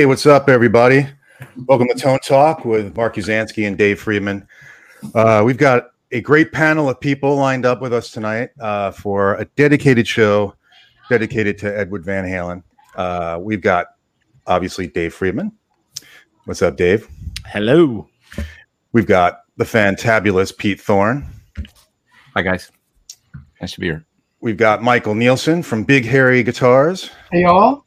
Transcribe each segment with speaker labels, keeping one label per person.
Speaker 1: Hey, what's up, everybody? Welcome to Tone Talk with Marc Uzansky and Dave Friedman. Uh, we've got a great panel of people lined up with us tonight uh, for a dedicated show dedicated to Edward Van Halen. Uh, we've got obviously Dave Friedman. What's up, Dave?
Speaker 2: Hello.
Speaker 1: We've got the fantabulous Pete Thorne.
Speaker 3: Hi, guys. Nice to be here.
Speaker 1: We've got Michael Nielsen from Big Hairy Guitars.
Speaker 4: Hey, y'all.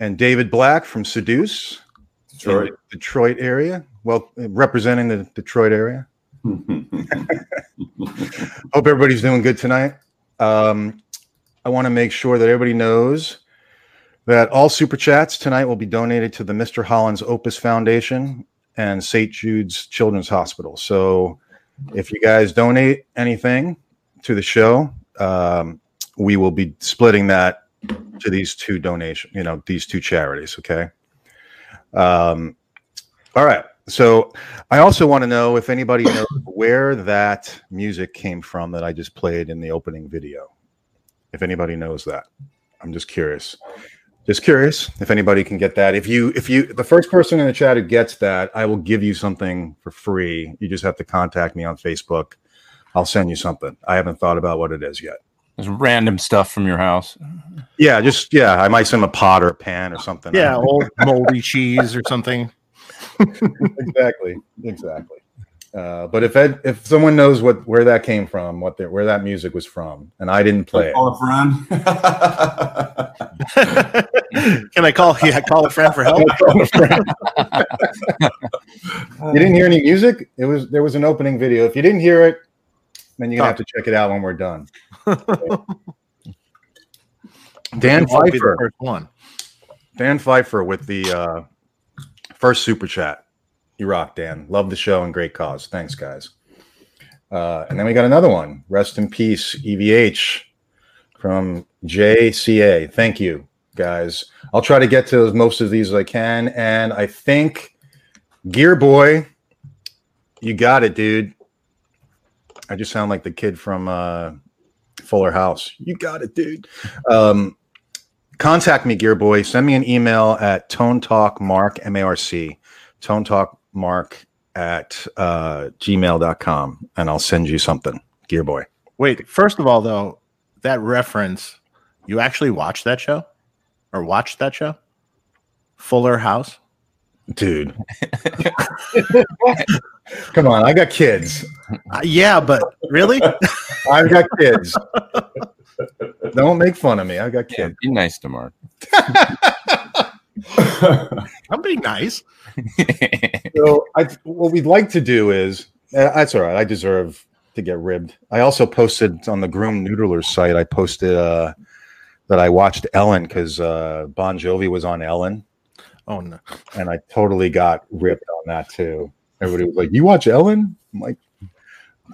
Speaker 1: And David Black from Seduce,
Speaker 5: Detroit.
Speaker 1: Detroit area. Well, representing the Detroit area. Hope everybody's doing good tonight. Um, I want to make sure that everybody knows that all super chats tonight will be donated to the Mr. Holland's Opus Foundation and St. Jude's Children's Hospital. So if you guys donate anything to the show, um, we will be splitting that to these two donation, you know, these two charities. Okay. Um, all right. So I also want to know if anybody knows where that music came from that I just played in the opening video. If anybody knows that, I'm just curious. Just curious if anybody can get that. If you, if you, the first person in the chat who gets that, I will give you something for free. You just have to contact me on Facebook. I'll send you something. I haven't thought about what it is yet.
Speaker 3: There's random stuff from your house.
Speaker 1: Yeah, just yeah. I might send him a pot or a pan or something.
Speaker 2: Yeah, old moldy cheese or something.
Speaker 1: exactly, exactly. Uh, but if Ed, if someone knows what where that came from, what the, where that music was from, and I didn't play it,
Speaker 5: Call a friend.
Speaker 2: Can I call? Yeah, call a friend for help.
Speaker 1: you didn't hear any music. It was there was an opening video. If you didn't hear it, then you're gonna have to check it out when we're done. Dan
Speaker 2: I'll be the
Speaker 1: Pfeiffer,
Speaker 2: first one.
Speaker 1: Dan Pfeiffer with the uh, first super chat. You rock, Dan. Love the show and great cause. Thanks, guys. Uh, and then we got another one. Rest in peace, EVH from JCA. Thank you, guys. I'll try to get to as most of these as I can. And I think Gear Boy, you got it, dude. I just sound like the kid from uh, Fuller House. You got it, dude. Um, contact me, Gear Boy. Send me an email at Tone Talk Marc M A R C, Tone Talk Marc at uh, gmail.com, and I'll send you something, Gear Boy.
Speaker 2: Wait, first of all, though, that reference, you actually watched that show or watched that show? Fuller House?
Speaker 1: Dude, come on. I got kids.
Speaker 2: Uh, yeah, but really?
Speaker 1: I've got kids. Don't make fun of me. I got
Speaker 3: Yeah,
Speaker 1: kids.
Speaker 3: be nice to Marc.
Speaker 2: I'm being nice.
Speaker 1: So I, what we'd like to do is uh, that's all right. I deserve to get ribbed. I also posted on the Groom Noodlers site. I posted uh, that I watched Ellen because uh, Bon Jovi was on Ellen,
Speaker 2: Oh, no.
Speaker 1: and I totally got ripped on that too. Everybody was like, "You watch Ellen?" I'm like,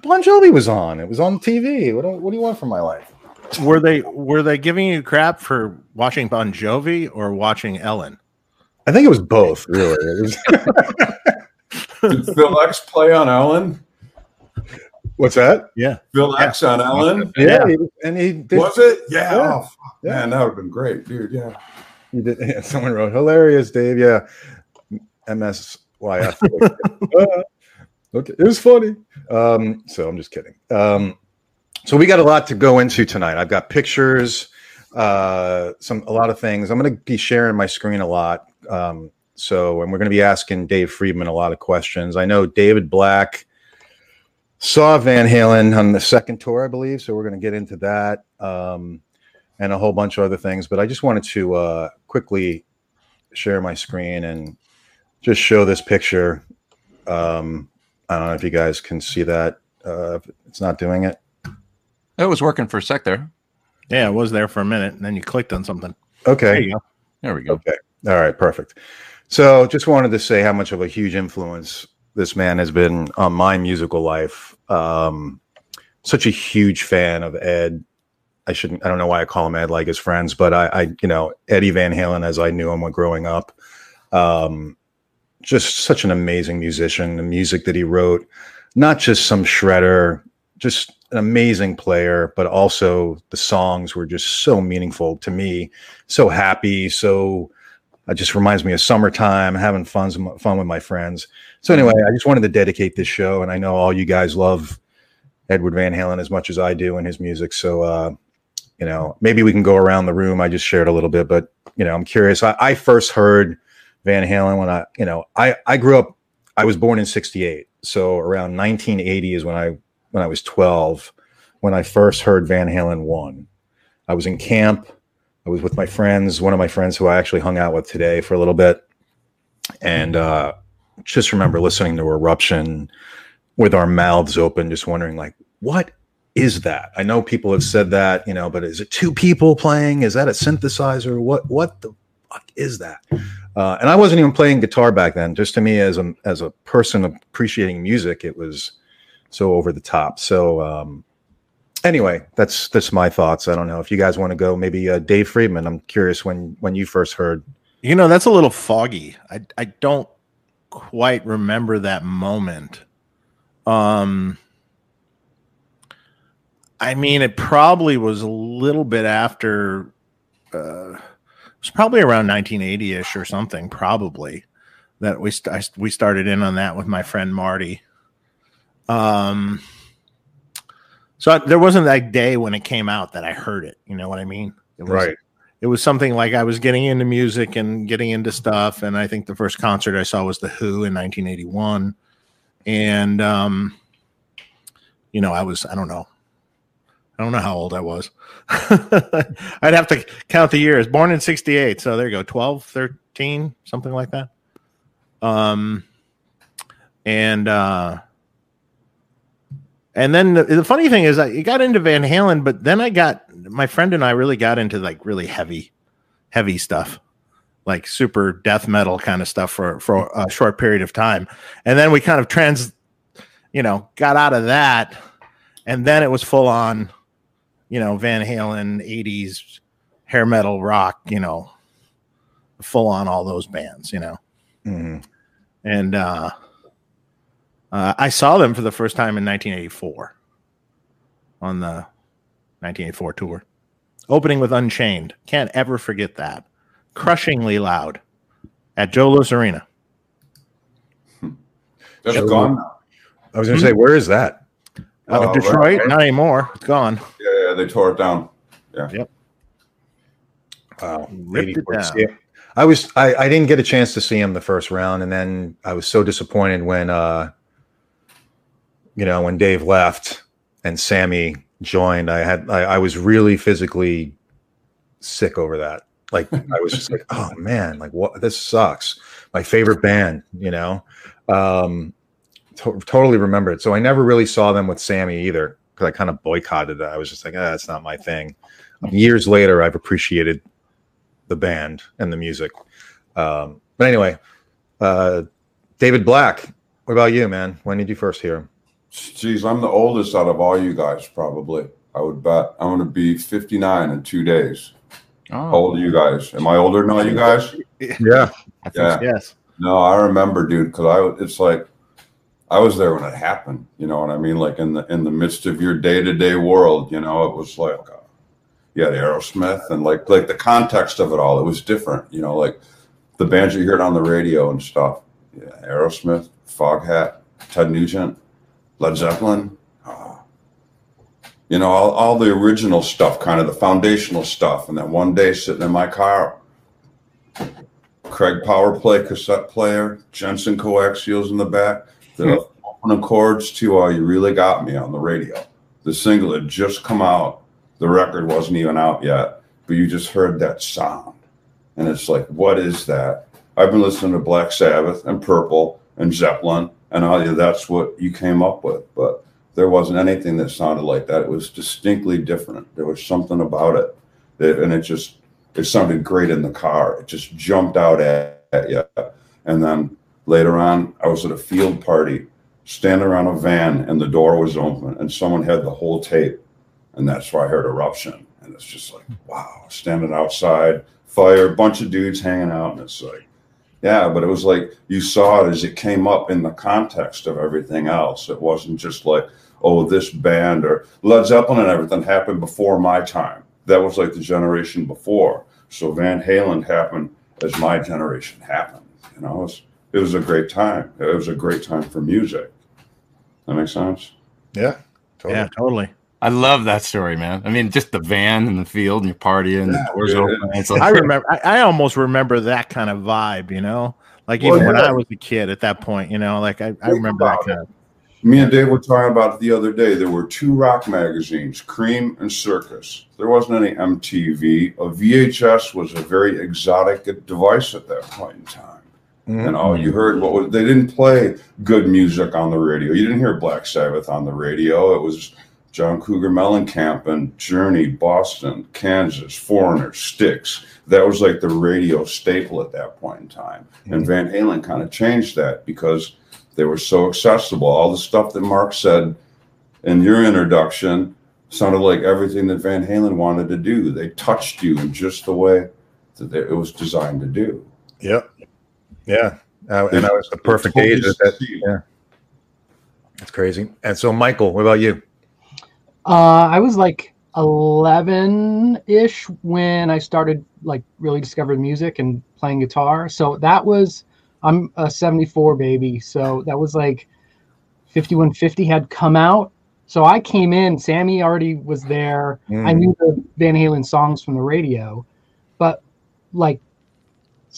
Speaker 1: "Bon Jovi was on. It was on TV. What do, what do you want from my life?"
Speaker 2: Were they were they giving you crap for watching Bon Jovi or watching Ellen?
Speaker 1: I think it was both. Really, was,
Speaker 5: Did Phil X play on Ellen?
Speaker 1: what's that?
Speaker 2: Yeah.
Speaker 5: Phil X on Ellen?
Speaker 1: Yeah, he was- and he did.
Speaker 5: Was it? Yeah.
Speaker 1: Yeah.
Speaker 5: Oh,
Speaker 1: Yeah.
Speaker 5: man, that would have been great, dude. Yeah.
Speaker 1: He did. Someone wrote hilarious, Dave. Yeah, MSYF. Okay, it was funny. Um, so I'm just kidding. Um, so we got a lot to go into tonight. I've got pictures, uh, some a lot of things. I'm going to be sharing my screen a lot. Um, so, and we're going to be asking Dave Friedman a lot of questions. I know David Black saw Van Halen on the second tour, I believe. So we're going to get into that. Um, and a whole bunch of other things. But I just wanted to uh, quickly share my screen and just show this picture. Um, I don't know if you guys can see that. Uh, it's not doing it.
Speaker 3: It was working for a sec there.
Speaker 2: Yeah, it was there for a minute and then you clicked on something. There
Speaker 1: Okay.
Speaker 2: you go.
Speaker 3: There we go.
Speaker 1: Okay. All right. Perfect. So just wanted to say how much of a huge influence this man has been on my musical life. Um, such a huge fan of Ed. I shouldn't, I don't know why I call him Ed like his friends, but I, I you know, Eddie Van Halen as I knew him when growing up. Um, just such an amazing musician. The music that he wrote, not just some shredder, just an amazing player, but also the songs were just so meaningful to me, so happy, so it just reminds me of summertime, having fun fun with my friends. So anyway, I just wanted to dedicate this show, and I know all you guys love Edward Van Halen as much as I do and his music. So uh, you know, maybe we can go around the room. I just shared a little bit, but you know, I'm curious. I, I first heard Van Halen when I, you know, I I grew up. I was born in '68, so around 1980 is when I when I was 12 when I first heard Van Halen one. I was in camp. I was with my friends, one of my friends who I actually hung out with today for a little bit, and uh, just remember listening to Eruption with our mouths open, just wondering like, what is that? I know people have said that, you know, but is it two people playing? Is that a synthesizer? What what the fuck is that? Uh, and I wasn't even playing guitar back then. Just to me, as a as a person appreciating music, it was so over the top. So um, anyway, that's that's my thoughts. I don't know if you guys want to go. Maybe uh, Dave Friedman. I'm curious when when you first heard.
Speaker 2: You know, that's a little foggy. I I don't quite remember that moment. Um, I mean, it probably was a little bit after. Uh, it was probably around 1980 ish or something. Probably that we st- we started in on that with my friend Marty. Um, so I, there wasn't that day when it came out that I heard it. You know what I mean? It was,
Speaker 1: right.
Speaker 2: It was something like I was getting into music and getting into stuff, and I think the first concert I saw was the Who in 1981, and um, you know, I was I don't know, I don't know how old I was. I'd have to count the years. Born in 68, so there you go, 12, 13, something like that. Um, and uh and then the, the, funny thing is, I got into Van Halen, but then I got my friend and I really got into like really heavy, heavy stuff, like super death metal kind of stuff for for a short period of time, and then we kind of trans, you know, got out of that, and then it was full on, you know, Van Halen '80s hair metal rock, you know, full on all those bands, you know, mm-hmm. and. uh uh, I saw them for the first time in 1984 on the 1984 tour, opening with Unchained. Can't ever forget that. Crushingly loud at Joe Louis Arena.
Speaker 5: That's Joe, gone.
Speaker 1: I was going to say, where is that?
Speaker 2: Uh, uh, Detroit, right. not anymore. It's gone.
Speaker 5: Yeah, yeah, they tore it down. Yeah.
Speaker 2: Yep.
Speaker 1: Wow. Ripped it down. I was I, I didn't get a chance to see him the first round, and then I was so disappointed when uh you know, when Dave left and Sammy joined, I had I, I was really physically sick over that. Like I was just like, oh man, like what this sucks. My favorite band, you know. Um to- totally remember it. So I never really saw them with Sammy either because I kind of boycotted it. I was just like, ah, that's not my thing. Years later, I've appreciated the band and the music. Um, but anyway, uh, David Black, what about you, man? When did you first hear him?
Speaker 5: Geez, I'm the oldest out of all you guys, probably. I would bet I'm going to be 59 in two days. Oh. How old are you guys? Am I older than all you guys?
Speaker 1: Yeah.
Speaker 5: yeah.
Speaker 2: Yes.
Speaker 5: No, I remember, dude, because I it's like I was there when it happened. You know what I mean? Like in the in the midst of your day to day world, you know, it was like uh, you had Aerosmith and like like the context of it all. It was different. You know, like the bands you heard on the radio and stuff. Yeah, Aerosmith, Foghat, Ted Nugent. Led Zeppelin, uh, you know, all, all the original stuff, kind of the foundational stuff. And then one day sitting in my car, Craig Power Play cassette player, Jensen coaxials in the back, the hmm. opening chords to uh, You Really Got Me on the radio. The single had just come out. The record wasn't even out yet, but you just heard that sound. And it's like, what is that? I've been listening to Black Sabbath and Purple and Zeppelin and all you that's what you came up with. But there wasn't anything that sounded like that. It was distinctly different. There was something about it, that, and it just it sounded great in the car. It just jumped out at, at you. And then later on, I was at a field party, standing around a van, and the door was open, and someone had the whole tape, and that's where I heard eruption. And it's just like, wow, standing outside, fire, bunch of dudes hanging out, and it's like, yeah, but it was like you saw it as it came up in the context of everything else. It wasn't just like, oh, this band or Led Zeppelin and everything happened before my time. That was like the generation before. So Van Halen happened as my generation happened. You know, it was, it was a great time. It was a great time for music. That makes sense.
Speaker 1: Yeah. Totally.
Speaker 2: Yeah, totally.
Speaker 3: I love that story, man. I mean, just the van in the field and you're partying,
Speaker 5: Yeah,
Speaker 3: the doors
Speaker 5: dude.
Speaker 3: open. It's like,
Speaker 2: I remember. I, I almost remember that kind of vibe. You know, like even
Speaker 5: Well,
Speaker 2: when
Speaker 5: yeah.
Speaker 2: I was a kid at that point. You know, like I, I remember that
Speaker 5: about
Speaker 2: kind of.
Speaker 5: Me and Dave were talking about it the other day. There were two rock magazines, Cream and Circus. There wasn't any MTV. A VHS was a very exotic device at that point in time.
Speaker 1: Mhm.
Speaker 5: And all you heard what was they didn't play good music on the radio. You didn't hear Black Sabbath on the radio. It was John Cougar Mellencamp and Journey, Boston, Kansas, Foreigner, Styx. That was like the radio staple at that point in time. And Van Halen kind of changed that because they were so accessible. All the stuff that Marc said in your introduction sounded like everything that Van Halen wanted to do. They touched you in just the way that they- it was designed to do.
Speaker 1: Yep. Yeah. Uh, and I was the perfect
Speaker 5: Totally
Speaker 1: age. That, that, yeah. That's crazy. And so, Michael, what about you?
Speaker 4: Uh, I was like 11 ish when I started like really discovered music and playing guitar. So that was I'm a 74 baby. So that was like 5150 had come out. So I came in, Sammy already was there. I
Speaker 1: Mm.
Speaker 4: knew the Van Halen songs from the radio, but like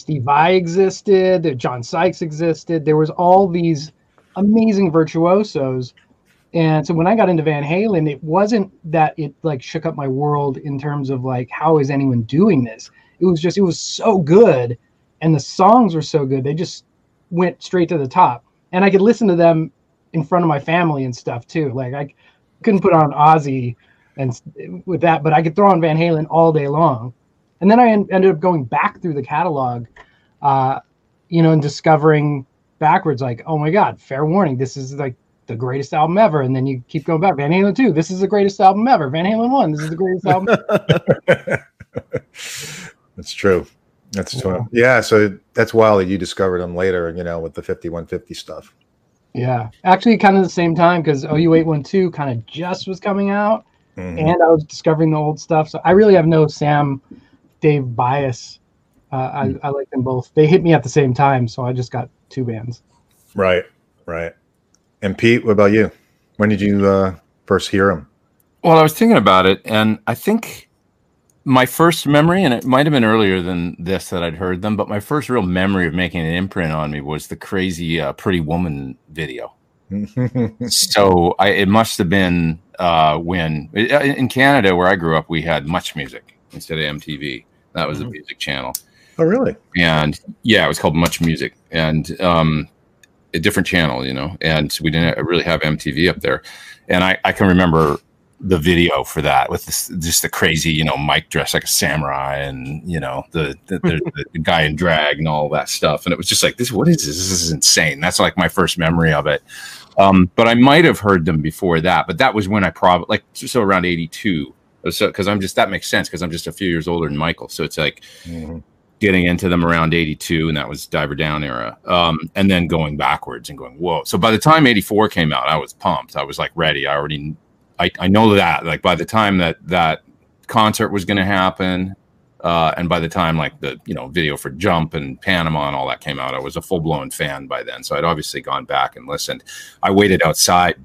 Speaker 4: Steve Vai existed, John Sykes existed. There was all these amazing virtuosos. And so when I got into Van Halen, it wasn't that it like shook up my world in terms of like how is anyone doing this? It was just it was so good and the songs were so good. They just went straight to the top. And I could listen to them in front of my family and stuff too. Like I couldn't put on Ozzy and with that, but I could throw on Van Halen all day long. And then I en- ended up going back through the catalog, uh, you know, and discovering backwards, like, oh my God, fair warning, this is like the greatest album ever. And then you keep going back, Van Halen 2, this is the greatest album ever. Van Halen 1, this is the greatest album.
Speaker 1: That's true. That's true. Yeah. So that's wild that you discovered them later, you know, with the 5150 stuff.
Speaker 4: yeah. Actually, kind of the same time because OU812 kind of just was coming out.
Speaker 1: Mhm.
Speaker 4: and I was discovering the old stuff. So I really have no Sam Dave bias. Uh, I, I like them both. They hit me at the same time, so I just got two bands.
Speaker 1: Right. Right. And Pete, what about you? When did you uh, first hear them?
Speaker 3: Well, I was thinking about it, and I think my first memory, and it might have been earlier than this that I'd heard them, but my first real memory of making an imprint on me was the crazy uh, Pretty Woman video. so I, it must have been uh, when in Canada, where I grew up, we had Much Music instead of MTV. That was the
Speaker 1: Mhm.
Speaker 3: music channel
Speaker 1: oh, really?
Speaker 3: and yeah, it was called Much Music, and um, a different channel, you know. And we didn't really have MTV up there, and I, I can remember the video for that with this, just the crazy, you know, Mike dressed like a samurai, and you know the the, the the guy in drag and all that stuff, and it was just like this. What is this? This is insane. That's like my first memory of it. Um, but I might have heard them before that, but that was when I probably like so around eighty two. So because I'm just that makes sense because I'm just a few years older than Michael, so it's like
Speaker 1: Mhm.
Speaker 3: getting into them around 82 and that was diver down era. Um, and then going backwards and going whoa. So by the time 84 came out i was pumped. I was like ready. I already i, I know that like by the time that that concert was going to happen uh, and by the time like the you know video for jump and panama and all that came out i was a full-blown fan by then. So i'd obviously gone back and listened. I waited outside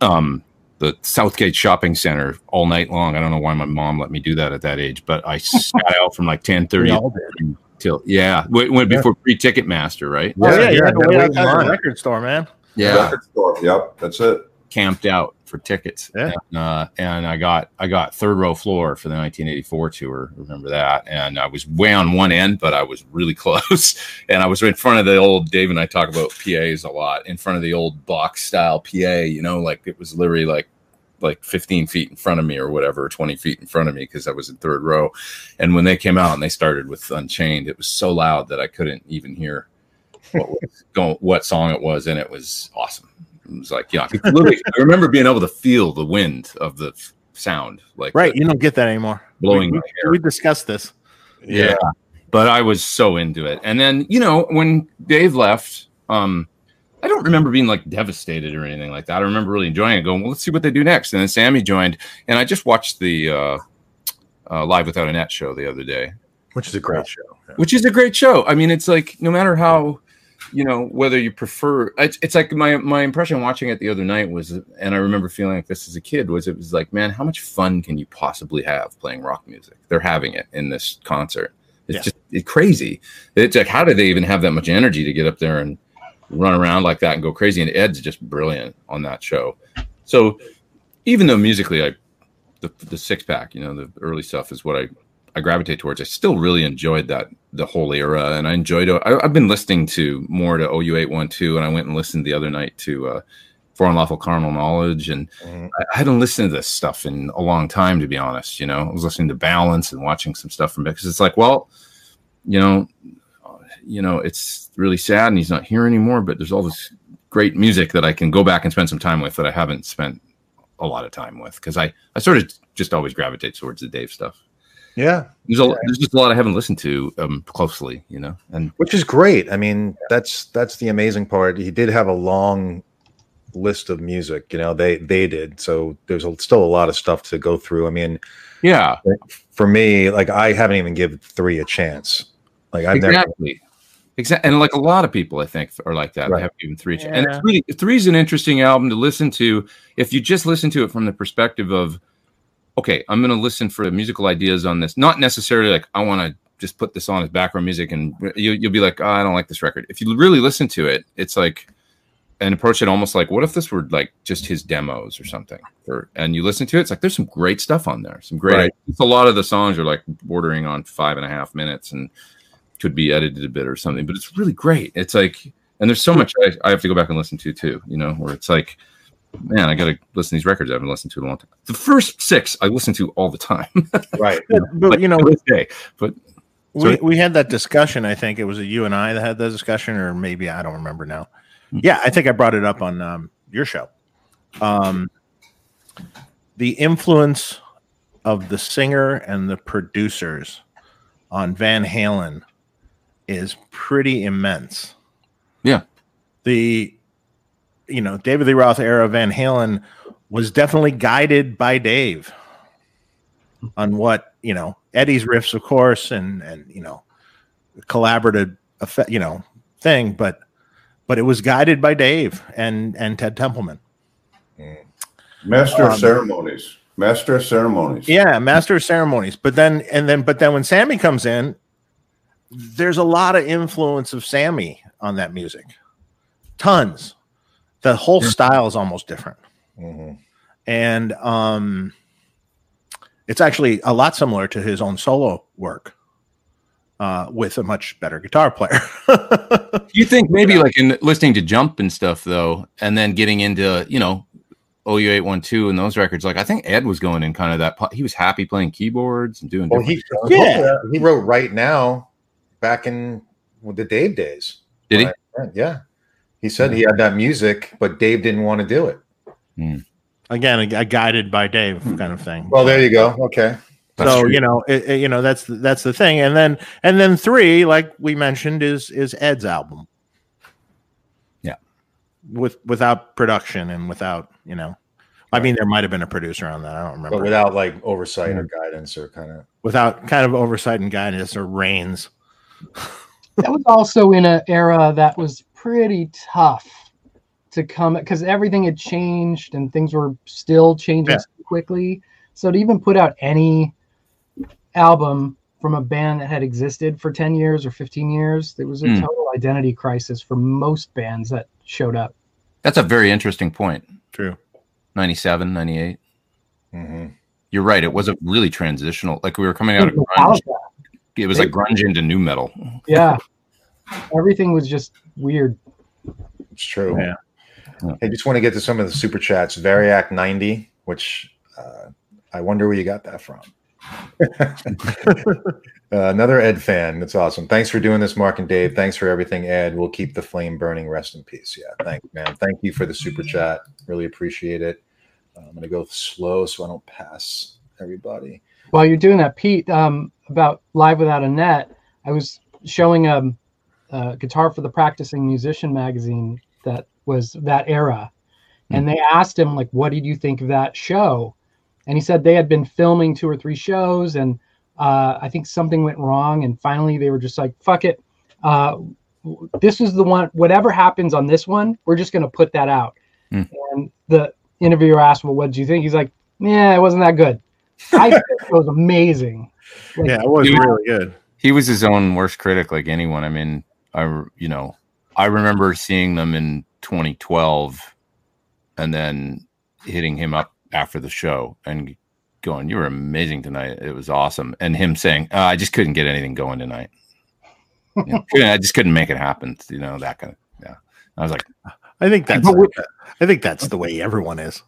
Speaker 3: um, the Southgate Shopping Center all night long. I don't know why my mom let me do that at that age, but I sat out from like ten thirty
Speaker 2: We
Speaker 3: till yeah, went, went
Speaker 1: Yeah.
Speaker 3: before pre Ticketmaster, right?
Speaker 2: Oh, yeah, you
Speaker 1: yeah,
Speaker 2: had to
Speaker 1: no
Speaker 2: wait
Speaker 1: wait
Speaker 2: outside the record store, man.
Speaker 5: Yeah, Record store. Yep, that's it.
Speaker 3: camped out for tickets.
Speaker 2: Yeah.
Speaker 3: And, uh, and I got I got third row floor for the 1984 tour. Remember that? And I was way on one end, but I was really close. and I was in front of the old Dave and I talk about PAs a lot. In front of the old box style PA, you know, like it was literally like like 15 feet in front of me or whatever, 20 feet in front of me because I was in third row. And when they came out and they started with Unchained, it was so loud that I couldn't even hear what was going, what song it was, and it was awesome. It was like, yeah, I remember being able to feel the wind of the sound, like
Speaker 2: Right.
Speaker 3: the-
Speaker 2: You don't get that anymore.
Speaker 3: blowing
Speaker 2: we,
Speaker 3: hair.
Speaker 2: we discussed this.
Speaker 3: yeah. But I was so into it. And then, you know, when Dave left, um, I don't remember being like devastated or anything like that. I remember really enjoying it, going, well, let's see what they do next. And then Sammy joined, and I just watched the uh, uh, Live Without a Net show the other day.
Speaker 1: which is a great show. Yeah.
Speaker 3: which is a great show. I mean, it's like no matter how, you know, whether you prefer, it's, it's like my my impression watching it the other night was, and I remember feeling like this as a kid was it was like, man, how much fun can you possibly have playing rock music? They're having it in this concert. It's
Speaker 2: Yeah.
Speaker 3: just it's crazy. It's like, how do they even have that much energy to get up there and run around like that and go crazy? And Ed's just brilliant on that show. So even though musically, I the the six pack, you know, the early stuff is what I I gravitate towards. I still really enjoyed that the whole era, and I enjoyed. it. I, I've been listening to more to OU eight one two, and I went and listened the other night to uh, For Unlawful Carnal Knowledge, and
Speaker 1: Mhm.
Speaker 3: I, I hadn't listened to this stuff in a long time, to be honest. You know, I was listening to Balance and watching some stuff from it because it's like, well, you know, you know, it's really sad, and he's not here anymore. But there's all this great music that I can go back and spend some time with that I haven't spent a lot of time with because I I sort of just always gravitate towards the Dave stuff.
Speaker 1: Yeah,
Speaker 3: There's a there's just a lot I haven't listened to um, closely, you know, and
Speaker 1: which is great. I mean, that's that's the amazing part. He did have a long list of music. You know, they they did. So there's a, still a lot of stuff to go through. I mean,
Speaker 3: yeah,
Speaker 1: for me, like I haven't even given three a chance. Like I've never.
Speaker 3: exactly, exactly, and like a lot of people, I think, are like that.
Speaker 1: Right.
Speaker 3: They have given three, and
Speaker 2: Yeah.
Speaker 3: three three's an interesting album to listen to if you just listen to it from the perspective of, okay, I'm going to listen for musical ideas on this, not necessarily like I want to just put this on as background music, and you, you'll be like, oh, I don't like this record. If you really listen to it, it's like. And approach it almost like, what if this were like just his demos or something? Or and you listen to it, it's like there's some great stuff on there. Some great.
Speaker 1: Right.
Speaker 3: A lot of the songs are like bordering on five and a half minutes, and could be edited a bit or something, but it's really great. It's like, and there's so much I, I have to go back and listen to too, you know, where it's like, man, I got to listen to these records I haven't listened to in a long time. The first six I listen to all the time,
Speaker 1: Right.
Speaker 2: But, but you know,
Speaker 3: this day. But
Speaker 2: we, we had that discussion. I think it was you and I that had that discussion, or maybe I don't remember now. Yeah, I think I brought it up on um, your show. Um, the influence of the singer and the producers on Van Halen is pretty immense.
Speaker 3: Yeah.
Speaker 2: The you know David Lee Roth era Van Halen was definitely guided by Dave on what you know Eddie's riffs, of course, and and you know collaborative effect, you know thing, but but it was guided by Dave and and Ted Templeman.
Speaker 5: Master
Speaker 2: Um,
Speaker 5: of ceremonies. Master of ceremonies.
Speaker 2: Yeah, master of ceremonies. But then and then but then when Sammy comes in, there's a lot of influence of Sammy on that music. Tons. The whole style is almost different.
Speaker 1: Mhm.
Speaker 2: And um it's actually a lot similar to his own solo work. Uh, with a much better guitar player.
Speaker 3: you think maybe like in listening to Jump and stuff though, and then getting into you know OU eight one two and those records, like I think Ed was going in kind of that. He was happy playing keyboards and doing.
Speaker 1: Well, he
Speaker 2: Yeah.
Speaker 1: he wrote right now back in the Dave days.
Speaker 3: Did he?
Speaker 1: Right, Yeah. He said he had that music, but Dave didn't want to do it. Hmm.
Speaker 2: Again, a, a guided by Dave kind of thing.
Speaker 1: Well, there you go. Okay.
Speaker 3: That's
Speaker 2: so
Speaker 3: true.
Speaker 2: you know, it, it- you know that's the, that's the thing, and then and then three, like we mentioned, is is Ed's album.
Speaker 3: Yeah.
Speaker 2: with without production and without you know, I mean, there might have been a producer on that. I don't remember.
Speaker 1: But without like oversight or hmm. guidance or kind of.
Speaker 2: without kind of oversight and guidance or reins.
Speaker 4: That was also in an era that was pretty tough to come because everything had changed and things were still changing
Speaker 2: Yeah.
Speaker 4: quickly. So to even put out any album from a band that had existed for 10 years or 15 years, it was a
Speaker 3: Hmm.
Speaker 4: total identity crisis for most bands that showed up.
Speaker 3: That's a very interesting point.
Speaker 2: True.
Speaker 3: 97, 98.
Speaker 1: Mhm.
Speaker 3: You're right. It was a really transitional. Like we were coming out of grunge.
Speaker 4: Metallica,
Speaker 3: It was like grunge into nu metal.
Speaker 4: Yeah. Everything was just weird.
Speaker 1: It's true.
Speaker 2: Yeah.
Speaker 1: I just want to get to some of the super chats. Variac 90, which uh, I wonder where you got that from. Uh, another Ed fan. That's awesome. Thanks for doing this, Marc and Dave. Thanks for everything, Ed. We'll keep the flame burning. Rest in peace. Yeah. Thank you, man. Thank you for the super chat. Really appreciate it. Uh, I'm going to go slow so I don't pass everybody.
Speaker 4: While you're doing that, Pete, um, about Live Without a Net, I was showing um, a guitar for the Practicing Musician magazine that was that era. And they asked him, like, what did you think of that show? And he said they had been filming two or three shows and Uh, I think something went wrong, and finally they were just like, "Fuck it." Uh, this is the one. Whatever happens on this one, we're just going to put that out.
Speaker 3: Hmm.
Speaker 4: And the interviewer asked, "Well, what did you think?" He's like, "Yeah, it wasn't that good." I think it was amazing.
Speaker 2: Yeah, it was really good.
Speaker 3: he was his own worst critic like anyone. I mean i you know i remember seeing them in 2012 and then hitting him up after the show and going you were amazing tonight. It was awesome. And him saying uh, i just couldn't get anything going tonight. You know, i just couldn't make it happen you know that kind of yeah. I was like
Speaker 2: I think that's I think that's the way everyone is.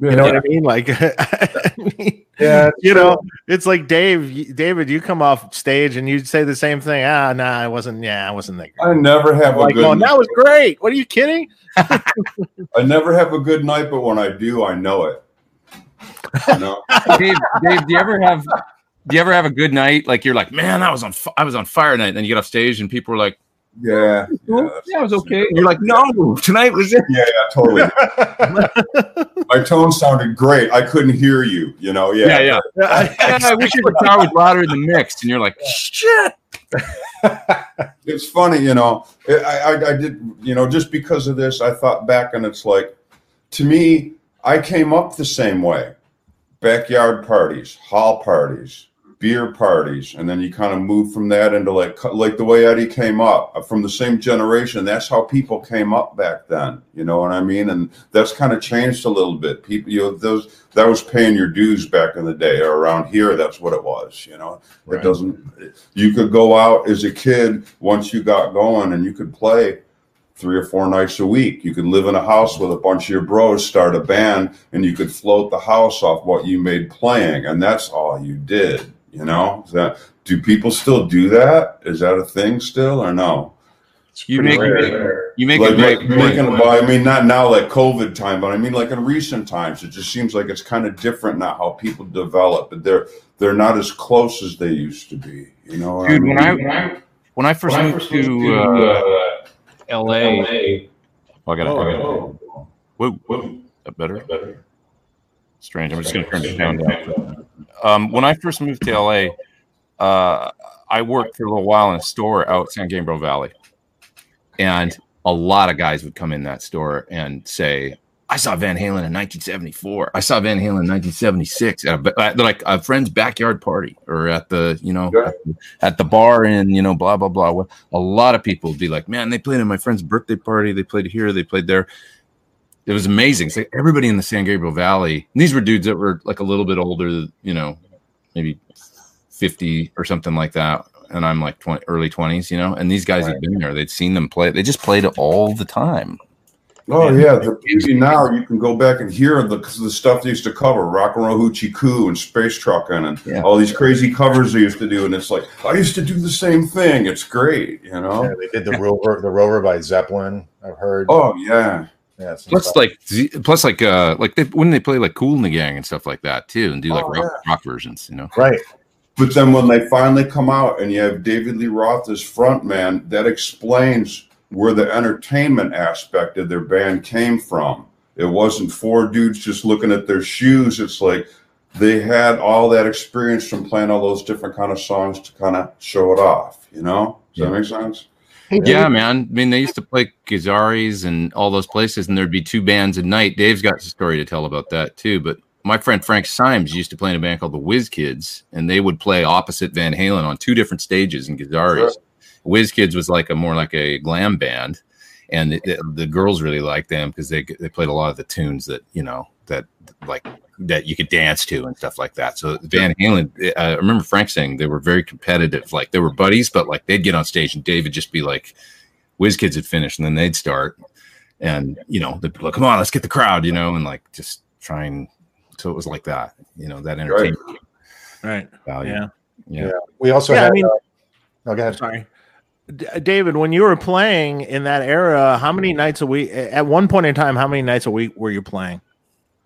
Speaker 5: Yeah.
Speaker 2: You know what I mean? Like, I mean,
Speaker 1: Yeah,
Speaker 2: you know, it's like Dave, you- David, you come off stage and you say the same thing. Ah, nah, I wasn't. Yeah, I wasn't that great.
Speaker 5: I never have a
Speaker 2: Like,
Speaker 5: good.
Speaker 2: going, that was great. What are you kidding?
Speaker 5: I never have a good night, but when I do, I know it. You know?
Speaker 3: dave dave do you ever have do you ever have a good night like you're like man i was on fi- i was on fire night and then you get off stage and people are like
Speaker 5: yeah, yeah,
Speaker 3: "Oh, yeah it was okay and you're like no tonight was it
Speaker 5: yeah, yeah, totally. My tone sounded great. I couldn't hear you. You know, yeah,
Speaker 3: yeah yeah Yeah, I wish your guitar was louder in the mix. And you're like, shit.
Speaker 5: It's funny, you know. I, I, I did, you know, just because of this, I thought back, and it's like, to me, I came up the same way. Backyard parties, hall parties, beer parties, and then you kind of move from that into like like the way Eddie came up uh, from the same generation. That's how people came up back then. You know what I mean? And that's kind of changed a little bit. People, you know, those that was paying your dues back in the day. Or around here, that's what it was. You know,
Speaker 2: Right.
Speaker 5: it doesn't. You could go out as a kid once you got going, and you could play three or four nights a week. You could live in a house with a bunch of your bros, start a band, and you could float the house off what you made playing, and that's all you did. You know, Is that do people still do that? Is that a thing still, or no?
Speaker 3: You make,
Speaker 2: rare.
Speaker 3: you make
Speaker 5: like,
Speaker 3: a great
Speaker 5: like making, well, I mean, not now like COVID time, but I mean like in recent times, it just seems like it's kind of different now how people develop, but they're they're not as close as they used to be. You know, what
Speaker 3: Dude, when I
Speaker 5: mean?
Speaker 3: when I first moved to uh, LA, oh, I got
Speaker 2: Oh,
Speaker 3: to whoa, whoa, that better? Strange. I'm just going to turn the sound down. Um, when I first moved to LA, uh, I worked for a little while in a store out San Gabriel Valley, and a lot of guys would come in that store and say, "I saw Van Halen in 1974. I saw Van Halen in 1976 at, a, at like a friend's backyard party or at the you know
Speaker 5: Yeah.
Speaker 3: at the bar in you know blah blah blah." A lot of people would be like, "Man, they played at my friend's birthday party. They played here. They played there." It was amazing. It's like everybody in the San Gabriel Valley. and these were dudes that were like a little bit older, you know, maybe 50 or something like that. And I'm like 20, early 20s, you know, and these guys had been there. They'd seen them play. They just played it all the time.
Speaker 5: Oh yeah, the beauty now you can go back and hear the the stuff they used to cover, Rock and Roll Hoochie Coo and Space Truckin' and
Speaker 3: Yeah.
Speaker 5: all these crazy covers they used to do, and it's like I used to do the same thing. It's great, you know.
Speaker 1: Yeah, they did the rover, the rover by Zeppelin. I've heard.
Speaker 5: Oh yeah,
Speaker 1: yeah,
Speaker 3: Plus, like, Z- plus, like, uh, like they, when they play like Kool and the Gang and stuff like that too, and do like
Speaker 5: Oh,
Speaker 3: rock, rock versions, you know.
Speaker 1: right.
Speaker 5: but then when they finally come out and you have David Lee Roth as frontman, that explains where the entertainment aspect of their band came from. It wasn't four dudes just looking at their shoes. It's like they had all that experience from playing all those different kind of songs to kind of show it off. You know, does that make sense?
Speaker 3: Yeah, man. I mean, they used to play Gazzari's and all those places, and there'd be two bands a night. Dave's got a story to tell about that too. But my friend Frank Symes used to play in a band called the Whiz Kids, and they would play opposite Van Halen on two different stages in Gazzari's.
Speaker 5: Sure.
Speaker 3: Whiz Kids was like a more like a glam band, and the, the, the girls really liked them because they they played a lot of the tunes that you know that like that you could dance to and stuff like that. So Van Halen, uh, I remember Frank saying they were very competitive. Like they were buddies, but like they'd get on stage and Dave would just be like, Whiz Kids had finished, and then they'd start, and you know they'd be like, "Come on, let's get the crowd," you know, and like just try and so it was like that, you know, that entertainment
Speaker 2: Right.
Speaker 3: value.
Speaker 2: Yeah.
Speaker 3: Yeah.
Speaker 1: We also
Speaker 2: Yeah, I
Speaker 1: had.
Speaker 2: mean-
Speaker 1: uh, no, go ahead.
Speaker 2: Sorry. Uh, David, when you were playing in that era, how many mm-hmm. nights a week? At one point in time, how many nights a week were you playing?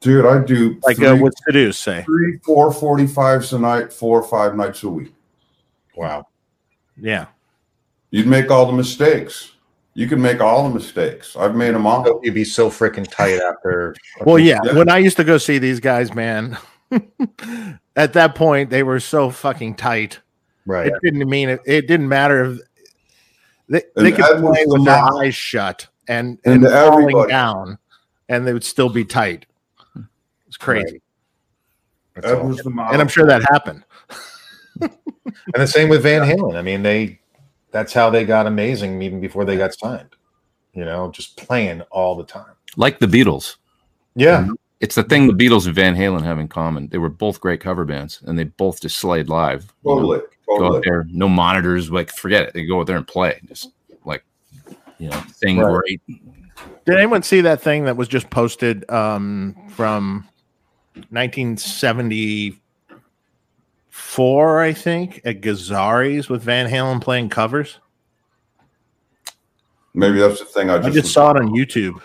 Speaker 5: Dude, I do
Speaker 2: Like
Speaker 5: three,
Speaker 2: uh, what Seduce say?
Speaker 5: three, four 45s a night, four or five nights a week.
Speaker 1: Wow.
Speaker 2: Yeah.
Speaker 5: You'd make all the mistakes. You can make all the mistakes. I've made them all.
Speaker 1: You'd be so freaking tight after.
Speaker 2: Well, yeah.
Speaker 5: Yeah.
Speaker 2: When I used to go see these guys, man, at that point they were so fucking tight.
Speaker 1: Right.
Speaker 2: It didn't mean it. It didn't matter if they,
Speaker 5: And
Speaker 2: they could play with their eyes shut and,
Speaker 5: And
Speaker 2: and, falling down, and they would still be tight. It's crazy,
Speaker 1: That's
Speaker 5: Ed
Speaker 1: all.
Speaker 5: was the model.
Speaker 2: and I'm sure that happened.
Speaker 1: And the same with Van Halen. I mean, they that's how they got amazing even before they got signed. You know, just playing all the time.
Speaker 3: Like the Beatles.
Speaker 1: Yeah.
Speaker 3: It's the thing the Beatles and Van Halen have in common. They were both great cover bands, and they both just slayed live. You know,
Speaker 5: totally,
Speaker 3: go out there, no monitors, like forget it. They go out there and play, just like you know, sing
Speaker 1: Right.
Speaker 3: great.
Speaker 2: Did anyone see that thing that was just posted um, from 1974? I think at Gazzari's with Van Halen playing covers.
Speaker 5: Maybe that's the thing. I
Speaker 2: I
Speaker 5: just,
Speaker 2: just saw it on YouTube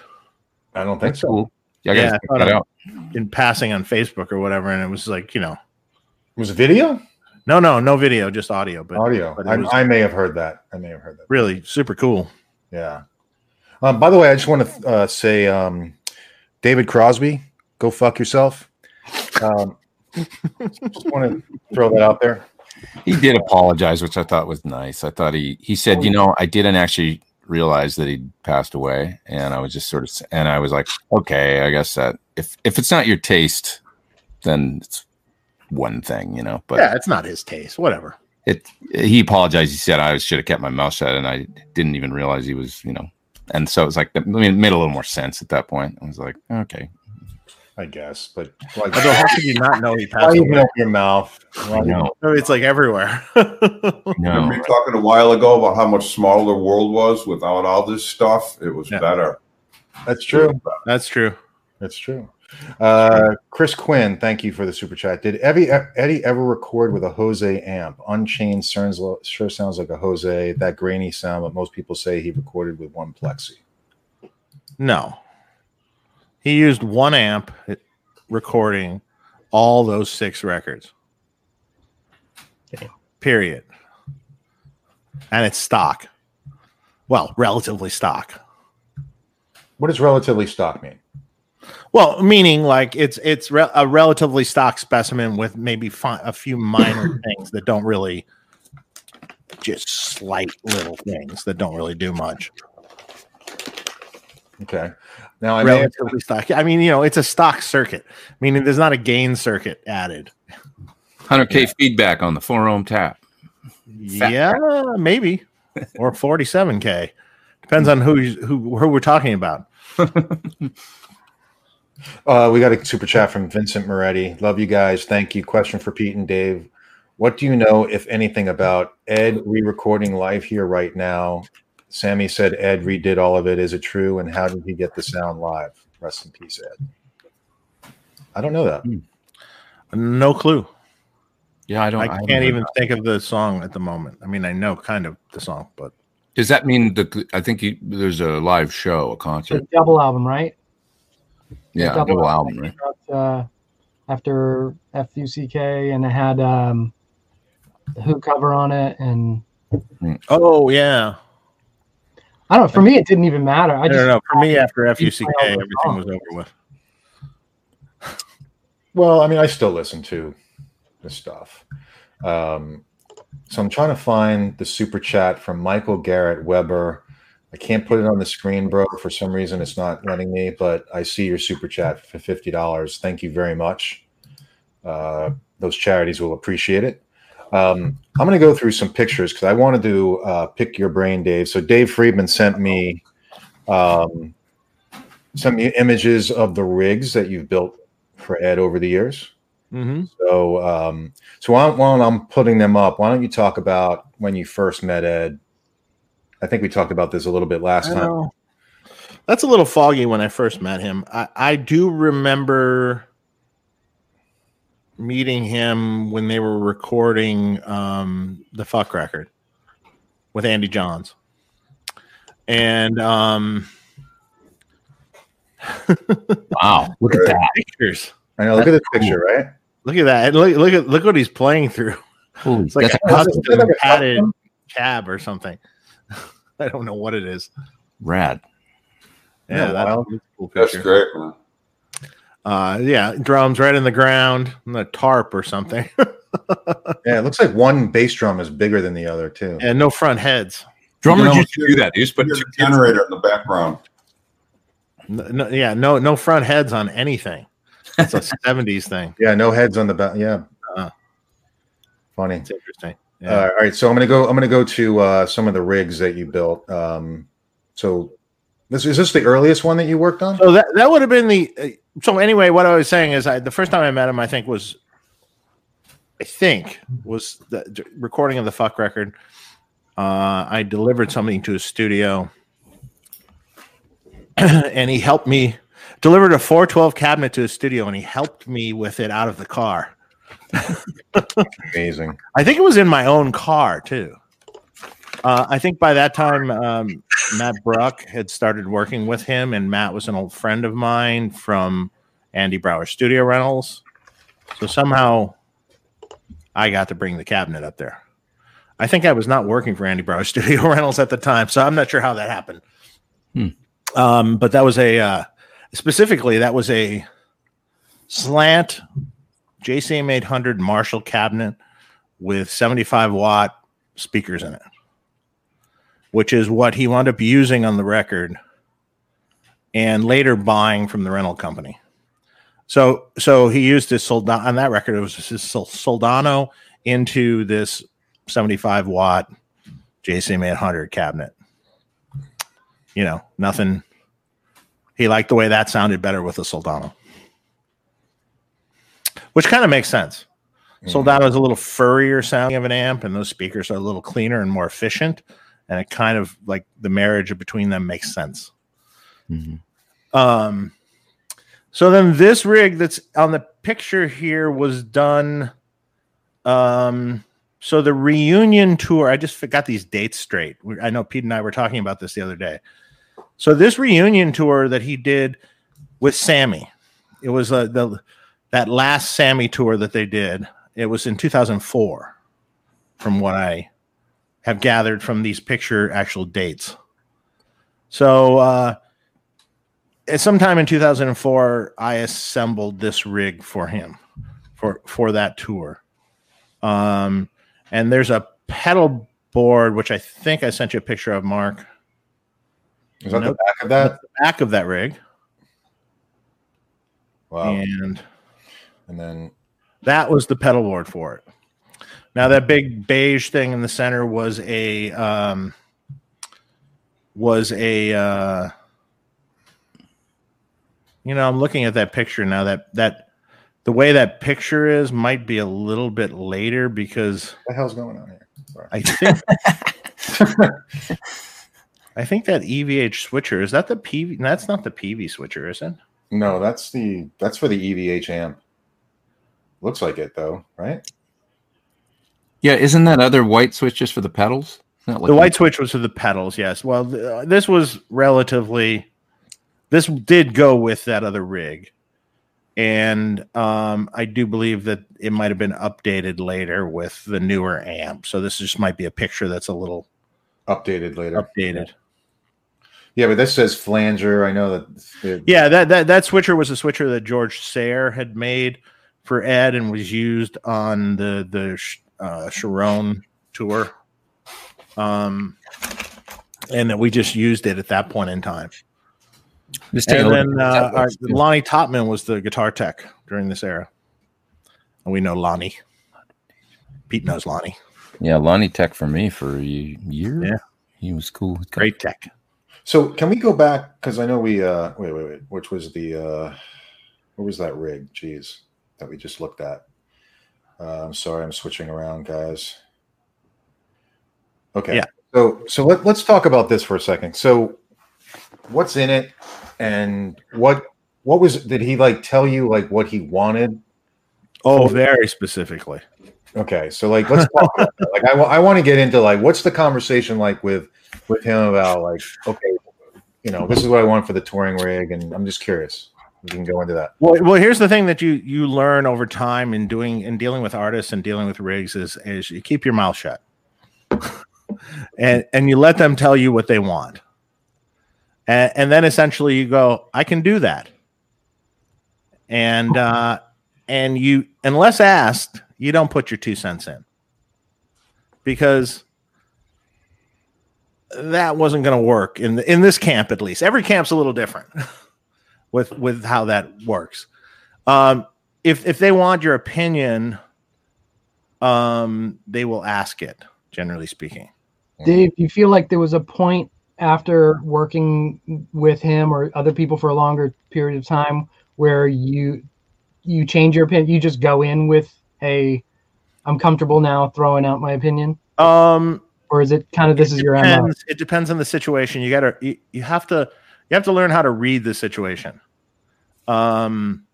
Speaker 1: I don't think
Speaker 3: That's
Speaker 1: so.
Speaker 3: cool. Yeah, I
Speaker 2: Yeah, I
Speaker 3: check
Speaker 2: thought
Speaker 3: that out.
Speaker 2: in passing on Facebook or whatever, and it was like you know,
Speaker 1: It was a video?
Speaker 2: no, no, no video, just audio, but
Speaker 1: Audio.
Speaker 2: but
Speaker 1: I,
Speaker 2: was-
Speaker 1: I may have heard that. I may have heard that.
Speaker 2: really super cool.
Speaker 1: Yeah. Um, by the way, I just want to uh, say, um, David Crosby, go fuck yourself. Um, just want to throw that out there.
Speaker 3: He did apologize, which I thought was nice. I thought he he said, you know, I didn't actually realize that he'd passed away, and I was just sort of, and I was like, okay, I guess that if if it's not your taste, then it's one thing, you know. But
Speaker 2: yeah, it's not his taste. Whatever.
Speaker 3: it he apologized. He said I should have kept my mouth shut, and I didn't even realize he was, you know. And so it was like, I mean, it made a little more sense at that point. I was like, okay,
Speaker 1: I guess, but like,
Speaker 2: Although, how could you not know he
Speaker 1: why
Speaker 2: passed
Speaker 1: even
Speaker 2: away?
Speaker 1: your mouth? Why
Speaker 3: no,
Speaker 2: It's like everywhere.
Speaker 5: Remember
Speaker 3: no,
Speaker 5: you talking a while ago about how much smaller the world was without all this stuff? It was
Speaker 2: Yeah.
Speaker 5: better.
Speaker 1: That's true.
Speaker 2: That's true.
Speaker 1: That's true. Uh, Chris Quinn, thank you for the super chat. Did Eddie, Eddie ever record with a Jose amp? Unchained sounds, sure sounds like a Jose. That grainy sound, but most people say he recorded with one plexi.
Speaker 2: No, he used one amp recording all those six records. Period. And it's stock. Well, relatively stock.
Speaker 1: What does relatively stock mean?
Speaker 2: Well, meaning like it's it's re- a relatively stock specimen with maybe fi- a few minor things that don't really just slight little things that don't really do much.
Speaker 1: Okay. Now I may have,
Speaker 2: stock. I mean, you know, it's a stock circuit, meaning there's not a gain circuit added.
Speaker 3: hundred k feedback on the four ohm tap.
Speaker 2: Yeah, maybe or 47k. Depends on who who who we're talking about.
Speaker 1: uh, we got a super chat from Vincent Moretti. Love you guys. Thank you. Question for Pete and Dave. What do you know, if anything, about Ed re-recording live here right now? Sammy said Ed redid all of it. Is it true? And how did he get the sound live? Rest in peace, Ed. I don't know that.
Speaker 2: No clue.
Speaker 3: Yeah, I don't.
Speaker 2: I
Speaker 3: haven't
Speaker 2: can't even
Speaker 3: that.
Speaker 2: think of the song at the moment. I mean, I know kind of the song, but
Speaker 3: Does that mean that I think you, there's a live show, a
Speaker 4: The
Speaker 3: a
Speaker 4: double album, right?
Speaker 3: Yeah,
Speaker 4: double
Speaker 3: double
Speaker 4: album.
Speaker 3: album, right?
Speaker 4: Uh, after FUCK, and it had um, the Who cover on it, and
Speaker 2: oh yeah,
Speaker 4: I don't know. For me, it didn't even matter. I
Speaker 2: I
Speaker 4: just
Speaker 2: don't know. For me, after FUCK,
Speaker 4: play
Speaker 2: everything
Speaker 4: songs.
Speaker 2: was over with.
Speaker 1: Well, I mean, I still listen to the stuff. Um, so I'm trying to find the super chat from Michael Garrett Weber. I can't put it on the screen, bro. For some reason, it's not letting me, but I see your super chat for $50. Thank you very much. Uh, those charities will appreciate it. Um, I'm going to go through some pictures because I wanted to uh, pick your brain, Dave. So Dave Friedman sent me um, sent me images of the rigs that you've built for Ed over the years.
Speaker 2: Mm-hmm.
Speaker 1: So, um, so while, while I'm putting them up, why don't you talk about when you first met Ed? I think we talked about this a little bit last time.
Speaker 2: That's a little foggy when I first met him. I, I do remember meeting him when they were recording um, the fuck record with Andy Johns. And um,
Speaker 3: Wow, look at that!
Speaker 2: pictures.
Speaker 1: I know. Look at this picture, right?
Speaker 2: Look at that. And look, look at look what he's playing through.
Speaker 3: Holy,
Speaker 2: It's like
Speaker 3: that's
Speaker 2: a custom
Speaker 1: like a
Speaker 2: padded
Speaker 1: custom?
Speaker 2: cab or something. I don't know what it is.
Speaker 3: rad.
Speaker 2: Yeah,
Speaker 1: Yeah,
Speaker 2: that's
Speaker 1: wild.
Speaker 2: a cool
Speaker 5: That's great, man.
Speaker 2: Uh, yeah, drums right in the ground, and the tarp or something,
Speaker 1: Yeah, it looks like one bass drum is bigger than the other too.
Speaker 2: and no front heads.
Speaker 3: Drummers
Speaker 5: You know,
Speaker 3: used to do that. They used to put
Speaker 5: Here's
Speaker 3: two
Speaker 5: a generator in the background.
Speaker 2: No, no, yeah, no, no front heads on anything. It's a '70s thing.
Speaker 1: Yeah, no heads on the back. Yeah,
Speaker 2: Uh.
Speaker 1: funny.
Speaker 2: It's interesting.
Speaker 1: Uh, all right, so I'm gonna go. I'm gonna go to uh, some of the rigs that you built. Um, so, this is this the earliest one that you worked on?
Speaker 2: So that that would have been the. Uh, so anyway, what I was saying is, I the first time I met him, I think was, I think was the recording of the fuck record. Uh, I delivered something to his studio, and he helped me delivered a 412 cabinet to his studio, and he helped me with it out of the car.
Speaker 1: Amazing.
Speaker 2: I think it was in my own car too. Uh, I think by that time, um, Matt Bruck had started working with him, and Matt was an old friend of mine from Andy Brauer Studio Rentals. So somehow I got to bring the cabinet up there. I think I was not working for Andy Brauer Studio Rentals at the time, so I'm not sure how that happened.
Speaker 3: Hmm.
Speaker 2: Um, but that was a uh, specifically that was a slant JCM 800 Marshall cabinet with 75 watt speakers in it, which is what he wound up using on the record and later buying from the rental company. So, so he used his Soldano on that record. It was his Soldano into this 75 watt JCM 800 cabinet. You know, nothing. He liked the way that sounded better with a Soldano which kind of makes sense. Mm-hmm. Soldano is a little furrier sounding of an amp, and those speakers are a little cleaner and more efficient. And it kind of like the marriage between them makes sense.
Speaker 3: Mhm.
Speaker 2: Um, so then this rig that's on the picture here was done. Um, so the reunion tour, I just got these dates straight. I know Pete and I were talking about this the other day. So this reunion tour that he did with Sammy, it was uh, the that last Sammy tour that they did. It was in 2004, from what I have gathered from these picture actual dates. So, uh, at sometime in 2004, I assembled this rig for him for for that tour. Um, and there's a pedal board which I think I sent you a picture of, Mark.
Speaker 1: Is that
Speaker 2: Nope.
Speaker 1: the back of that?
Speaker 2: Back of that rig,
Speaker 1: Wow.
Speaker 2: and
Speaker 1: And then
Speaker 2: that was the pedal board for it. Now that big beige thing in the center was a um, was a uh, you know I'm looking at that picture now that that the way that picture is might be a little bit later because
Speaker 1: what the hell's going on here? Sorry.
Speaker 2: I think I think that EVH switcher is that the PV that's not the PV switcher is it
Speaker 1: No, that's the that's for the EVH amp. Looks like it though, right?
Speaker 3: Yeah, isn't that other white switch just for the pedals? Like
Speaker 2: the white switch was for the pedals yes well th- uh, this was relatively this did go with that other rig and um, i do believe that it might have been updated later with the newer amp so this just might be a picture that's a little
Speaker 1: Updated later.
Speaker 2: updated
Speaker 1: Yeah, but this says flanger. I know that. the-
Speaker 2: yeah that, that that switcher was a switcher that george sayer had made for ed and was used on the the Sh- uh, sharon tour um and that we just used it at that point in time
Speaker 3: Just take
Speaker 2: and then uh, our. Lonnie Topman was the guitar tech during this era. And we know Lonnie. Pete knows Lonnie.
Speaker 3: yeah, Lonnie Tech for me for a year.
Speaker 2: Yeah.
Speaker 3: he was cool.
Speaker 2: Great tech.
Speaker 1: So can we go back? Because I know we. uh Wait, wait, wait. Which was the? uh What was that rig? Jeez, that we just looked at. Uh, I'm sorry, I'm switching around, guys. Okay.
Speaker 2: Yeah.
Speaker 1: So so let, let's talk about this for a second. So what's in it, and what what was did he like tell you like what he wanted?
Speaker 2: Oh, very specifically.
Speaker 1: Okay, so like let's talk. Like I, want to get into like what's the conversation like with with him about like okay, you know this is what I want for the touring rig, and I'm just curious. We can go into that.
Speaker 2: Well, well, here's the thing that you you learn over time in doing in dealing with artists and dealing with rigs is is you keep your mouth shut, and and you let them tell you what they want, and, and then essentially you go, I can do that, and uh, and you unless asked, you don't put your two cents in. Because that wasn't going to work in the, in this camp at least. Every camp's a little different with with how that works. Um, if if they want your opinion, um, they will ask it. Generally speaking,
Speaker 4: Dave, you feel like there was a point after working with him or other people for a longer period of time where you you change your opinion? You just go in with a I'm comfortable now throwing out my opinion,
Speaker 2: um,
Speaker 4: or is it kind of this is your MO?
Speaker 2: depends, it depends on the situation. You got to you, you have to you have to learn how to read the situation. Um,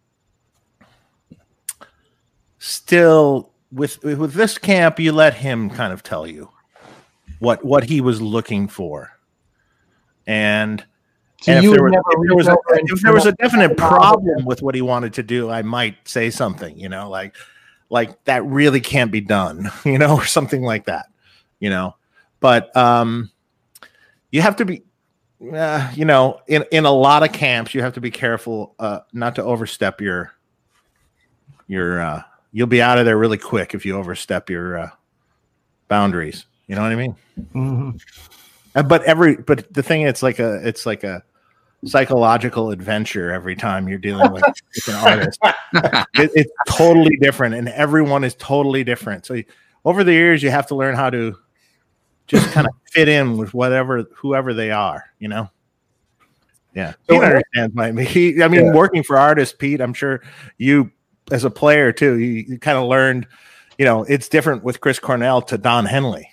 Speaker 2: still with with this camp, you let him kind of tell you what what he was looking for, and
Speaker 4: So
Speaker 2: and if there, was, if there was a, if there was a definite problem with what he wanted to do, I might say something, you know, like like that really can't be done, you know, or something like that, you know. But um, you have to be, uh, you know, in in a lot of camps, you have to be careful uh, not to overstep your your. Uh, you'll be out of there really quick if you overstep your uh, boundaries. You know what I mean?
Speaker 4: Mhm.
Speaker 2: Uh, but every but the thing it's like a it's like a psychological adventure every time you're dealing with, with an artist it, it's totally different and everyone is totally different so you- over the years you have to learn how to just kind of fit in with whatever whoever they are you know yeah
Speaker 1: So-
Speaker 2: Pete understands my he, i mean
Speaker 1: Yeah.
Speaker 2: working for artists pete i'm sure you as a player too you, you kind of learned you know it's different with chris cornell to don henley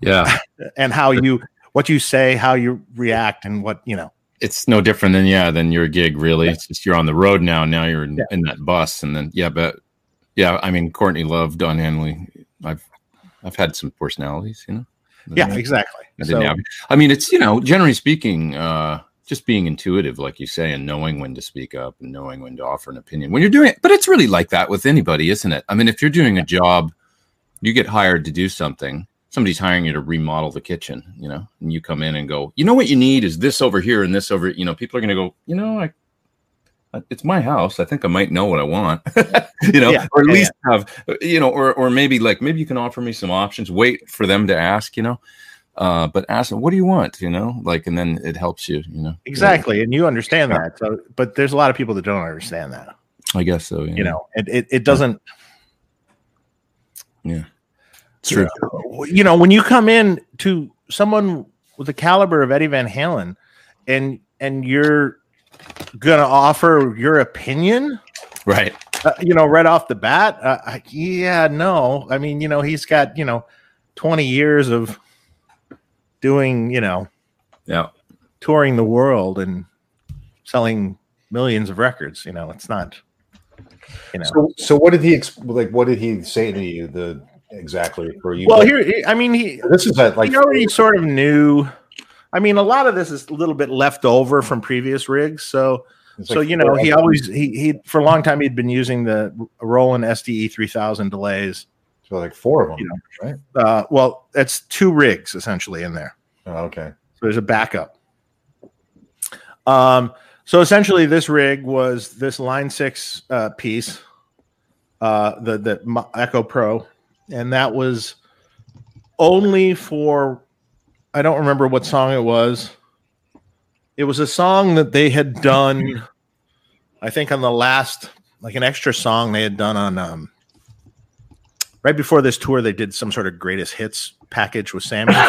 Speaker 3: Yeah.
Speaker 2: and how you what you say, how you react, and what you know.
Speaker 3: It's no different than yeah, than your gig really. It's just you're on the road now. Now you're in,
Speaker 2: Yeah.
Speaker 3: in that bus, and then yeah, but yeah, I mean Courtney Love, Don Henley. I've I've had some personalities, you know.
Speaker 2: Yeah,
Speaker 3: I
Speaker 2: exactly.
Speaker 3: didn't
Speaker 2: So,
Speaker 3: have- I mean, it's you know, generally speaking, uh, just being intuitive, like you say, and knowing when to speak up and knowing when to offer an opinion when you're doing it. But it's really like that with anybody, isn't it? I mean, if you're doing a job, you get hired to do something. Somebody's hiring you to remodel the kitchen, you know, and you come in and go, you know what you need is this over here and this over. You know, people are going to go, you know, I, I- it's my house. I think I might know what I want, you know,
Speaker 2: Yeah,
Speaker 3: or at
Speaker 2: yeah,
Speaker 3: least have, you know, or or maybe like maybe you can offer me some options. Wait for them to ask, you know uh, but ask them, what do you want? You know, like, and then it helps you, you know.
Speaker 2: exactly, and you understand that. So, but there's a lot of people that don't understand that.
Speaker 3: I guess so. Yeah.
Speaker 2: You know, it it, it doesn't.
Speaker 3: yeah, it's true.
Speaker 2: You know, when you come in to someone with the caliber of Eddie Van Halen, and and you're gonna offer your opinion,
Speaker 3: Right.
Speaker 2: uh, you know, right off the bat, uh, yeah, no. I mean, you know, he's got you know, twenty years of doing, you know,
Speaker 3: Yeah.
Speaker 2: touring the world and selling millions of records. You know, it's not. You know.
Speaker 1: So, so what did he ex- like? What did he say to you? The exactly for you?
Speaker 2: well, here, I mean, he
Speaker 1: this is at like
Speaker 2: he already sort of knew. I mean, a lot of this is a little bit left over from previous rigs. So,
Speaker 1: it's
Speaker 2: so
Speaker 1: like
Speaker 2: you know, he always he he for a long time he'd been using the Roland SDE three thousand delays.
Speaker 1: so like four of them,
Speaker 2: you know.
Speaker 1: right?
Speaker 2: Uh, well, that's two rigs essentially in there.
Speaker 1: Oh, okay.
Speaker 2: So there's a backup. Um, so essentially, this rig was this Line Six uh, piece, uh, the the Echo Pro, and that was only for I don't remember what song it was. It was a song that they had done, I think, on the last like an extra song they had done on um, right before this tour. They did some sort of greatest hits package with Sammy.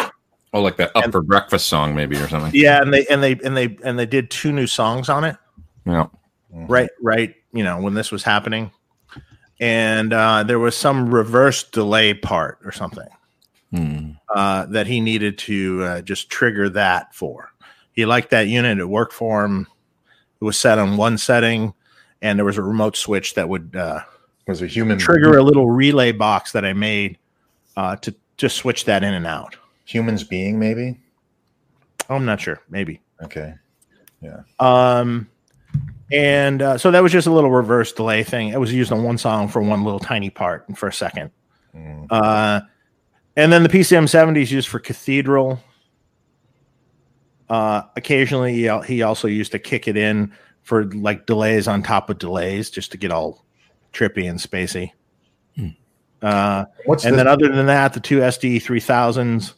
Speaker 3: Oh, like that up
Speaker 2: And-
Speaker 3: for breakfast song, maybe or something.
Speaker 2: Yeah, and they and they and they and they did two new songs on it.
Speaker 3: Yeah.
Speaker 2: Right, right. You know when this was happening, and uh, there was some reverse delay part or something
Speaker 3: Hmm.
Speaker 2: uh, that he needed to uh, just trigger that for. He liked that unit; it worked for him. It was set on one setting, and there was a remote switch that would uh,
Speaker 1: Was a human
Speaker 2: trigger a little relay box that I made uh, to just switch that in and out.
Speaker 1: humans being maybe?
Speaker 2: Oh, I'm not sure, maybe.
Speaker 1: Okay. Yeah.
Speaker 2: Um, and uh, so that was just a little reverse delay thing. It was used on one song for one little tiny part and for a second.
Speaker 1: Mm.
Speaker 2: Uh, and then the PCM 70 is used for cathedral. Uh, occasionally, he, he also used to kick it in for like delays on top of delays, just to get all trippy and spacey.
Speaker 3: Hmm.
Speaker 2: Uh,
Speaker 1: What's
Speaker 2: and
Speaker 1: this?
Speaker 2: then other than that, the two SD three thousands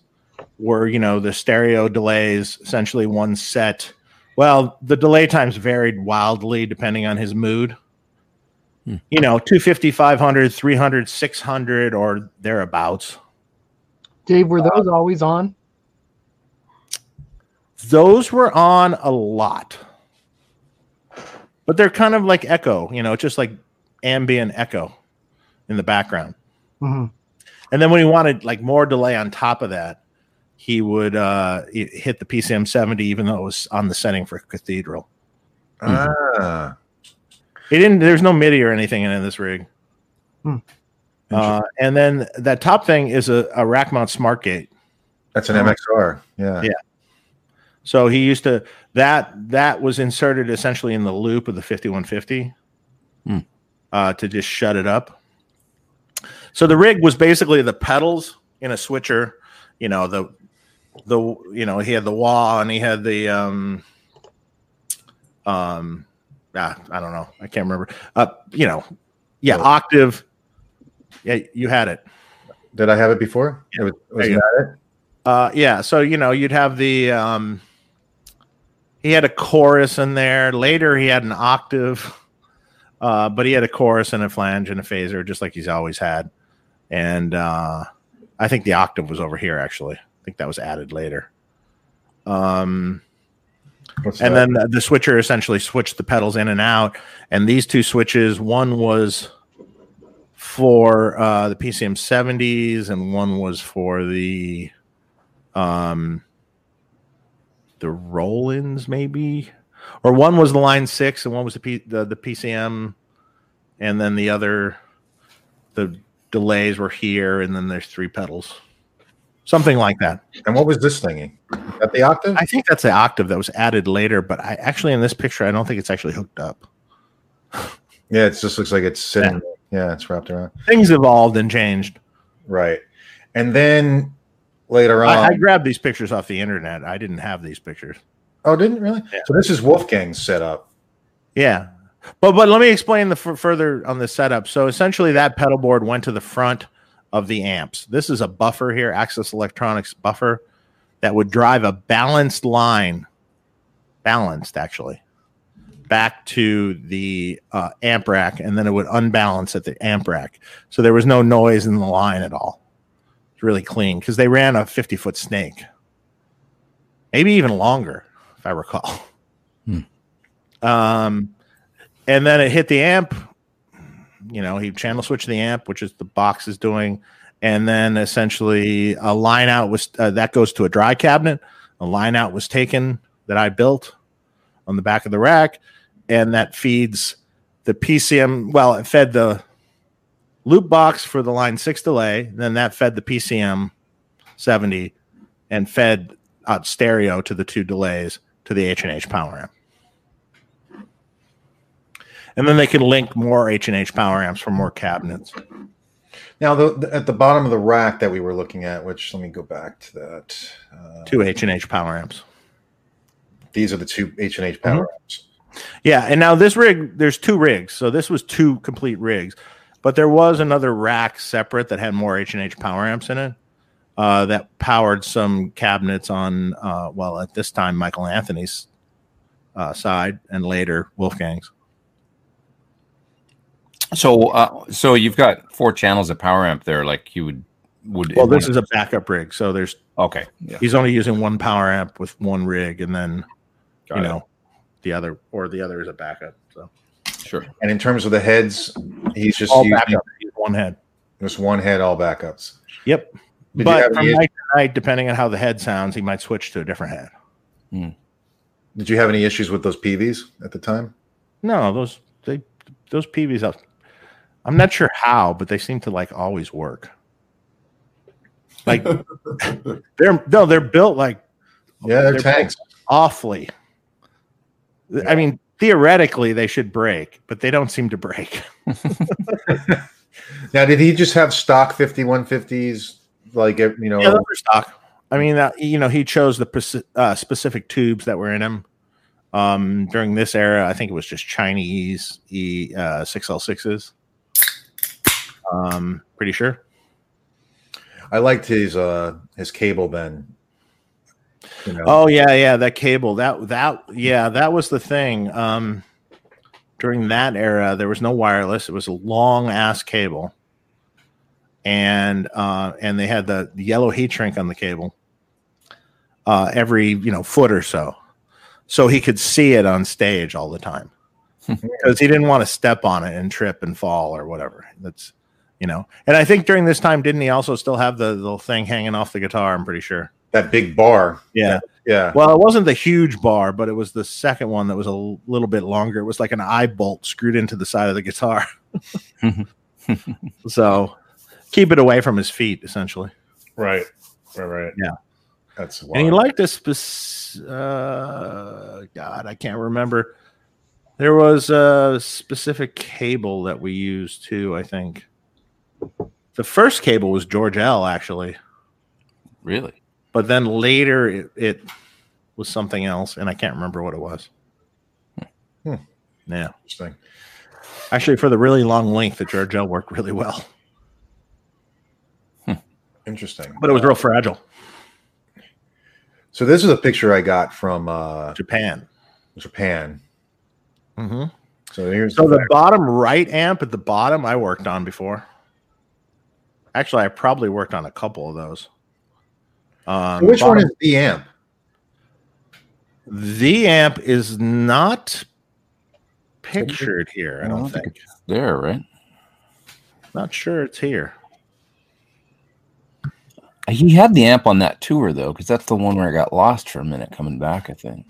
Speaker 2: were you know the stereo delays essentially one set. Well, the delay times varied wildly depending on his mood.
Speaker 3: Hmm.
Speaker 2: You know, 250, 500, 300, 600 or thereabouts.
Speaker 4: Dave, were those always on?
Speaker 2: Those were on a lot. But they're kind of like echo, you know, just like ambient echo in the background.
Speaker 4: hmm
Speaker 2: And then when he wanted like more delay on top of that, he would uh hit the PCM 70 even though it was on the setting for Cathedral.
Speaker 1: ah,
Speaker 2: He didn't there's no MIDI or anything in this rig.
Speaker 4: Hmm.
Speaker 2: Uh, and then that top thing is a, a rack mount smart gate.
Speaker 1: that's an MXR. Yeah.
Speaker 2: Yeah. So he used to that that was inserted essentially in the loop of the 5150
Speaker 3: Hmm.
Speaker 2: uh, to just shut it up. So the rig was basically the pedals in a switcher, you know, the the you know, he had the wah and he had the um um ah, I don't know. I can't remember. Uh you know, yeah,
Speaker 1: Oh.
Speaker 2: octave. Yeah, you had it.
Speaker 1: Did I have it before? It was, was that it?
Speaker 2: Uh, yeah. So you know, you'd have the um, he had a chorus in there. Later, he had an octave, uh, but he had a chorus and a flange and a phaser, just like he's always had. And uh, I think the octave was over here. Actually, I think that was added later. Um,
Speaker 1: What's
Speaker 2: and
Speaker 1: that?
Speaker 2: then the, the switcher essentially switched the pedals in and out. And these two switches, one was for uh, the PCM 70s, and one was for the um, the Rolands, maybe, or one was the Line Six, and one was the P, the, the PCM, and then the other the delays were here, and then there's three pedals, something like that.
Speaker 1: and what was this thingy? At the octave?
Speaker 2: I think that's the octave that was added later, but I actually in this picture I don't think it's actually hooked up.
Speaker 1: yeah, it just looks like it's sitting. Yeah, it's wrapped around.
Speaker 2: Things evolved and changed.
Speaker 1: Right. And then later on.
Speaker 2: I, I grabbed these pictures off the internet. I didn't have these pictures.
Speaker 1: oh, didn't really?
Speaker 2: Yeah.
Speaker 1: So this is Wolfgang's setup.
Speaker 2: Yeah, but but let me explain the f- further on the setup. So essentially, that pedal board went to the front of the amps. This is a buffer here, Axess Electronics buffer, that would drive a balanced line, balanced actually, back to the uh, amp rack, and then it would unbalance at the amp rack. So there was no noise in the line at all. It's really clean because they ran a fifty foot snake, maybe even longer, if I recall. Um, and then it hit the amp. You know, he channel switched the amp, which is the box is doing, and then essentially a line out was uh, that goes to a dry cabinet. A line out was taken that I built on the back of the rack, and that feeds the PCM. Well, it fed the loop box for the line six delay, then that fed the PCM seventy, and fed out stereo to the two delays to the H and H power amp and then they can link more H and H power amps for more cabinets.
Speaker 1: Now, the, the- at the bottom of the rack that we were looking at, which let me go back to that. Uh,
Speaker 2: Two H and H power amps.
Speaker 1: these are the two H and H power amps.
Speaker 2: Yeah, and now this rig, there's two rigs, so this was two complete rigs, but there was another rack separate that had more H and H power amps in it. Uh, that powered some cabinets on, uh, well, at this time Michael Anthony's uh, side, and later Wolfgang's.
Speaker 3: So, uh, so you've got four channels of power amp there. Like you would would.
Speaker 2: Well, this is a backup rig, so there's
Speaker 3: okay. Yeah,
Speaker 2: he's only using one power amp with one rig, and then
Speaker 3: got
Speaker 2: you
Speaker 3: it.
Speaker 2: know the other or the other is a backup. So
Speaker 3: sure.
Speaker 1: And in terms of the heads, he's just
Speaker 2: all
Speaker 1: using
Speaker 2: one head.
Speaker 1: just one head, all backups.
Speaker 2: Yep.
Speaker 1: Did
Speaker 2: but from night to night, depending on how the head sounds, he might switch to a different head. Hmm.
Speaker 1: Did you have any issues with those PVs at the time?
Speaker 2: No, those they those PVs. Up, I'm not sure how, but they seem to like always work. Like they're no, they're built like
Speaker 1: Yeah, they're,
Speaker 2: They're
Speaker 1: tanks.
Speaker 2: awfully. I mean, theoretically they should break, but they don't seem to break.
Speaker 1: Now, did he just have stock 5150s? Like, you know,
Speaker 2: Yeah, stock. I mean, uh, you know, he chose the uh, specific tubes that were in him. Um, during this era, I think it was just Chinese E uh, 6L6s. Um, pretty sure.
Speaker 1: I liked his uh his cable then. You know,
Speaker 2: Oh yeah, yeah, that cable. That that yeah, that was the thing. Um during that era, there was no wireless. It was a long ass cable. And uh and they had the, the yellow heat shrink on the cable. Uh every, you know, foot or so. So he could see it on stage all the time. Because he didn't want to step on it and trip and fall or whatever. That's you know. And I think during this time, didn't he also still have the little thing hanging off the guitar? I'm pretty sure.
Speaker 1: That big bar.
Speaker 2: Yeah.
Speaker 1: Yeah.
Speaker 2: Well, it wasn't the huge bar, but it was the second one that was a l- little bit longer. It was like an eye bolt screwed into the side of the guitar. so keep it away from his feet, essentially.
Speaker 1: Right. Right. Right.
Speaker 2: Yeah.
Speaker 1: That's
Speaker 2: And he liked a spec- uh, God, I can't remember. There was a specific cable that we used too, I think. The first cable was George L, actually.
Speaker 3: Really?
Speaker 2: But then later it, it was something else and i can't remember what it was
Speaker 1: Hmm.
Speaker 2: yeah
Speaker 1: Interesting.
Speaker 2: actually for the really long length the george l worked really well
Speaker 1: Interesting.
Speaker 2: but it was real fragile
Speaker 1: So this is a picture I got from uh
Speaker 2: japan
Speaker 1: Japan.
Speaker 2: mm-hmm.
Speaker 1: So here's
Speaker 2: so
Speaker 1: the
Speaker 2: the bottom right amp at the bottom i worked on before actually i probably worked on a couple of those um,
Speaker 1: which one is the amp?
Speaker 2: the amp is not pictured here i
Speaker 3: I
Speaker 2: don't
Speaker 3: don't think
Speaker 2: think
Speaker 3: There, right?
Speaker 2: not sure it's here
Speaker 3: He had the amp on that tour though, because that's the one where I got lost for a minute coming back. I think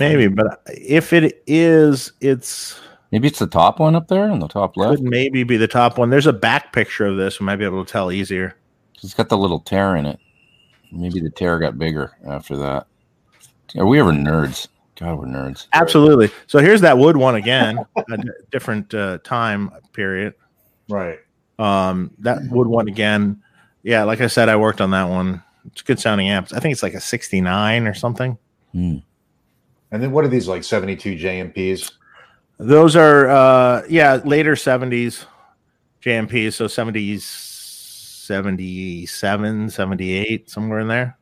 Speaker 2: maybe but if it is it's
Speaker 3: maybe it's the top one up there on the top left.
Speaker 2: could maybe be the top one. There's a back picture of this. We might be able to tell easier.
Speaker 3: It's got the little tear in it. Maybe the tear got bigger after that. Are we ever nerds? God, we're nerds.
Speaker 2: Absolutely. So here's that wood one again, a d- different uh, time period.
Speaker 1: Right.
Speaker 2: Um, that wood one again. Yeah, like I said, I worked on that one. It's good sounding amps. I think it's like a 69 or something.
Speaker 3: Hmm.
Speaker 1: And then what are these like 72 JMPs?
Speaker 2: Those are uh yeah, later 70s JMPs, so 70s 77, 78, somewhere in there.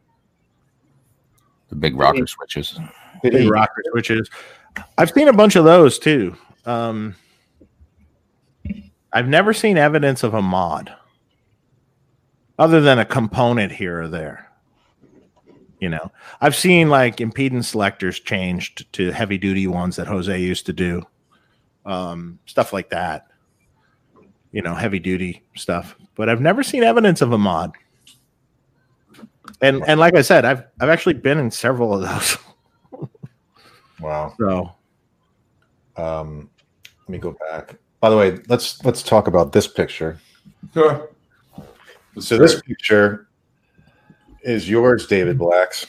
Speaker 3: The big rocker switches.
Speaker 1: Did
Speaker 2: big rocker switches. I've seen a bunch of those too. Um, I've never seen evidence of a mod, other than a component here or there. You know, I've seen like impedance selectors changed to heavy duty ones that Jose used to do, um, stuff like that. You know, heavy duty stuff, but I've never seen evidence of a mod. And and like I said, I've I've actually been in several of those.
Speaker 1: wow.
Speaker 2: So
Speaker 1: Um, let me go back. By the way, let's let's talk about this picture.
Speaker 5: Sure.
Speaker 1: So this picture is yours, David Blacks.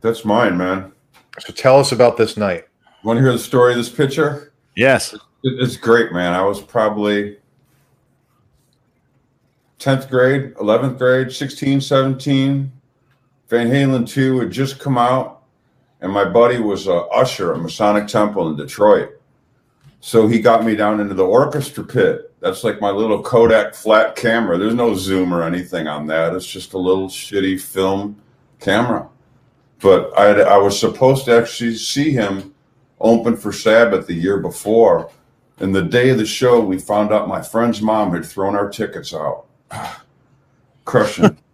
Speaker 5: That's mine, man.
Speaker 1: So tell us about this night.
Speaker 5: Want to hear the story of this picture?
Speaker 2: yes,
Speaker 5: It's great, man. I was probably 10th grade, 11th grade, 16, 17. Van Halen 2 had just come out, and my buddy was a usher at Masonic Temple in Detroit. So he got me down into the orchestra pit. That's like my little Kodak flat camera. There's no zoom or anything on that. It's just a little shitty film camera. But I, I was supposed to actually see him open for Sabbath the year before. And the day of the show, we found out my friend's mom had thrown our tickets out. Crushing.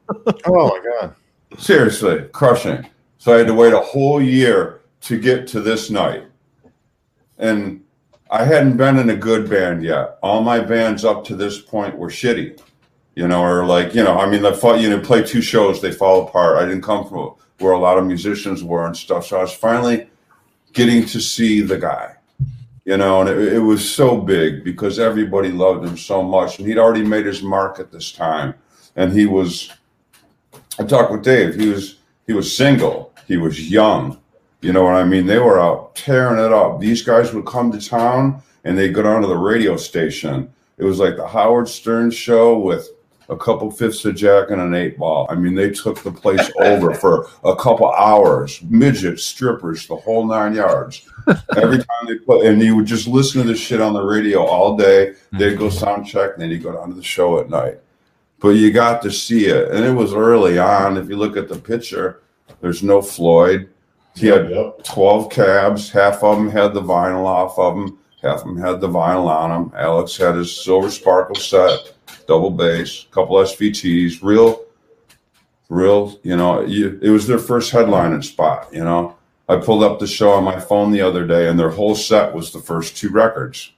Speaker 1: Oh my god.
Speaker 5: Seriously, crushing. So I had to wait a whole year to get to this night. And I hadn't been in a good band yet. All my bands up to this point were shitty. You know, or like, you know, I mean, I fought, you know, play two shows, they fall apart. I didn't come from where a lot of musicians were and stuff. So I was finally getting to see the guy, you know, and it, it was so big because everybody loved him so much. And he'd already made his mark at this time. And he was, I talked with Dave. He was he was single. He was young. You know what I mean? They were out tearing it up. These guys would come to town and they'd go down to the radio station. It was like the Howard Stern show with a couple fifths of Jack, and an eight ball. I mean, they took the place over for a couple hours. Midgets, strippers, the whole nine yards. Every time they put, and you would just listen to this shit on the radio all day. They'd go mm-hmm. sound check, and then you go down to the show at night. But you got to see it, and it was early on. If you look at the picture, there's no Floyd. He had
Speaker 6: Yep.
Speaker 5: 12 cabs. Half of them had the vinyl off of them. Half of them had the vinyl on them. Alex had his silver sparkle set, double bass, couple SVTs, real, real, you know, you, it was their first headlining spot, you know. I pulled up the show on my phone the other day and their whole set was the first two records.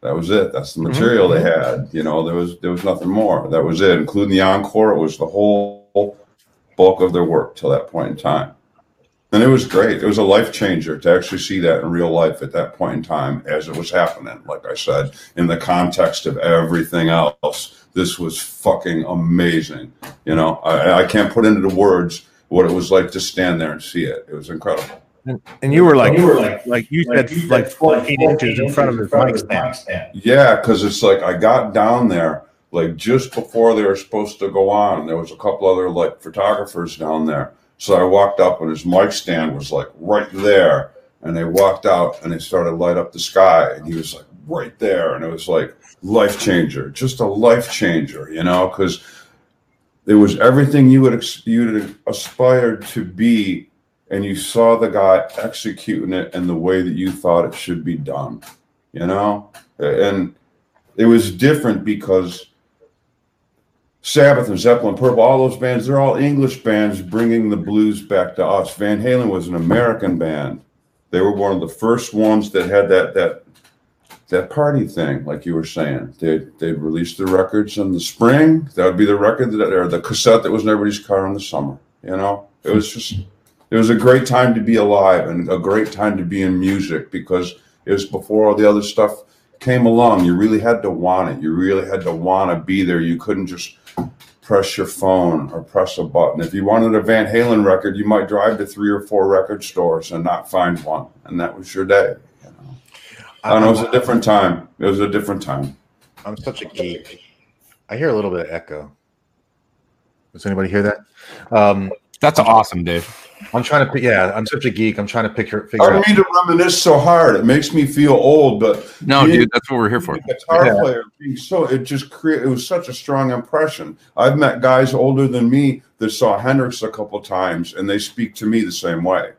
Speaker 5: That was it. That's the mm-hmm. material they mm-hmm. had. You know, there was there was nothing more. That was it, including the encore. It was the whole bulk of their work till that point in time. And it was great. It was a life changer to actually see that in real life at that point in time as it was happening. Like I said, in the context of everything else, this was fucking amazing. You know, I, I can't put into the words what it was like to stand there and see it. It was incredible.
Speaker 2: And, and you were like,
Speaker 6: You were like-
Speaker 2: like you said,
Speaker 6: you
Speaker 2: like
Speaker 6: said,
Speaker 2: 14 inches in front of his mic stand.
Speaker 6: stand.
Speaker 5: Yeah, because it's like I got down there like just before they were supposed to go on. There was a couple other like photographers down there. So I walked up and his mic stand was like right there. And they walked out and they started light up the sky. And he was like right there. And it was like life changer, just a life changer, you know, because it was everything you would ex- you'd aspired to be. And you saw the guy executing it in the way that you thought it should be done, you know? And it was different because Sabbath and Zeppelin, Purple, all those bands, they're all English bands bringing the blues back to us. Van Halen was an American band. They were one of the first ones that had that that that party thing, like you were saying. They they'd release the records in the spring. That would be the record that or the cassette that was in everybody's car in the summer. You know, it was just it was a great time to be alive and a great time to be in music because it was before all the other stuff came along. You really had to want it. You really had to want to be there. You couldn't just press your phone or press a button. If you wanted a Van Halen record, you might drive to three or four record stores and not find one, and that was your day. You know? I don't know. It was a different time. It was a different time.
Speaker 1: I'm such a geek. I hear a little bit of echo. Does anybody hear that? Um,
Speaker 3: That's awesome, Dave.
Speaker 1: I'm trying to pick. Yeah, I'm such a geek. I'm trying to pick your
Speaker 5: I don't mean to reminisce so hard. It makes me feel old, but
Speaker 3: No,
Speaker 5: being-
Speaker 3: dude, that's what we're here for.
Speaker 5: guitar
Speaker 1: Yeah.
Speaker 5: player being so it just create it was such a strong impression. I've met guys older than me that saw Hendrix a couple times, and they speak to me the same way.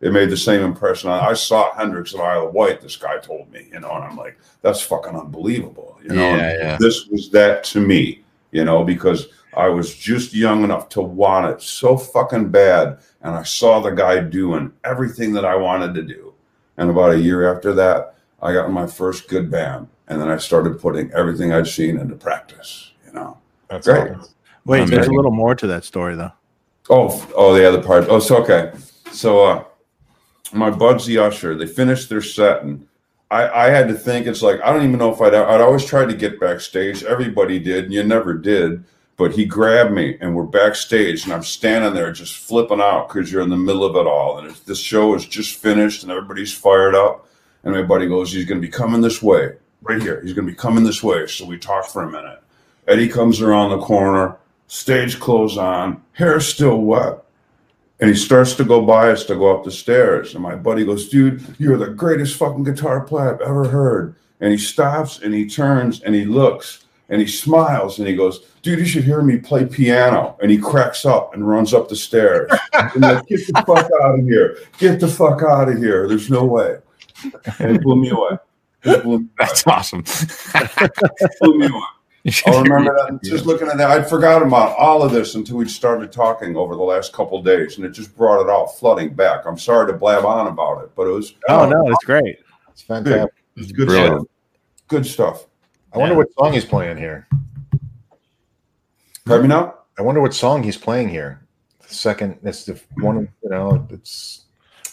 Speaker 5: It made the same impression. I, I saw Hendrix at Isle of Wight. This guy told me, you know, and I'm like, that's fucking unbelievable, you know.
Speaker 3: Yeah, yeah.
Speaker 5: This was that to me, you know, because I was just young enough to want it so fucking bad, and I saw the guy doing everything that I wanted to do. And about a year after that, I got my first good band, and then I started putting everything I'd seen into practice. You know.
Speaker 1: That's
Speaker 5: Great.
Speaker 1: awesome.
Speaker 2: Wait, there's a little more to that story though.
Speaker 5: Oh, oh, the other part. Oh, so okay. So, uh, my buds, the usher, they finished their set, and I, I had to think. It's like I don't even know if I'd. I'd always tried to get backstage. Everybody did, and you never did. But he grabbed me, and we're backstage, and I'm standing there just flipping out because you're in the middle of it all, and this show is just finished, and everybody's fired up, and my buddy goes, "He's going to be coming this way, right here. He's going to be coming this way." So we talk for a minute. Eddie comes around the corner, stage clothes on, hair still wet. And he starts to go by us to go up the stairs. And my buddy goes, Dude, you're the greatest fucking guitar player I've ever heard. And he stops and he turns and he looks and he smiles and he goes, Dude, you should hear me play piano. And he cracks up and runs up the stairs. I'm like, Get the fuck out of here. Get the fuck out of here. There's no way. And it blew me away. It blew me,
Speaker 3: That's awesome.
Speaker 5: blew me away. I remember that. Just looking at that, I'd forgotten about all of this until we started talking over the last couple of days, and it just brought it all flooding back. I'm sorry to blab on about it, but it was
Speaker 2: Oh no, it's great.
Speaker 1: It's fantastic.
Speaker 5: it's good
Speaker 3: Brilliant.
Speaker 5: stuff. Good stuff.
Speaker 1: I wonder what song he's playing here.
Speaker 5: Pardon me now?
Speaker 1: I wonder what song he's playing here. The second, it's the one. You know, it's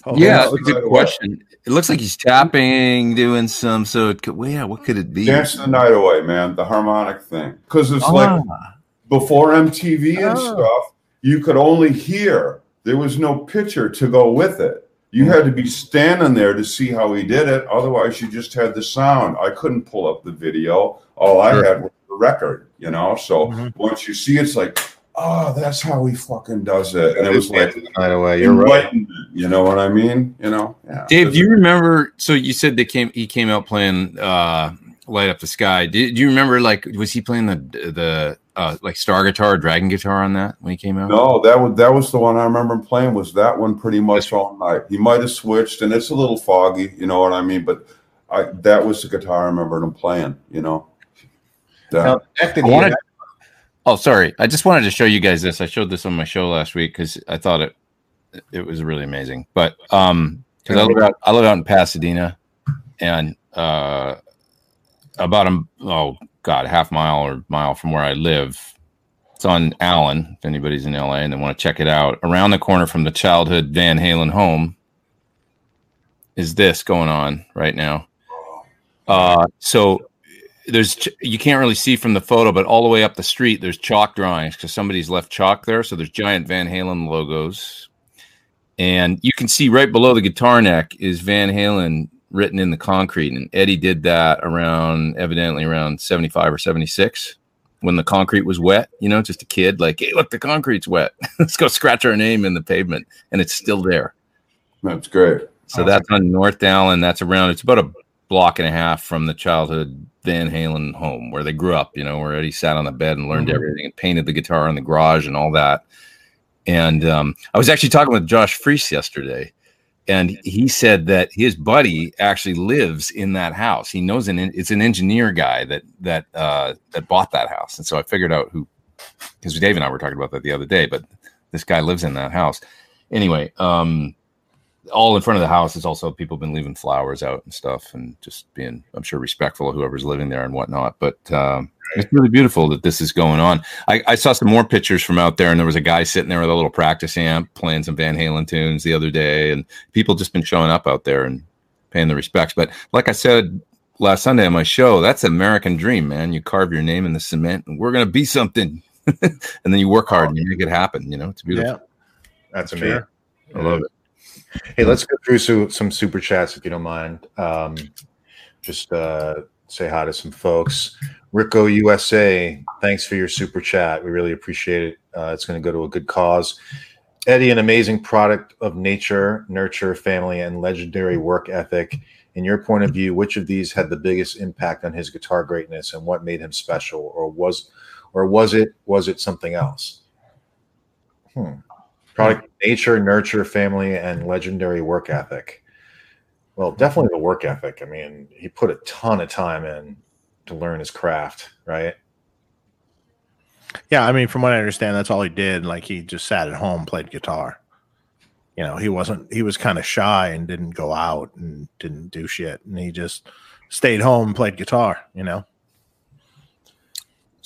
Speaker 2: Oh,
Speaker 3: yeah,
Speaker 5: Dance the
Speaker 3: good
Speaker 5: Night Away.
Speaker 3: question. It looks like he's tapping, doing some. So, it could, well, yeah, what could it be?
Speaker 5: Dance the night away, man. The harmonic thing, because it's
Speaker 2: Ah.
Speaker 5: like before MTV and
Speaker 2: Oh.
Speaker 5: stuff, you could only hear. There was no picture to go with it. You had to be standing there to see how he did it. Otherwise, you just had the sound. I couldn't pull up the video. All I
Speaker 3: Sure.
Speaker 5: had was the record, you know. So
Speaker 2: Mhm.
Speaker 5: once you see, it, it's like, oh, that's how he fucking does it, and it was like
Speaker 1: the night away. You're right.
Speaker 5: You know what I mean? You know, yeah.
Speaker 3: Dave, do you remember? So you said they came. He came out playing uh, "Light Up the Sky." Did do you remember? Like, was he playing the the uh, like star guitar, or dragon guitar on that when he came out?
Speaker 5: No, that was that was the one I remember him playing. Was that one pretty much all night? He might have switched, and it's a little foggy. You know what I mean? But I that was the guitar I remember him playing. You know. That-
Speaker 1: Now, Nick, did
Speaker 3: I
Speaker 1: he
Speaker 3: wanted-
Speaker 1: have-
Speaker 3: Oh, sorry. I just wanted to show you guys this. I showed this on my show last week because I thought it it was really amazing. But um, because I live out I live out in Pasadena, and uh, about a oh god half mile or mile from where I live, it's on Allen. If anybody's in LA and they want to check it out, around the corner from the childhood Van Halen home is this going on right now. Uh, so there's you can't really see from the photo, but all the way up the street there's chalk drawings because somebody's left chalk there. So there's giant Van Halen logos, and you can see right below the guitar neck is Van Halen written in the concrete. And Eddie did that around evidently around 75 or 76 when the concrete was wet. You know, just a kid like, hey, look, the concrete's wet. Let's go scratch our name in the pavement, and it's still there.
Speaker 5: that's great.
Speaker 3: So that's on North Allen. That's around. It's about a block and a half from the childhood Van Halen home where they grew up. You know, where Eddie sat on the bed and learned
Speaker 2: Mhm.
Speaker 3: everything and painted the guitar in the garage and all that. And um, I was actually talking with Josh Freese yesterday, and he said that his buddy actually lives in that house. He knows an it's an engineer guy that that uh, that bought that house, and so I figured out who because Dave and I were talking about that the other day. But this guy lives in that house. Anyway, um, all in front of the house is also people been leaving flowers out and stuff and just being i'm sure respectful of whoever's living there and whatnot. But um, it's really beautiful that this is going on. I, I saw some more pictures from out there and there was a guy sitting there with a little practice amp playing some van halen tunes the other day and people just been showing up out there and paying the respects. But like i said last sunday on my show that's american dream man. You carve your name in the cement and we're going to be something. And then you work hard and you make it happen you know? It's beautiful.
Speaker 2: Yeah.
Speaker 1: That's
Speaker 2: Sure.
Speaker 1: amazing.
Speaker 3: i love it
Speaker 1: Hey, let's go through so, some super chats if you don't mind. Um, just uh, say hi to some folks. Rico USA, thanks for your super chat. We really appreciate it. Uh, it's going to go to a good cause. Eddie, an amazing product of nature, nurture, family, and legendary work ethic. In your point of view, which of these had the biggest impact on his guitar greatness, and what made him special, or was, or was it was it something else? Hmm. Product of nature, nurture, family, and legendary work ethic. Well, definitely the work ethic. I mean, he put a ton of time in to learn his craft, right?
Speaker 2: Yeah, I mean, from what I understand, that's all he did. Like he just sat at home, played guitar. You know, he wasn't. He was kind of shy and didn't go out and didn't do shit, and he just stayed home played guitar. You know,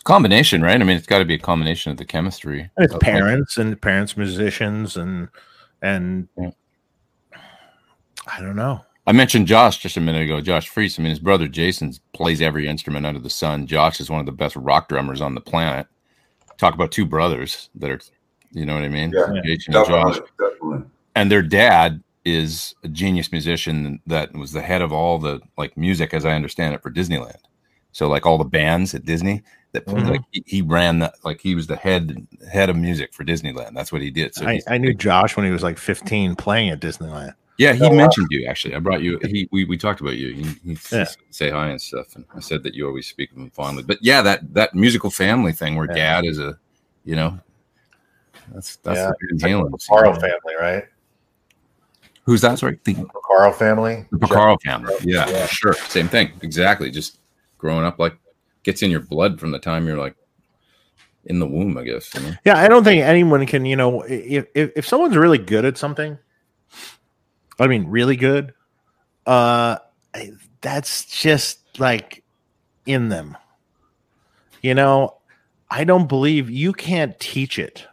Speaker 3: combination, right? I mean, it's got to be a combination of the chemistry.
Speaker 2: and his
Speaker 3: of-
Speaker 2: parents and parents musicians and and
Speaker 3: Yeah.
Speaker 2: I don't know.
Speaker 3: I mentioned Josh just a minute ago. Josh Freese. I mean, his brother Jason plays every instrument under the sun. Josh is one of the best rock drummers on the planet. Talk about two brothers that are, you know what I mean?
Speaker 5: Yeah.
Speaker 3: Jason and Josh.
Speaker 5: Definitely, definitely.
Speaker 3: And their dad is a genius musician that was the head of all the like music, as I understand it, for Disneyland. So like all the bands at Disney that
Speaker 2: Mhm.
Speaker 3: like he, he ran that like he was the head head of music for Disneyland. That's what he did. So
Speaker 2: I, I knew Josh when he was like 15 playing at Disneyland.
Speaker 3: Yeah, he
Speaker 5: Oh, wow.
Speaker 3: mentioned you actually. I brought you. He we, we talked about you. He, he
Speaker 2: Yeah.
Speaker 3: say hi and stuff, and I said that you always speak of him fondly. But yeah, that that musical family thing where
Speaker 2: Yeah.
Speaker 3: dad is a, you know, that's that's
Speaker 1: Yeah,
Speaker 3: the Van Halen.
Speaker 1: Picaro family, right?
Speaker 3: Who's that? Sorry, the,
Speaker 1: Picaro family.
Speaker 3: the Picaro family. Yeah,
Speaker 1: Yeah.
Speaker 3: sure, same thing. Exactly. Just growing up like gets in your blood from the time you're like in the womb. I guess. You know?
Speaker 2: Yeah, I don't think anyone can, you know, if, if if someone's really good at something, I mean, really good, uh, that's just like in them. You know, I don't believe you can't teach it.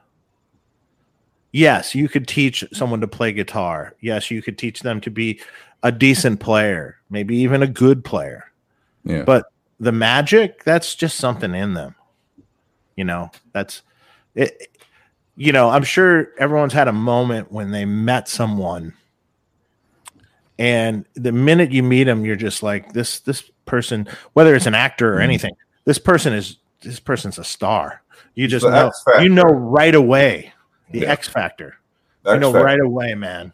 Speaker 2: Yes, you could teach someone to play guitar. Yes, you could teach them to be a decent player, maybe even a good player.
Speaker 3: Yeah.
Speaker 2: But the magic, that's just something in them. You know, that's it. You know, I'm sure everyone's had a moment when they met someone, and the minute you meet them, you're just like this. This person, whether it's an actor or anything, this person is this person's a star. You just know, you know right away the
Speaker 5: Yeah.
Speaker 2: X factor. You know right away, man.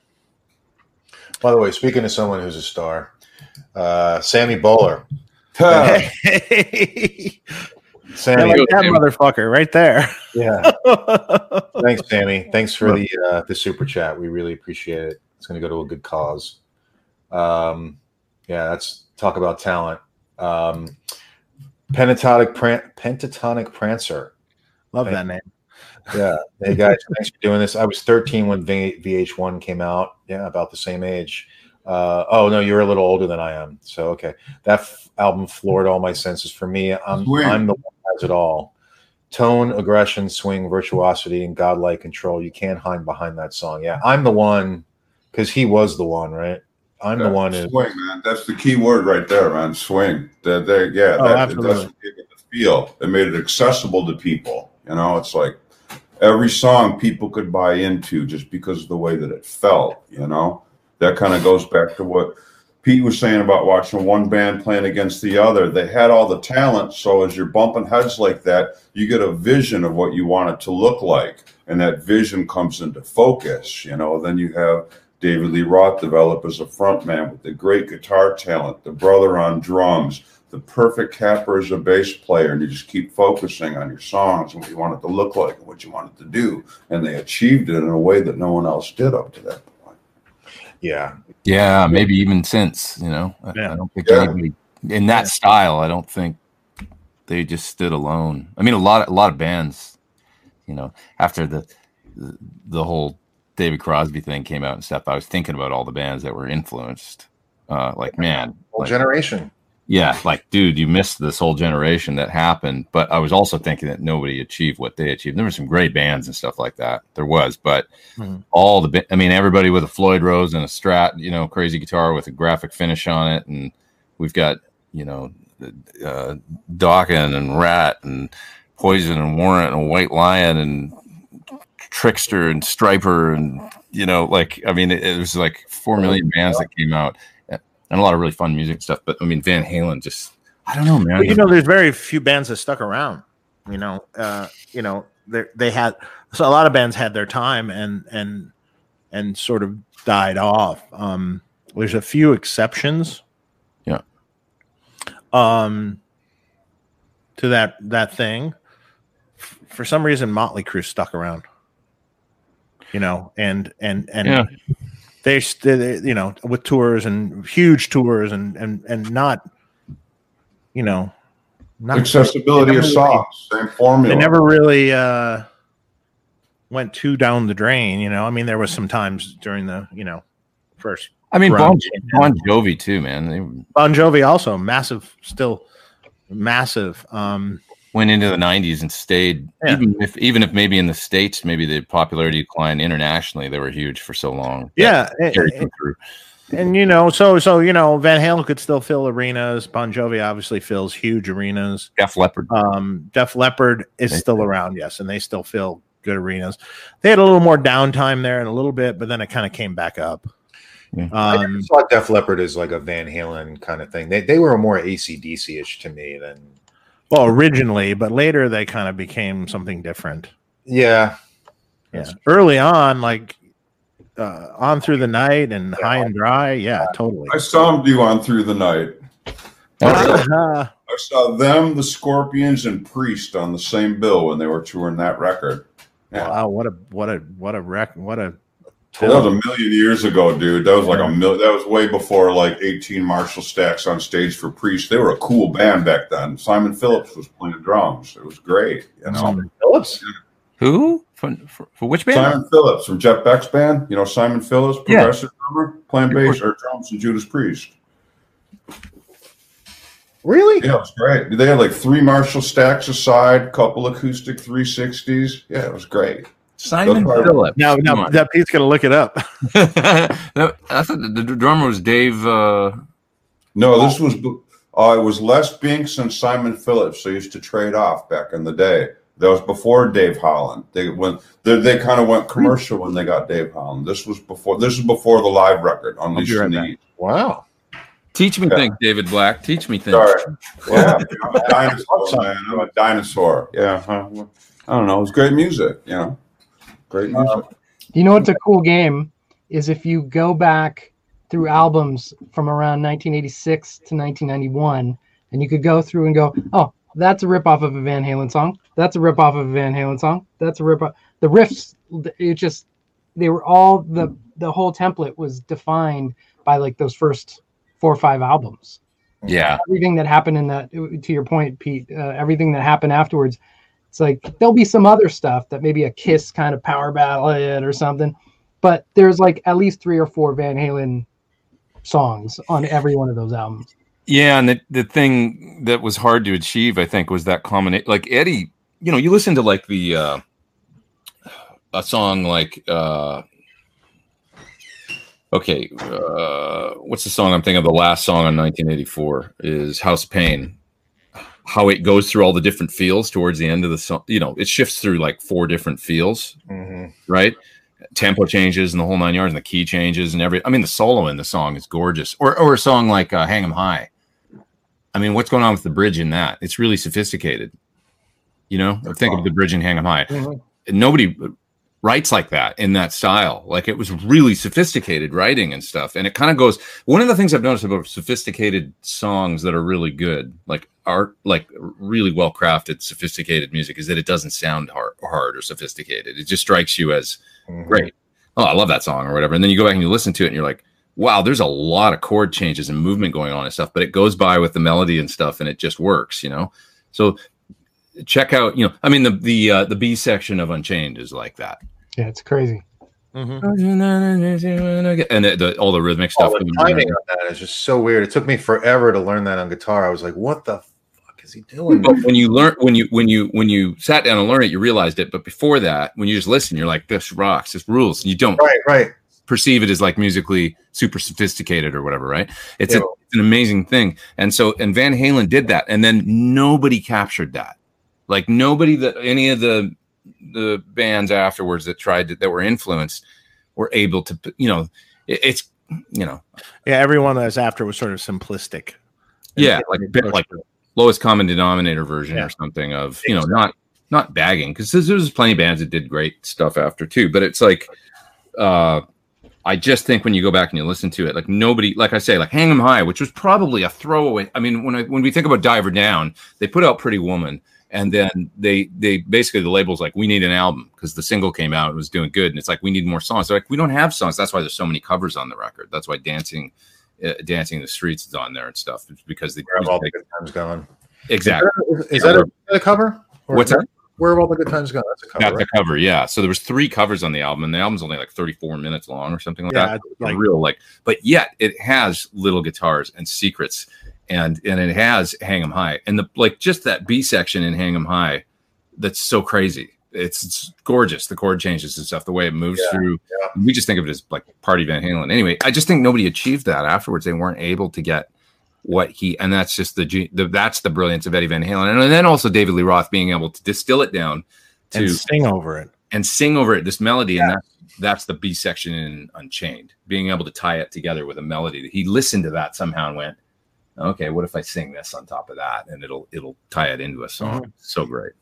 Speaker 1: By the way, speaking to someone who's a star, uh, Sammy Boller.
Speaker 5: Huh.
Speaker 2: Hey,
Speaker 1: Sammy,
Speaker 2: like that
Speaker 3: Sammy.
Speaker 2: motherfucker right there.
Speaker 1: yeah. Thanks, Sammy. Thanks for the uh, the super chat. We really appreciate it. It's going to go to a good cause. Um, yeah, that's talk about talent. Um, pentatonic pran- pentatonic prancer.
Speaker 2: Love that name.
Speaker 1: Yeah. Hey guys, thanks for doing this. I was 13 when v- VH1 came out. Yeah, about the same age. Uh, oh no, you're a little older than I am. So okay, that f- album floored all my senses. For me, I'm I'm the one who has it all. Tone, aggression, swing, virtuosity, and godlike control. You can't hide behind that song. Yeah, I'm the one because he was the one, right? I'm the one.
Speaker 5: Swing, man. That's the key word right there, man. Swing. That there, yeah.
Speaker 2: Oh,
Speaker 5: that,
Speaker 2: absolutely.
Speaker 5: it the feel. It made it accessible to people. You know, it's like every song people could buy into just because of the way that it felt. You know, that kind of goes back to what Pete was saying about watching one band playing against the other. They had all the talent, so as you're bumping heads like that, you get a vision of what you want it to look like, and that vision comes into focus. You know, then you have David Lee Roth develop as a frontman with the great guitar talent, the brother on drums, the perfect capper as a bass player, and you just keep focusing on your songs and what you want it to look like and what you want it to do. And they achieved it in a way that no one else did up to that point.
Speaker 1: yeah,
Speaker 3: Yeah, maybe even since, you know. I,
Speaker 2: Yeah.
Speaker 3: I don't think
Speaker 5: Yeah.
Speaker 3: anybody in that style, I don't think they just stood alone. I mean a lot a lot of bands, you know, after the the, the whole David Crosby thing came out and stuff, I was thinking about all the bands that were influenced. Uh like man,
Speaker 1: whole
Speaker 3: like,
Speaker 1: generation.
Speaker 3: Yeah, like dude, you missed this whole generation that happened. But I was also thinking that nobody achieved what they achieved. There were some great bands and stuff like that. There was, but
Speaker 2: Mhm.
Speaker 3: all the, I mean, everybody with a Floyd Rose and a Strat, you know, crazy guitar with a graphic finish on it, and we've got, you know, uh, Dawkins and Ratt and Poison and Warrant and White Lion and Trickster and Stryper and you know, like I mean, it, it was like four million bands that came out and a lot of really fun music stuff. But I mean, Van Halen just, I don't know, man.
Speaker 2: You know, there's very few bands that stuck around. You know, uh, you know, they they had so a lot of bands had their time and and and sort of died off. Um, there's a few exceptions.
Speaker 3: Yeah.
Speaker 2: Um, to that that thing, for some reason, Motley Crue stuck around. You know, and and and
Speaker 3: Yeah.
Speaker 2: They, they, you know, with tours and huge tours and and and not, you know, not
Speaker 5: Accessibility of
Speaker 2: never
Speaker 5: songs, same formula.
Speaker 2: they never really uh went too down the drain you know i mean there was some times during the you know first
Speaker 3: I mean, Bon, bon Jovi too, man. They
Speaker 2: bon jovi also massive still massive um
Speaker 3: went into the '90s and stayed.
Speaker 2: Yeah.
Speaker 3: Even if, even if maybe in the states, maybe the popularity declined internationally, they were huge for so long.
Speaker 2: yeah and,
Speaker 3: Carried them through.
Speaker 2: and, you know so so you know van halen could still fill arenas bon jovi obviously fills huge arenas
Speaker 3: Def Leppard.
Speaker 2: um def leppard is
Speaker 3: They-
Speaker 2: still around yes and they still fill good arenas they had a little more downtime there in a little bit but then it kind of came back up
Speaker 3: Yeah.
Speaker 2: Um
Speaker 1: never saw Def Leppard is like a Van Halen kind of thing. They they were more ACDC ish to me than
Speaker 2: well originally but later they kind of became something different
Speaker 1: yeah.
Speaker 2: Yeah. Early on, like uh, on through the night and high and dry. Yeah, totally.
Speaker 5: I saw them do on through the night.
Speaker 2: Uh,
Speaker 5: I saw them, the Scorpions, and Priest on the same bill when they were touring that record. Yeah.
Speaker 2: wow, what a what a what a wreck! What a
Speaker 5: That was a million years ago, dude. That was like a mil- That was way before like 18 Marshall stacks on stage for Priest. They were a cool band back then. Simon Phillips was playing drums. It was great, you know.
Speaker 1: Simon Phillips.
Speaker 3: Who for, for, for which band?
Speaker 5: Simon Phillips from Jeff Beck's band. You know Simon Phillips,
Speaker 3: Yeah.
Speaker 5: progressive drummer, playing bass or drums in Judas Priest.
Speaker 1: Really?
Speaker 5: Yeah, it was great. They had like three Marshall stacks aside, couple acoustic 360s. Yeah, it was great.
Speaker 3: Simon Phillips.
Speaker 2: now
Speaker 3: Come
Speaker 2: now that Pete's gonna look it up.
Speaker 3: no, I thought the, the drummer was Dave. Uh,
Speaker 5: No, this was uh, it was Les Binks and Simon Phillips. They used to trade off back in the day. That was before Dave Holland. They went they, they kind of went commercial when they got Dave Holland. This was before this is before the live record Unleash
Speaker 2: right
Speaker 5: the
Speaker 2: back.
Speaker 5: Need.
Speaker 1: Wow.
Speaker 3: Teach me
Speaker 5: Yeah.
Speaker 3: things, David Black. Teach me things.
Speaker 5: Sorry. Yeah, I'm a dinosaur, man. I'm a dinosaur. Yeah. I don't know. It's great music, you know. Great music.
Speaker 4: You know what's a cool game is if you go back through albums from around 1986 to 1991, and you could go through and go, oh, that's a ripoff of a Van Halen song. That's a ripoff of a Van Halen song. That's a ripoff. The riffs, it just, they were all the the whole template was defined by like those first four or five albums.
Speaker 3: Yeah.
Speaker 4: Everything that happened in that, to your point, Pete, uh, everything that happened afterwards, it's like there'll be some other stuff that maybe a Kiss kind of power ballad or something, but there's like at least three or four Van Halen songs on every one of those albums.
Speaker 3: Yeah, and the the thing that was hard to achieve, I think, was that combination. Like Eddie, you know, you listen to like the uh, a song like uh, okay, uh, what's the song I'm thinking of? The last song on 1984 is House Pain. How it goes through all the different feels towards the end of the song, you know, it shifts through like four different feels,
Speaker 1: Mhm.
Speaker 3: right? Tempo changes and the whole nine yards, and the key changes and every. I mean, the solo in the song is gorgeous. Or or a song like uh, "Hang 'Em High." I mean, what's going on with the bridge in that? It's really sophisticated. You know, think of the bridge in "Hang 'Em High."
Speaker 1: Mhm.
Speaker 3: Nobody writes like that in that style. Like it was really sophisticated writing and stuff. And it kind of goes. One of the things I've noticed about sophisticated songs that are really good, like art, like really well crafted, sophisticated music, is that it doesn't sound hard, hard or sophisticated. It just strikes you as
Speaker 1: Mhm.
Speaker 3: great. Oh, I love that song or whatever. And then you go back and you listen to it and you're like, wow, there's a lot of chord changes and movement going on and stuff, but it goes by with the melody and stuff and it just works, you know? So check out, you know, I mean, the, the, uh, the B section of Unchained is like that.
Speaker 4: Yeah, it's crazy.
Speaker 2: Mhm.
Speaker 3: And the, the, all the rhythmic
Speaker 1: Oh,
Speaker 3: stuff.
Speaker 1: the timing on that is just so weird. It took me forever to learn that on guitar. I was like, "What the fuck is he doing?"
Speaker 3: But when you learn, when you, when you, when you sat down and learned it, you realized it. But before that, when you just listen, you're like, this rocks, this rules. And you don't
Speaker 1: right, right.
Speaker 3: perceive it as like musically super sophisticated or whatever, right? It's, a, it's an amazing thing. And so, and Van Halen did that, and then nobody captured that. Like nobody that any of the the bands afterwards that tried to, that were influenced were able to, you know, it, it's you know,
Speaker 2: Yeah, everyone that was after was sort of simplistic.
Speaker 3: yeah, like bit like lowest common denominator version
Speaker 2: Yeah.
Speaker 3: or something of you know not not bagging because there's, plenty of bands that did great stuff after too but it's like uh i just think when you go back and you listen to it like nobody like i say like hang 'em high which was probably a throwaway i mean when i when we think about diver down they put out pretty woman and then they they basically the label's like we need an album because the single came out and was doing good and it's like we need more songs. They're like we don't have songs. That's why there's so many covers on the record. That's why dancing uh, dancing in the streets is on there and stuff it's because they
Speaker 1: Where have all the good times gone?
Speaker 3: exactly
Speaker 1: Is, is that a, is that a cover? Or
Speaker 3: What's that?
Speaker 1: Where have all the good times gone? That's a cover.
Speaker 3: That's
Speaker 1: right?
Speaker 3: the cover, yeah. So there was three covers on the album, and the album's only like 34 minutes long or something like
Speaker 2: Yeah,
Speaker 3: that.
Speaker 2: like-
Speaker 3: Like real, like, but yet it has little guitars and secrets, and and it has Hang 'Em High, and the like, just that B section in Hang 'Em High, that's so crazy. It's, it's gorgeous, the chord changes and stuff, the way it moves
Speaker 1: Yeah,
Speaker 3: through.
Speaker 1: yeah.
Speaker 3: We just think of it as like Party Van Halen. Anyway, I just think nobody achieved that afterwards. They weren't able to get what he, and that's just the, the that's the brilliance of Eddie Van Halen, and and, then also David Lee Roth being able to distill it down to
Speaker 2: and sing over it.
Speaker 3: and sing over it this melody and that's that's the b section in unchained being able to tie it together with a melody he listened to that somehow and went okay what if i sing this on top of that and it'll it'll tie it into a song mm-hmm. so great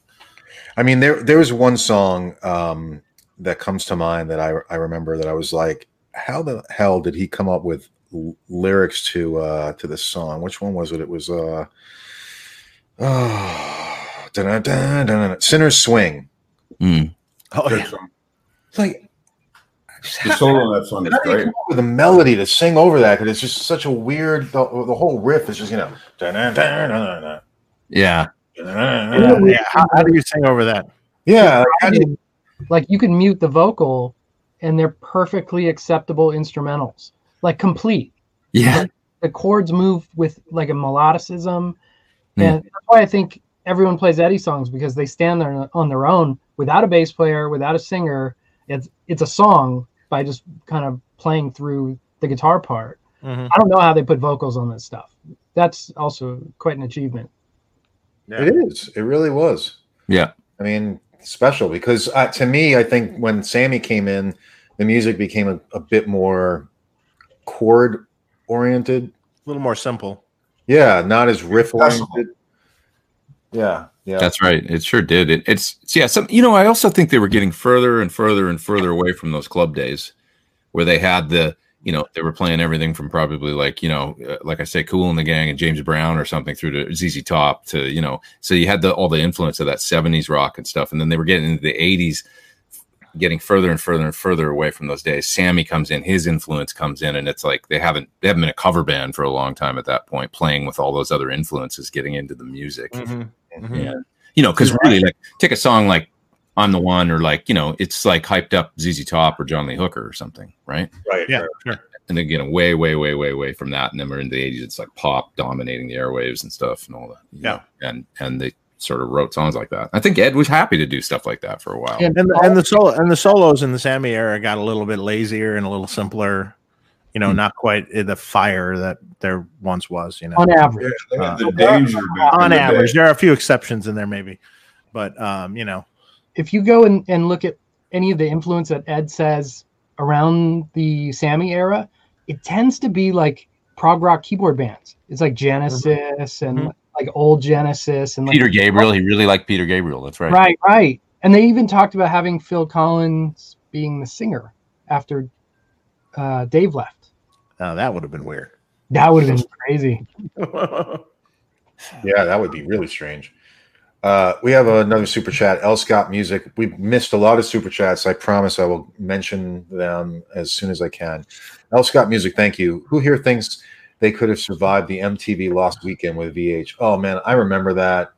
Speaker 1: I mean, there there was one song um, that comes to mind that I I remember that I was like, how the hell did he come up with l- lyrics to uh, to this song? Which one was it? It was uh, oh. Sinner's Swing.
Speaker 2: Oh
Speaker 5: Good
Speaker 2: yeah,
Speaker 5: song.
Speaker 1: It's like
Speaker 5: The solo on that song is
Speaker 1: How do you
Speaker 5: great.
Speaker 1: come up with a melody to sing over that? Because it's just such a weird. The, the whole riff is just you know. dun-dun-dun-dun-dun, dun-dun-dun-dun.
Speaker 2: yeah. Yeah. How, how do you sing over that?
Speaker 1: Yeah, like, do you-
Speaker 4: like you can mute the vocal and they're perfectly acceptable instrumentals. Like complete.
Speaker 3: Yeah.
Speaker 4: The chords move with like a melodicism.
Speaker 3: Yeah.
Speaker 4: and that's why i think everyone plays eddie songs because they stand there on their own without a bass player without a singer. It's it's a song by just kind of playing through the guitar part.
Speaker 2: Mhm.
Speaker 4: i don't know how they put vocals on this stuff. That's also quite an achievement
Speaker 1: It is. It really was.
Speaker 3: yeah
Speaker 1: I mean, special because uh, to me, I think when Sammy came in, the music became a, a bit more chord oriented.
Speaker 2: A little more simple.
Speaker 1: Yeah, not as riff oriented. Yeah, yeah.
Speaker 3: That's right. It sure did. It, it's it's- yeah. Some you know. I also think they were getting further and further and further away from those club days, where they had the you know they were playing everything from probably like you know uh, like I say, Kool and the Gang and James Brown or something through to ZZ Top to you know. So you had the all the influence of that '70s rock and stuff, and then they were getting into the '80s, getting further and further and further away from those days. Sammy comes in, his influence comes in, and it's like they haven't they haven't been a cover band for a long time at that point, playing with all those other influences, getting into the music. Yeah. You know, because really, like, take a song like "I'm the One" or like, you know, it's like hyped up ZZ Top or John Lee Hooker or something, right?
Speaker 1: right.
Speaker 2: Yeah,
Speaker 1: right.
Speaker 2: sure.
Speaker 3: And then getting way, way, way, way, way from that, and then we're in the '80s. It's like pop dominating the airwaves and stuff and all that.
Speaker 2: Yeah.
Speaker 3: know, and and they sort of wrote songs like that. I think Ed was happy to do stuff like that for a while.
Speaker 4: And,
Speaker 2: And the, and the solo and the solos in the Sammy era got a little bit lazier and a little simpler. You know, not quite the fire that there once was. You know,
Speaker 4: on average,
Speaker 5: They had the
Speaker 2: Uh,
Speaker 5: danger back in
Speaker 2: on
Speaker 5: the day.
Speaker 2: average, there are a few exceptions in there, maybe, but um, you know,
Speaker 4: if you go and, and look at any of the influence that Ed says around the Sammy era, it tends to be like prog rock keyboard bands. It's like Genesis and
Speaker 2: Mhm.
Speaker 4: like old Genesis and like,
Speaker 3: Peter Gabriel, he really liked Peter Gabriel. That's right.
Speaker 4: right, right. And they even talked about having Phil Collins being the singer after uh, Dave left.
Speaker 2: Oh, that would have been weird.
Speaker 4: That would have been crazy.
Speaker 1: Yeah, that would be really strange. Uh, we have another super chat. El Scott Music. We've missed a lot of super chats. I promise I will mention them as soon as I can. El Scott Music, thank you. Who here thinks they could have survived the MTV Lost Weekend with VH? Oh man, I remember that.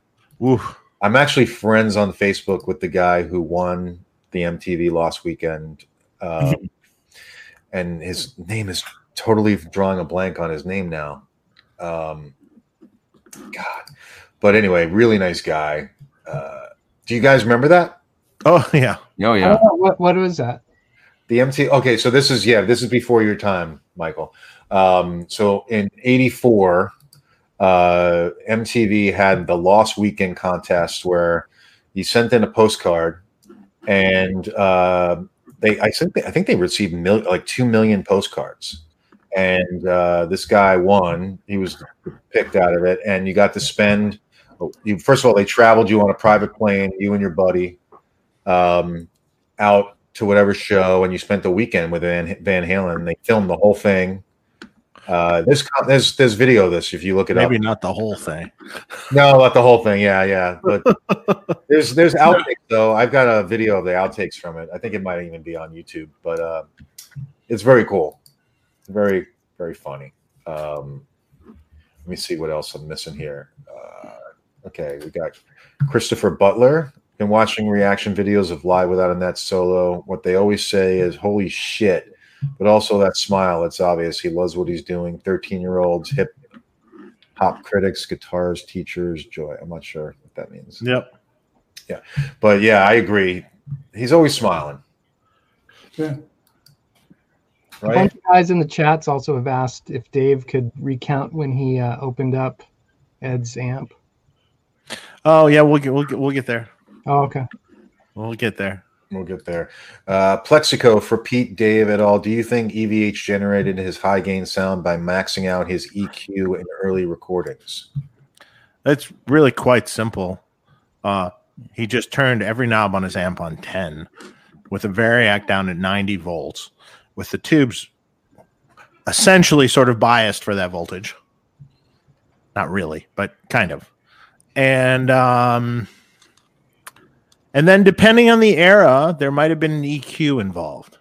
Speaker 2: Oof.
Speaker 1: I'm actually friends on Facebook with the guy who won the MTV Lost Weekend, um, and his name is totally drawing a blank on his name now. Um, God, but anyway, really nice guy. Uh, do you guys remember that
Speaker 2: Oh yeah.
Speaker 3: Oh yeah.
Speaker 4: what what was that?
Speaker 1: the MT? Okay, so this is yeah, this is before your time, Michael. Um, so in '84, uh, MTV had the Lost Weekend contest where you sent in a postcard, and uh, they I think they, I think they received mil- like two million postcards, and uh, this guy won. He was picked out of it, and you got to spend. You first of all, they traveled you on a private plane, you and your buddy, um, out to whatever show, and you spent the weekend with Van, Van Halen. They filmed the whole thing. Uh, there's there's there's video of this if you look it up.
Speaker 2: Maybe not the whole thing.
Speaker 1: No, not the whole thing. Yeah, yeah. But there's there's outtakes though. I've got a video of the outtakes from it. I think it might even be on YouTube. But uh, it's very cool. Very very funny. Um, let me see what else I'm missing here. Uh, okay, we got Christopher Butler. Been watching reaction videos of Live Without a Net solo. What they always say is "Holy shit!" But also that smile. It's obvious he loves what he's doing. Thirteen year olds, hip hop critics, guitars, teachers, joy. I'm not sure what that means.
Speaker 2: Yep. Yeah.
Speaker 1: But yeah, I agree. He's always smiling.
Speaker 5: Yeah.
Speaker 4: A
Speaker 1: Right?
Speaker 4: bunch of guys in the chats also have asked if Dave could recount when he uh, opened up Ed's amp.
Speaker 2: Oh yeah, we'll get we'll get we'll get there.
Speaker 4: Oh, okay.
Speaker 2: We'll get there.
Speaker 1: We'll get there. Uh, Plexico for Pete, Dave et al. Do you think EVH generated his high gain sound by maxing out his EQ in early recordings?
Speaker 2: It's really quite simple. Uh, he just turned every knob on his amp on 10 with a variac down at 90 volts with the tubes essentially sort of biased for that voltage. Not really, but kind of. And um, and then depending on the era, there might have been an EQ involved.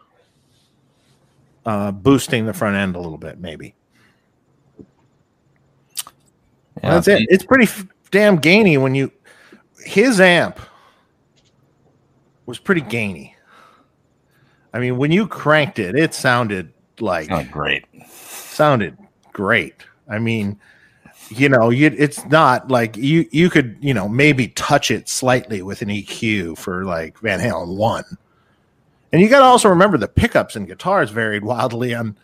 Speaker 2: Uh, boosting the front end a little bit, maybe.
Speaker 3: Yeah,
Speaker 2: That's it. It's pretty f- damn gainy when you. His amp was pretty gainy. I mean, when you cranked it, it sounded like
Speaker 3: Oh, great.
Speaker 2: sounded great. I mean, you know, you, it's not like you you could you know maybe touch it slightly with an EQ for like Van Halen one, and you got to also remember the pickups and guitars varied wildly on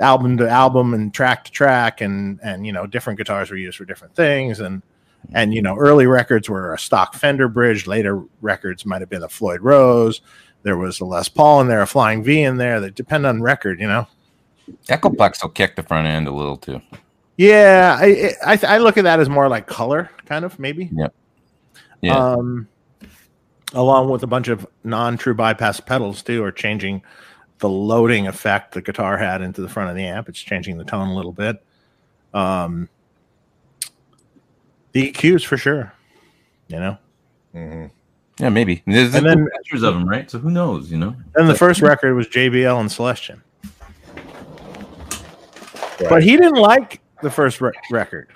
Speaker 2: album to album and track to track, and and you know different guitars were used for different things, and and you know early records were a stock Fender bridge, later records might have been a Floyd Rose. There was a Les Paul in there, a Flying V in there. That depend on record, you know.
Speaker 3: Echoplex will kick the front end a little too.
Speaker 2: Yeah, I, I I look at that as more like color, kind of maybe.
Speaker 3: Yeah.
Speaker 2: Um, along with a bunch of non-true bypass pedals too, are changing the loading effect the guitar had into the front of the amp. It's changing the tone a little bit. Um, the EQs for sure. You know,
Speaker 1: Mhm.
Speaker 3: yeah, maybe. There's,
Speaker 2: And
Speaker 3: there's
Speaker 2: then-
Speaker 3: pictures of them, right? So who knows? You know.
Speaker 2: and the first record was JBL and Celestion, but he didn't like the first re- record.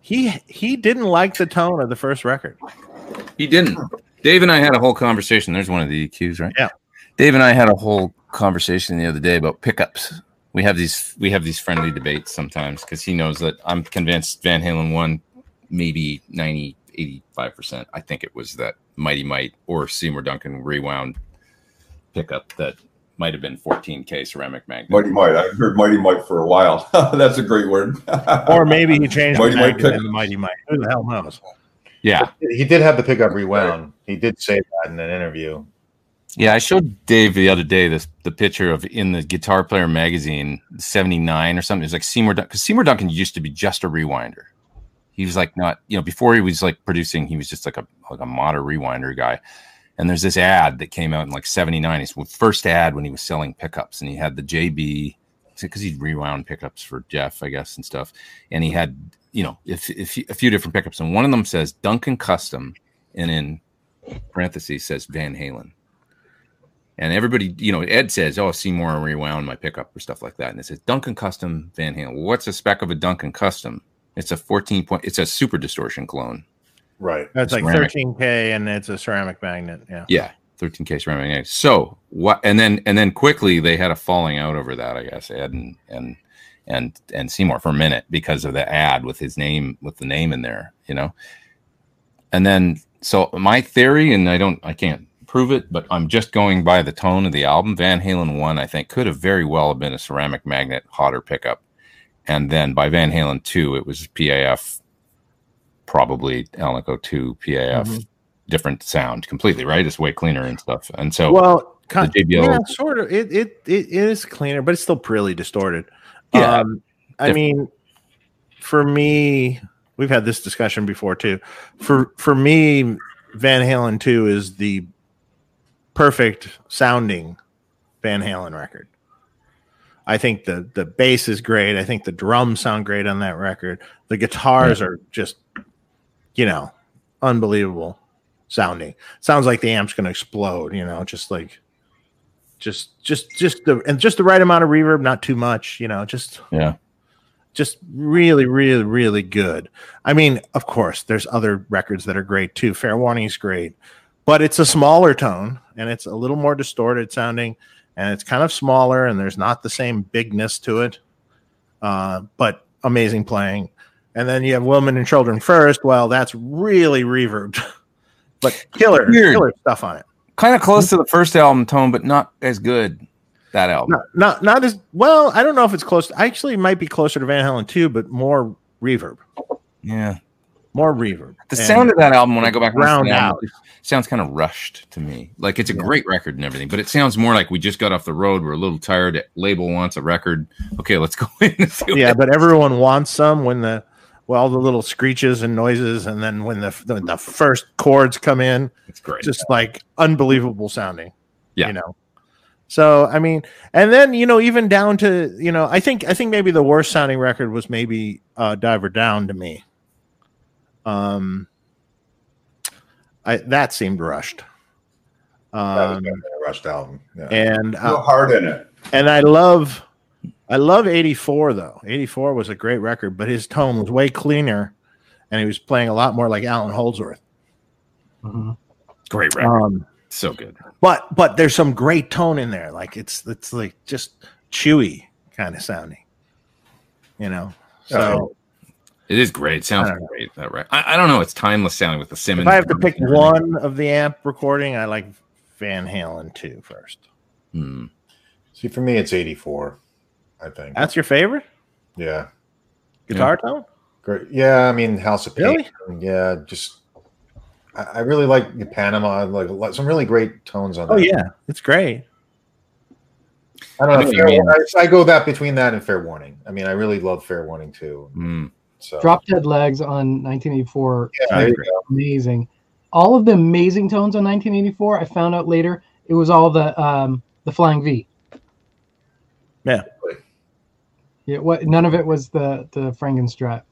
Speaker 2: He he didn't like the tone of the first record.
Speaker 3: He didn't. Dave and I had a whole conversation. There's one of the EQs, right?
Speaker 2: Yeah.
Speaker 3: Dave and I had a whole conversation the other day about pickups. We have these we have these friendly debates sometimes because he knows that I'm convinced Van Halen won maybe 90, 85%. I think it was that Mighty Mite or Seymour Duncan rewound pickup that might have been 14K ceramic magnet.
Speaker 5: Mighty Mite. I've heard Mighty Mite for a while. That's a great word.
Speaker 2: Or maybe he changed
Speaker 5: Mighty
Speaker 2: the
Speaker 5: Might
Speaker 2: magnet
Speaker 5: pick-
Speaker 2: into Mighty Mite. Who the hell knows?
Speaker 3: Yeah.
Speaker 1: He did have the pickup rewound. He did say that in an interview.
Speaker 3: Yeah, I showed Dave the other day this the picture of in the Guitar Player magazine, seventy nine or something. It was like Seymour Duncan because Seymour Duncan used to be just a rewinder. He was like not, you know, before he was like producing, he was just like a like a modern rewinder guy. And there's this ad that came out in like seventy nine. His first ad when he was selling pickups, and he had the JB because he'd rewound pickups for Jeff, I guess, and stuff. And he had, you know, if, if, a few different pickups, and one of them says Duncan Custom, and in parentheses says Van Halen. And everybody, you know, Ed says, "Oh, Seymour rewound my pickup or stuff like that." And it says Duncan Custom Van Halen. What's the spec of a Duncan Custom? It's a 14 point. It's a super distortion clone.
Speaker 1: Right.
Speaker 2: That's like
Speaker 3: Ceramic.
Speaker 2: 13K and it's a ceramic magnet. Yeah.
Speaker 3: Yeah, 13k ceramic. magnet. So what? And then and then quickly they had a falling out over that. I guess Ed and and and and Seymour for a minute because of the ad with his name with the name in there. You know. And then so my theory, and I don't, I can't prove it, but I'm just going by the tone of the album. Van Halen one, I think, could have very well been a ceramic magnet hotter pickup, and then by Van Halen two, it was PAF, probably Alnico two PAF,
Speaker 2: Mhm.
Speaker 3: different sound completely, right? It's way cleaner and stuff, and so
Speaker 2: Well, kind,
Speaker 3: JBL
Speaker 2: yeah, sort of. It, it it is cleaner, but it's still really distorted.
Speaker 3: Yeah,
Speaker 2: Um, I mean, for me, we've had this discussion before too. For for me, Van Halen two is the perfect sounding Van Halen record. I think the the bass is great. I think the drums sound great on that record. The guitars are just, you know, unbelievable sounding. Sounds like the amp's going to explode. You know, just like, just just just the and just the right amount of reverb, not too much. You know, just
Speaker 3: yeah,
Speaker 2: just really, really, really good. I mean, of course, there's other records that are great too. Fair Warning's great, but it's a smaller tone and it's a little more distorted sounding, and it's kind of smaller, and there's not the same bigness to it. Uh, but amazing playing. And then you have Women and Children First. Well, that's really reverbed, but killer,
Speaker 3: Weird.
Speaker 2: killer stuff on it.
Speaker 3: kind of close to the first album tone, but not as good. That album,
Speaker 2: Not, not, not as well. I don't know if it's close. Actually, it might be closer to Van Halen too, but more reverb,
Speaker 3: yeah.
Speaker 2: more reverb.
Speaker 3: The
Speaker 2: And-
Speaker 3: sound of that album, when I go back to
Speaker 2: Round
Speaker 3: the album,
Speaker 2: out.
Speaker 3: sounds kind of rushed to me. Like it's a
Speaker 2: Yeah.
Speaker 3: great record and everything, but it sounds more like we just got off the road. We're a little tired. Label wants a record. Okay, let's go in. And see what
Speaker 2: yeah, but everyone wants some when the well the little screeches and noises, and then when the when the first chords come in,
Speaker 3: it's great.
Speaker 2: just like unbelievable sounding.
Speaker 3: Yeah.
Speaker 2: you know. So I mean, and then you know, even down to you know, I think I think maybe the worst sounding record was maybe uh, Diver Down to me. Um, I that seemed rushed.
Speaker 1: That was
Speaker 2: Um,
Speaker 1: a rushed album. Yeah.
Speaker 2: and
Speaker 5: no
Speaker 2: uh,
Speaker 5: heart in it.
Speaker 2: and I love I love 84 though. 84 was a great record, but his tone was way cleaner and he was playing a lot more like Allan Holdsworth.
Speaker 4: Mhm.
Speaker 3: great record.
Speaker 2: Um,
Speaker 3: so good.
Speaker 2: but but there's some great tone in there. Like it's it's like just chewy kind of sounding. You know. So
Speaker 3: It is great. It sounds
Speaker 2: I
Speaker 3: great. That right. I, I don't know. It's timeless sounding with the Simmons.
Speaker 2: if I have to pick
Speaker 3: drums and everything.
Speaker 2: one of the amp recording, I like Van Halen 2 first.
Speaker 3: Hmm.
Speaker 1: See, for me, it's 84. I think.
Speaker 2: That's your favorite
Speaker 1: yeah.
Speaker 2: guitar tone?
Speaker 1: Great. Yeah. I mean, House of
Speaker 2: Really?
Speaker 1: Pain. Yeah. Just, I, I really like the Panama. Like, like some really great tones on
Speaker 2: Oh
Speaker 1: that.
Speaker 2: yeah, it's great.
Speaker 1: I don't
Speaker 3: I
Speaker 1: know.
Speaker 3: know
Speaker 1: Fair,
Speaker 3: you mean.
Speaker 1: I, I go that between that and Fair Warning. I mean, I really love Fair Warning too.
Speaker 3: Mm.
Speaker 1: So
Speaker 4: Drop Dead Legs on 1984.
Speaker 1: yeah, there you go.
Speaker 4: Amazing. All of the amazing tones on 1984. I found out later it was all the um, the Flying V.
Speaker 2: Yeah.
Speaker 4: Yeah. What? None of it was the the Frankenstrat.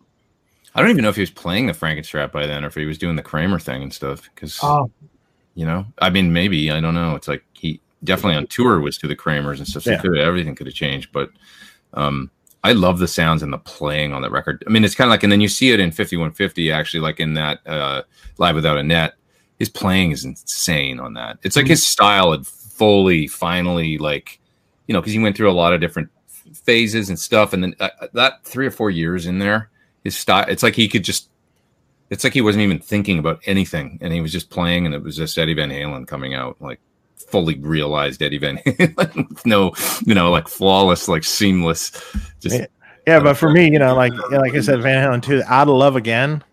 Speaker 3: I don't even know if he was playing the Frankenstrat by then, or if he was doing the Kramer thing and stuff. Because
Speaker 4: Oh,
Speaker 3: you know, I mean, maybe I don't know. It's like he definitely on tour was to the Kramers and stuff. So
Speaker 2: Yeah.
Speaker 3: could everything could have changed, but um, I love the sounds and the playing on that record. I mean, it's kind of like, and then you see it in 5150 actually, like in that uh, Live Without a Net. His playing is insane on that. It's like his style had fully, finally, like you know, because he went through a lot of different phases and stuff, and then uh, that three or four years in there, his style. It's like he could just. It's like he wasn't even thinking about anything, and he was just playing, and it was just Eddie Van Halen coming out, like fully realized Eddie Van Halen with no, you know, like flawless, like seamless. Just
Speaker 2: Yeah. Yeah, but for me, you know, like like I said, Van Halen too, Out of Love Again.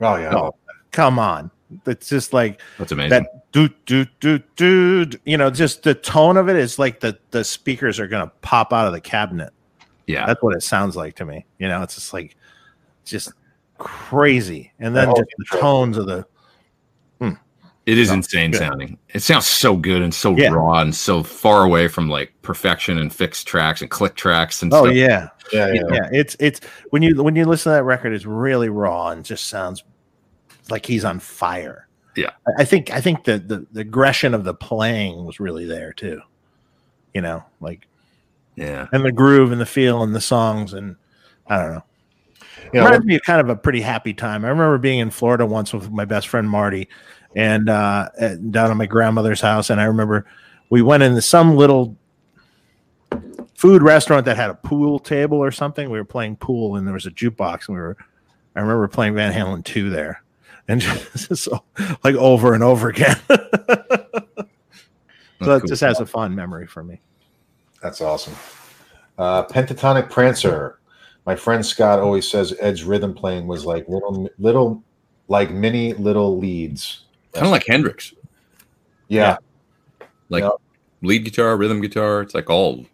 Speaker 1: Oh yeah.
Speaker 2: Oh, come on, it's just like
Speaker 3: that's amazing.
Speaker 2: that. Do do do do. You know, just the tone of it is like the the speakers are gonna pop out of the cabinet.
Speaker 3: yeah,
Speaker 2: That's what it sounds like to me. You know, it's just like just crazy, and then just the tones of the hmm.
Speaker 3: it is
Speaker 2: No,
Speaker 3: insane
Speaker 2: good.
Speaker 3: sounding. It sounds so good and so
Speaker 2: Yeah.
Speaker 3: raw and so far away from like perfection and fixed tracks and click tracks and
Speaker 2: oh
Speaker 3: stuff.
Speaker 2: yeah,
Speaker 1: yeah, yeah.
Speaker 2: yeah. It's it's when you when you listen to that record, it's really raw and just sounds like he's on fire.
Speaker 3: Yeah.
Speaker 2: I- think I think the, the the aggression of the playing was really there too. You know, like
Speaker 3: yeah.
Speaker 2: and the groove and the feel and the songs and I don't know.
Speaker 1: Know,
Speaker 2: Reminds me of kind of a pretty happy time. I remember being in Florida once with my best friend Marty, and uh, at- down at my grandmother's house, and I remember we went into some little food restaurant that had a pool table or something. We were playing pool, and there was a jukebox, and we were. I remember playing Van Halen two there, and just so, like over and over again. so
Speaker 3: That's
Speaker 2: it
Speaker 3: cool.
Speaker 2: just has a fond memory for me.
Speaker 1: That's awesome. Uh, Pentatonic Prancer. My friend Scott always says Ed's rhythm playing was like little, little, like mini little leads.
Speaker 3: kind of like Hendrix,
Speaker 1: Yeah,
Speaker 3: like
Speaker 1: Yeah.
Speaker 3: lead guitar, rhythm guitar. It's like all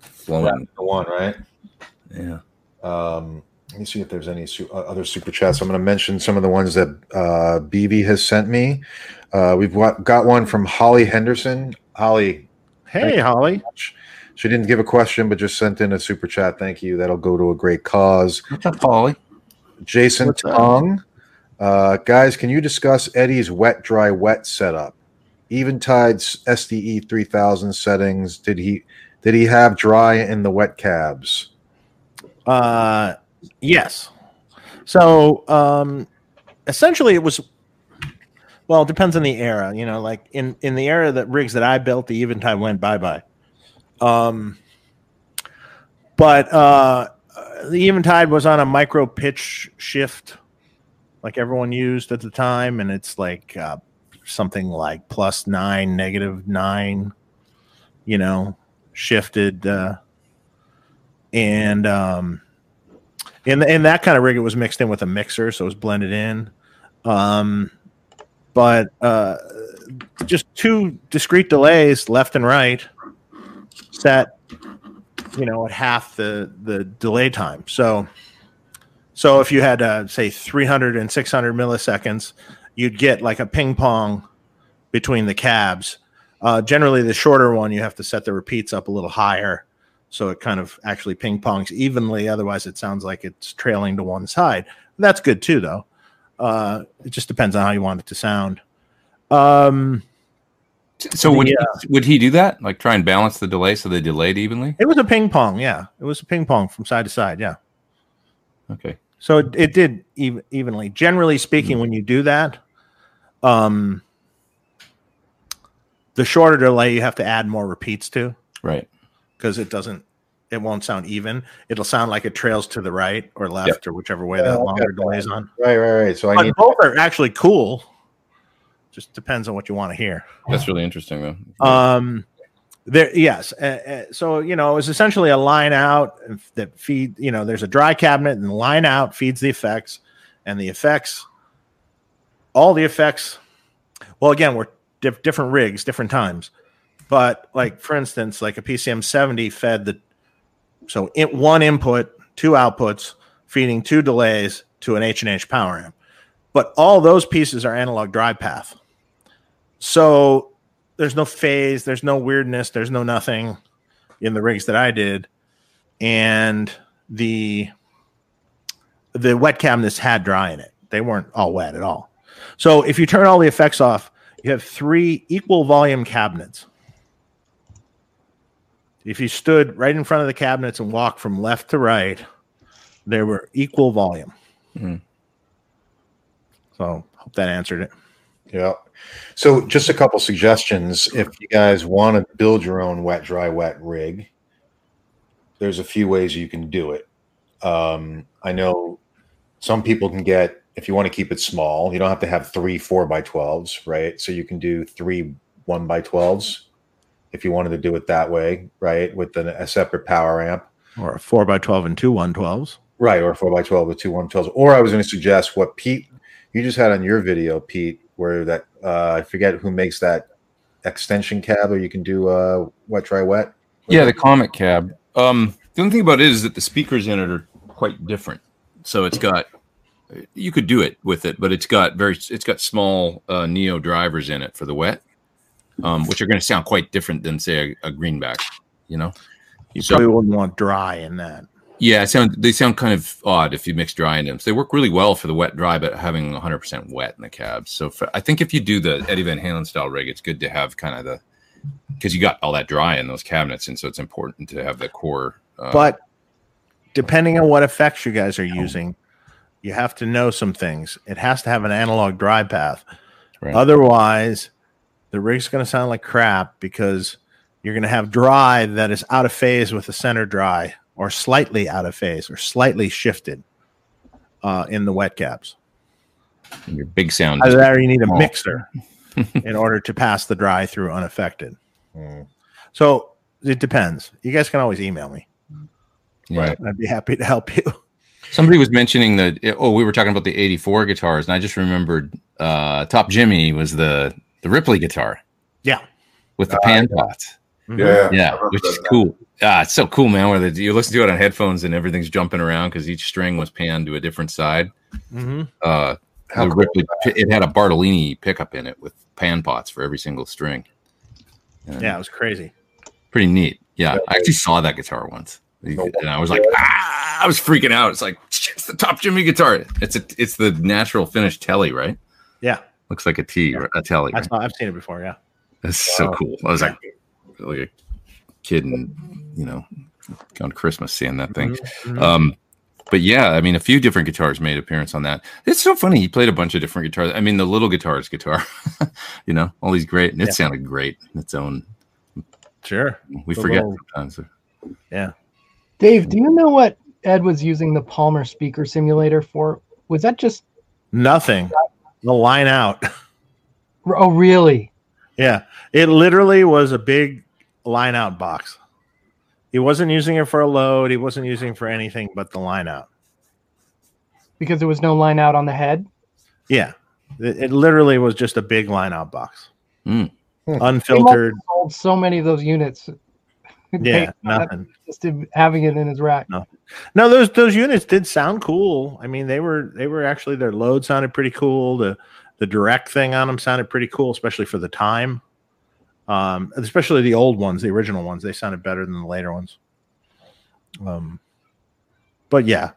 Speaker 3: flowing.
Speaker 1: that's the one, right?
Speaker 3: Yeah.
Speaker 1: Um, let me see if there's any su- uh, other super chats. I'm going to mention some of the ones that uh, BB has sent me. Uh, we've got, got one from Holly Henderson. Holly,
Speaker 2: Hey, Holly.
Speaker 1: she didn't give a question, but just sent in a super chat. Thank you. That'll go to a great cause.
Speaker 3: What's up, Polly?
Speaker 1: Jason
Speaker 2: What's?
Speaker 1: Tong. Uh, guys, can you discuss Eddie's wet, dry, wet setup? Eventide's SDE 3000 settings. Did he did he have dry in the wet cabs?
Speaker 2: Uh, yes. So um, essentially, it was. Well, it depends on the era. You know, like in in the era that rigs that I built, the Eventide went bye bye. Um, but uh, the Eventide was on a micro pitch shift, like everyone used at the time, and it's like uh, something like plus nine, negative nine. You know, shifted. Uh, and um, in in that kind of rig, it was mixed in with a mixer, so it was blended in. Um, but uh, just two discrete delays, left and right, set, you know, at half the the delay time. So, so if you had uh, say 300 and 600 milliseconds, you'd get like a ping pong between the cabs. Uh, generally, the shorter one, you have to set the repeats up a little higher so it kind of actually ping pongs evenly. Otherwise, it sounds like it's trailing to one side. That's good too, though. Uh, it just depends on how you want it to sound. Um,
Speaker 3: So would
Speaker 2: Yeah.
Speaker 3: he, would he do that? Like try and balance the delay so they delayed evenly?
Speaker 2: it was a ping pong, yeah. It was a ping pong from side to side, yeah.
Speaker 3: Okay.
Speaker 2: So it, it did even, evenly. Generally speaking, when you do that, um, the shorter delay you have to add more repeats to.
Speaker 3: Right.
Speaker 2: Because it doesn't it won't sound even it'll sound like it trails to the right or left or whichever way that
Speaker 1: Yeah,
Speaker 2: longer
Speaker 1: okay.
Speaker 2: delay's on
Speaker 1: Right, right, right. So I need
Speaker 2: both are actually cool just depends on what you want to hear
Speaker 3: That's really interesting though.
Speaker 2: um there yes uh, uh, so you know it was essentially a line out that feed you know there's a dry cabinet and the line out feeds the effects and the effects all the effects well again we're diff- different rigs different times But like for instance, like a PCM 70 fed the so in, one input, two outputs, feeding two delays to an H and H power amp. But all those pieces are analog drive path. So there's no phase, there's no weirdness, there's no nothing in the rigs that I did. And the the wet cabinets had dry in it. They weren't all wet at all. So if you turn all the effects off, you have three equal volume cabinets. If you stood right in front of the cabinets and walked from left to right, they were equal volume.
Speaker 3: Mhm.
Speaker 2: So hope that answered it.
Speaker 1: Yeah. So just a couple suggestions. If you guys want to build your own wet, dry, wet rig, there's a few ways you can do it. Um, I know some people can get, if you want to keep it small, you don't have to have three four by 12s, right? So you can do three one by 12s if you wanted to do it that way, right? With an, a separate power amp.
Speaker 2: Or a four by twelve and two one twelves.
Speaker 1: Right, or a four by twelve with two one twelves. Or I was going to suggest what Pete you just had on your video, Pete, where that uh, I forget who makes that extension cab, or you can do uh, wet dry wet.
Speaker 3: Yeah, the Comet Cab. Um, the only thing about it is that the speakers in it are quite different. So it's got you could do it with it, but it's got very it's got small uh, neo drivers in it for the wet, um, which are going to sound quite different than say a, a greenback. You know, you
Speaker 2: So we wouldn't want dry in that.
Speaker 3: Yeah, sound they sound kind of odd if you mix dry in them. So they work really well for the wet dry, but having 100% wet in the cabs. So for, I think if you do the Eddie Van Halen style rig, it's good to have kind of the because you got all that dry in those cabinets, and so it's important to have the core. Uh,
Speaker 2: But depending on what effects you guys are using, you have to know some things. It has to have an analog dry path.
Speaker 3: Right.
Speaker 2: Otherwise, the rig's going to sound like crap because you're going to have dry that is out of phase with the center dry or slightly out of phase or slightly shifted uh, in the wet caps.
Speaker 3: your big sound.
Speaker 2: Either that or you need a mixer in order to pass the dry through unaffected.
Speaker 1: Mm.
Speaker 2: So it depends. You guys can always email me.
Speaker 3: Yeah.
Speaker 2: I'd be happy to help you.
Speaker 3: Somebody was mentioning that. Oh, we were talking about the '84 guitars, and I just remembered uh, Top Jimmy was the the Ripley guitar
Speaker 2: Yeah.
Speaker 3: with the
Speaker 5: Ah,
Speaker 3: pan
Speaker 5: yeah.
Speaker 3: pots.
Speaker 5: Yeah, I
Speaker 3: Yeah, which is
Speaker 5: that.
Speaker 3: cool. Ah, it's so cool, man. Where the, you listen to it on headphones and everything's jumping around because each string was panned to a different side.
Speaker 2: hmm
Speaker 3: Uh,
Speaker 1: How
Speaker 3: the
Speaker 1: cool
Speaker 3: Ripley, it had a Bartolini pickup in it with pan pots for every single string. And
Speaker 2: Yeah, it was crazy.
Speaker 3: pretty neat. Yeah, I actually saw that guitar once, and I was like, ah, I was freaking out. It's like it's the Top Jimmy guitar. It's a, it's the natural finish telly, right?
Speaker 2: Yeah.
Speaker 3: Looks like a T,
Speaker 2: Yeah.
Speaker 3: a telly.
Speaker 2: I
Speaker 3: Right?
Speaker 2: saw, I've seen it before. Yeah.
Speaker 3: That's so cool. I was like, like a kid, and you know, on Christmas seeing that thing.
Speaker 2: Mhm.
Speaker 3: Um, but yeah, I mean, a few different guitars made appearance on that. It's so funny. He played a bunch of different guitars. I mean, the little guitar's guitar, you know, all these great, and it
Speaker 2: Yeah.
Speaker 3: sounded great in its own.
Speaker 2: Sure.
Speaker 3: We
Speaker 2: The
Speaker 3: forget
Speaker 2: little-
Speaker 3: sometimes.
Speaker 4: Yeah, Dave, do you know what Ed was using the Palmer speaker simulator for? Was that just
Speaker 2: Nothing. The line out.
Speaker 4: oh really?
Speaker 2: yeah. It literally was a big line out box. He wasn't using it for a load. He wasn't using it for anything but the line out.
Speaker 4: Because there was no line out on the head?
Speaker 2: Yeah. It, it literally was just a big line out box.
Speaker 3: Mm.
Speaker 2: Unfiltered.
Speaker 4: Sold so many of those units.
Speaker 2: Yeah. Nothing.
Speaker 4: Just having it in his rack.
Speaker 2: No, those those units did sound cool. I mean, they were they were actually their load sounded pretty cool. The the direct thing on them sounded pretty cool, especially for the time. Um, especially the old ones, the original ones, they sounded better than the later ones. Um, but yeah,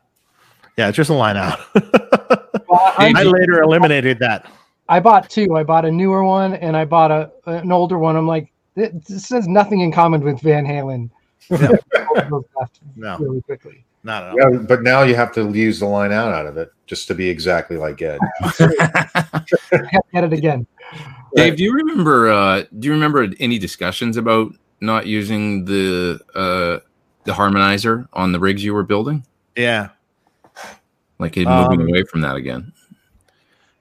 Speaker 2: yeah, it's just a line out.
Speaker 4: Well, I,
Speaker 2: I later eliminated that.
Speaker 4: I bought two. I bought a newer one and I bought a an older one. I'm like, this this has nothing in common with Van Halen.
Speaker 2: No. No,
Speaker 4: really quickly.
Speaker 2: not at all.
Speaker 1: Yeah, but now you have to use the line out out of it just to be exactly like Ed.
Speaker 4: Get it again.
Speaker 3: Dave, do you remember? Uh, do you remember any discussions about not using the uh, the harmonizer on the rigs you were building?
Speaker 2: Yeah,
Speaker 3: Like it moving
Speaker 2: Um,
Speaker 3: away from that again.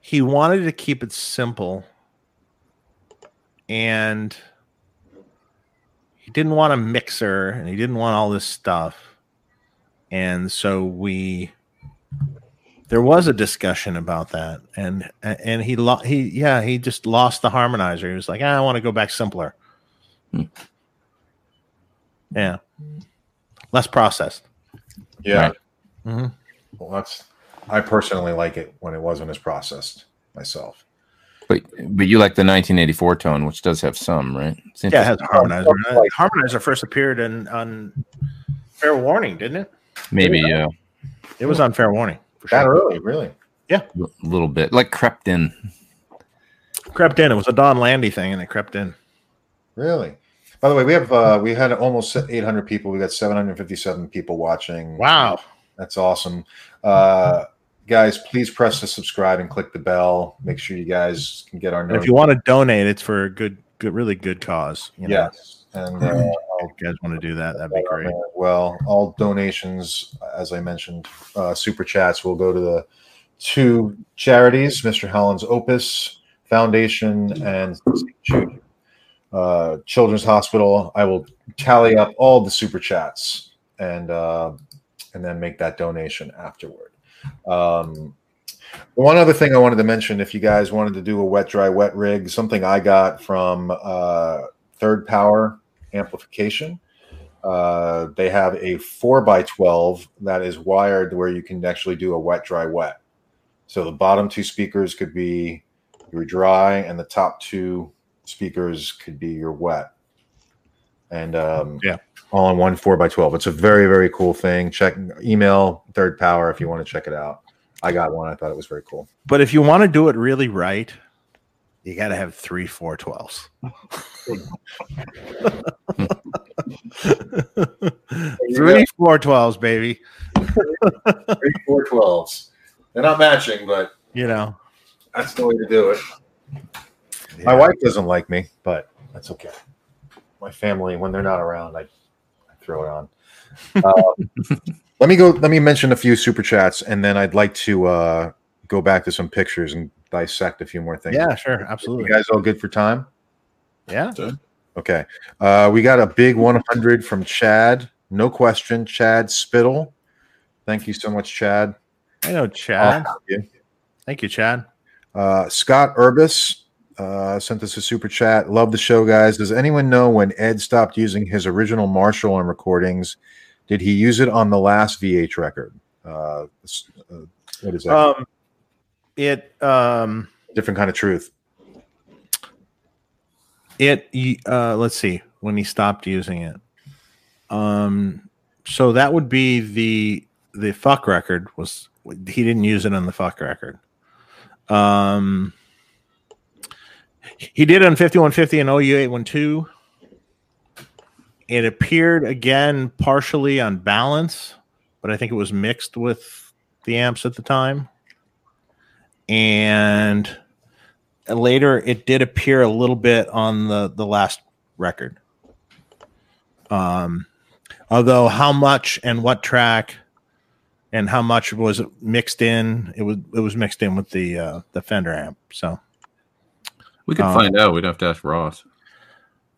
Speaker 2: he wanted to keep it simple and he didn't want a mixer and he didn't want all this stuff and so we there was a discussion about that and and he lo- he yeah he just lost the harmonizer he was like "Ah, i want to go back simpler
Speaker 3: Hmm.
Speaker 2: Yeah, less processed.
Speaker 1: Yeah.
Speaker 3: Right.
Speaker 2: Mhm.
Speaker 1: Well, that's. I personally like it when it wasn't as processed myself.
Speaker 3: But but you like the 1984 tone, which does have some, right? It's
Speaker 2: Yeah, it has
Speaker 3: interesting.
Speaker 2: harmonizer. Uh, Harmonizer first appeared in on Fair Warning, didn't it?
Speaker 3: maybe uh,
Speaker 2: It was on Fair Warning. For
Speaker 1: That
Speaker 2: sure.
Speaker 1: early, really?
Speaker 3: Yeah, a little bit like crept in.
Speaker 2: Crept in. It was a Don Landee thing, and it crept in.
Speaker 1: Really? By the way, we have uh we had almost 800 people. We got 757 people watching.
Speaker 2: Wow.
Speaker 1: That's awesome. Uh guys, please press the subscribe and click the bell. Make sure you guys can get our
Speaker 2: And if you want to donate, it's for a good, good, really good cause. You know?
Speaker 1: Yes. And uh,
Speaker 2: If you guys want to do that, that'd be great.
Speaker 1: Well, all donations, as I mentioned, uh, super chats will go to the two charities, Mr. Holland's Opus Foundation and uh, Children's Hospital. I will tally up all the super chats and uh, and then make that donation afterward. Um, one other thing I wanted to mention, if you guys wanted to do a wet dry wet rig, something I got from uh, Third Power Amplification. Uh, they have a four by twelve that is wired where you can actually do a wet dry wet. So the bottom two speakers could be your dry, and the top two speakers could be your wet. And um,
Speaker 2: Yeah.
Speaker 1: All in one four by twelve. It's a very very cool thing. Check email Third Power if you want to check it out. I got one. I thought it was very cool.
Speaker 2: But if you want to do it really right, you got to have three four twelves. three four twelves, baby.
Speaker 1: Three four twelves. They're not matching, but
Speaker 2: You know.
Speaker 1: that's the way to do it. My wife doesn't like me, but that's okay. My family, when they're not around, I, I throw it on. Um, let me go. Let me mention a few super chats, and then I'd like to uh, go back to some pictures and dissect a few more things.
Speaker 2: Yeah, sure, absolutely.
Speaker 1: You
Speaker 2: absolutely.
Speaker 1: guys all good for time?
Speaker 2: Yeah.
Speaker 1: Okay. Uh, we got a big 100 from Chad. No question. Chad Spittle. Thank you so much, Chad.
Speaker 2: I know Chad.
Speaker 1: Awesome. Yeah.
Speaker 2: Thank you, Chad.
Speaker 1: Uh, Scott Urbis uh, sent us a super chat. Love the show, guys. Does anyone know when Ed stopped using his original Marshall on recordings? Did he use it on the last VH record? Uh, uh, what is that?
Speaker 2: Um, it um,
Speaker 1: Different kind of truth.
Speaker 2: it uh, let's see when he stopped using it. Um, so that would be the the fuck record was he didn't use it on the fuck record. Um, he did on fifty one fifty and OU eight one two. It appeared again partially on balance, but I think it was mixed with the amps at the time. And later it did appear a little bit on the the last record. Um, although how much and what track and how much was mixed in, it was it was mixed in with the uh, the Fender amp. So
Speaker 3: We could
Speaker 2: Um,
Speaker 3: find out. We'd have to ask Ross.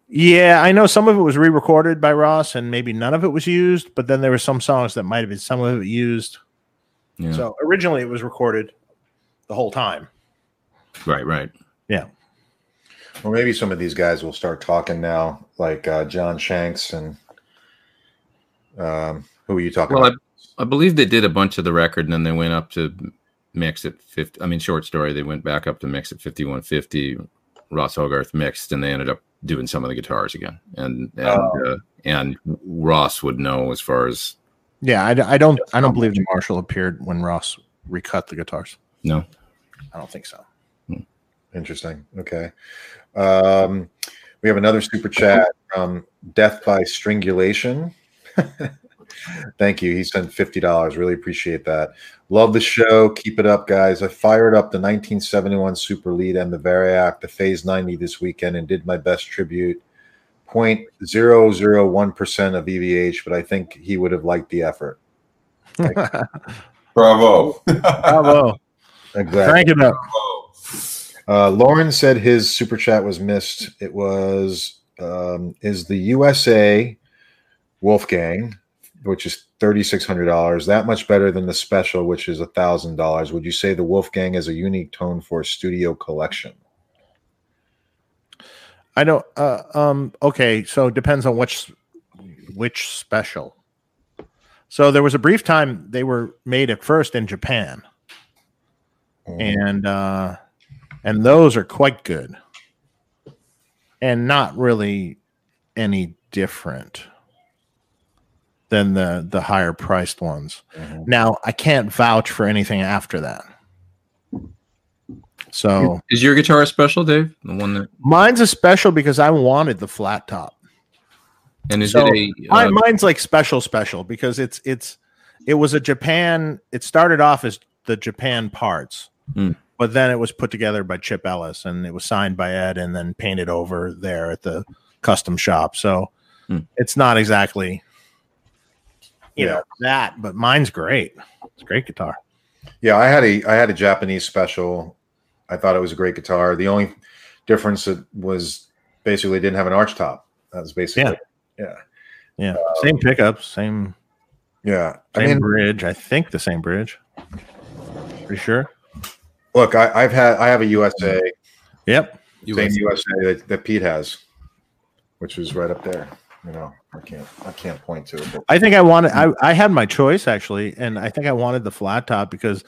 Speaker 2: yeah, I know some of it was re-recorded by Ross, and maybe none of it was used. But then there were some songs that might have been some of it used.
Speaker 3: Yeah.
Speaker 2: So originally it was recorded the whole time.
Speaker 3: right, right. Yeah.
Speaker 1: Or maybe some of these guys will start talking now, like uh, John Shanks and um, who are you talking
Speaker 3: Well,
Speaker 1: about?
Speaker 3: I, I believe they did a bunch of the record and then they went up to mix at 50. I mean, short story, they went back up to mix at 5150. Ross Hogarth mixed and they ended up doing some of the guitars again. And and, uh, and Ross would know as far as
Speaker 2: Yeah, I don't I don't believe the Marshall appeared when Ross recut the guitars.
Speaker 3: no.
Speaker 2: I don't think so.
Speaker 1: Interesting. Okay. Um, we have another super chat from Death by Strangulation. Thank you. He sent fifty dollars. Really appreciate that. Love the show. Keep it up, guys. I fired up the 1971 Super Lead and the Variac, the Phase 90 this weekend, and did my best tribute. 0.001 percent of EVH, but I think he would have liked the effort.
Speaker 5: Bravo.
Speaker 2: Bravo.
Speaker 1: Exactly.
Speaker 2: Crank it up.
Speaker 1: Uh, Lauren said his super chat was missed. It was um, is the USA Wolfgang, which is thirty six hundred dollars. That much better than the special, which is thousand dollars. Would you say the Wolfgang is a unique tone for a studio collection?
Speaker 2: I don't. Uh, um. Okay. So it depends on which which special. So there was a brief time they were made at first in Japan, and uh, and those are quite good, and not really any different than the the higher priced ones.
Speaker 1: Mhm.
Speaker 2: Now I can't vouch for anything after that. So
Speaker 3: Is your guitar a special, Dave? The one that
Speaker 2: mine's a special because I wanted the flat top.
Speaker 3: and is
Speaker 2: So,
Speaker 3: it a
Speaker 2: Mine,
Speaker 3: uh,
Speaker 2: mine's like special, special because it's it's it was a Japan. It started off as the Japan parts,
Speaker 3: Hmm.
Speaker 2: but then it was put together by Chip Ellis and it was signed by Ed and then painted over there at the custom shop. So
Speaker 3: Hmm.
Speaker 2: it's not exactly you
Speaker 1: Yeah.
Speaker 2: know that, but mine's great. It's a great guitar.
Speaker 1: Yeah, I had a I had a Japanese special. I thought it was a great guitar. The only difference it was basically didn't have an arch top. That was basically yeah.
Speaker 2: Yeah, yeah. Um, same pickups, same
Speaker 1: Yeah. I
Speaker 2: same
Speaker 1: mean,
Speaker 2: bridge. I think the same bridge. Pretty sure.
Speaker 1: look, I, I've had I have a USA,
Speaker 2: Yep.
Speaker 1: same USA that, that Pete has, which was right up there. You know, I can't I can't point to it. But
Speaker 2: I think I wanted. I, I had my choice actually, and I think I wanted the flat top because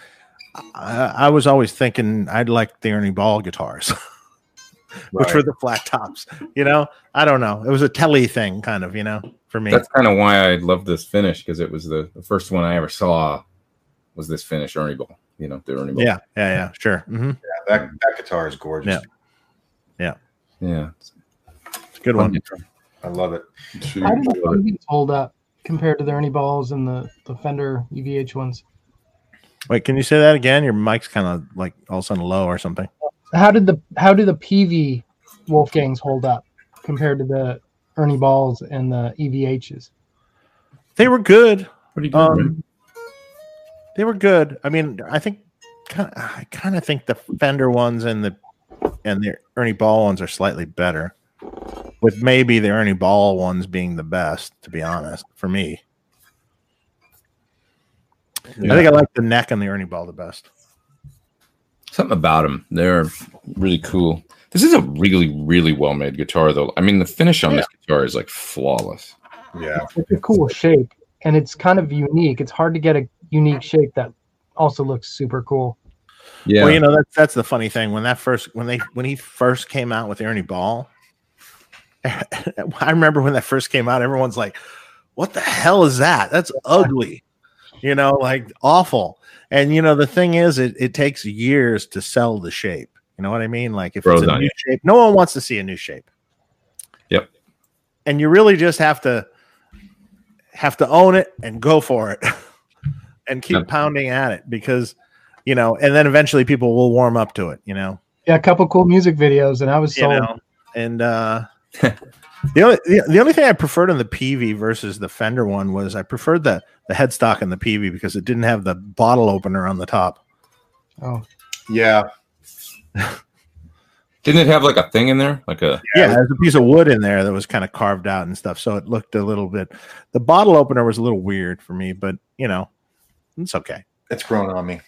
Speaker 2: I, I was always thinking I'd like the Ernie Ball guitars, which
Speaker 1: Right.
Speaker 2: were the flat tops. You know, I don't know. It was a telly thing, kind of. You know, for me.
Speaker 3: That's kind of why I love this finish because it was the, the first one I ever saw was this finish Ernie Ball. You know, the Ernie Ball.
Speaker 2: yeah, yeah, yeah. Sure. hmm
Speaker 1: that that guitar is gorgeous.
Speaker 2: Yeah.
Speaker 3: yeah.
Speaker 2: It's a good one.
Speaker 1: I love it.
Speaker 5: See,
Speaker 4: How did the PVs hold up compared to the Ernie Balls and the, the Fender EVH ones?
Speaker 2: Wait, can you say that again? Your mic's kind of like all of a sudden low or something.
Speaker 4: How did the how do the PV Wolfgangs hold up compared to the Ernie Balls and the EVHs?
Speaker 2: They were good.
Speaker 3: What are you doing?
Speaker 2: Um, they were good. I mean, I think kind of, I kind of think the Fender ones and the and the Ernie Ball ones are slightly better, with maybe the Ernie Ball ones being the best. To be honest, for me, I think I like the neck and the Ernie Ball the best.
Speaker 3: Something about them. They're really cool. This is a really, really well made guitar, though. I mean, the finish on this guitar is like flawless.
Speaker 1: Yeah.
Speaker 4: It's a cool shape and it's kind of unique. It's hard to get a unique shape that also looks super cool.
Speaker 3: Yeah.
Speaker 2: Well, you know that's that's the funny thing when that first when they when he first came out with Ernie Ball. I remember when that first came out, everyone's like, "What the hell is that? That's ugly," you know, like awful. And you know, the thing is, it, it takes years to sell the shape. You know what I mean? Like if
Speaker 3: Grows
Speaker 2: it's a new
Speaker 3: you.
Speaker 2: shape, no one wants to see a new shape.
Speaker 3: Yep.
Speaker 2: And you really just have to have to own it and go for it, and keep
Speaker 3: Yep.
Speaker 2: pounding at it because you know, and then eventually people will warm up to it. You know.
Speaker 4: Yeah, a couple cool music videos and I was
Speaker 2: you
Speaker 4: sold.
Speaker 2: know, and uh, the only the, the only thing I preferred on the PV versus the Fender one was I preferred the the headstock in the PV because it didn't have the bottle opener on the top.
Speaker 4: Oh,
Speaker 1: Yeah.
Speaker 3: Didn't it have like a thing in there? Like a
Speaker 2: Yeah, there's a piece of wood in there that was kind of carved out and stuff, so it looked a little bit. The bottle opener was a little weird for me, but you know, it's okay.
Speaker 1: It's grown on me.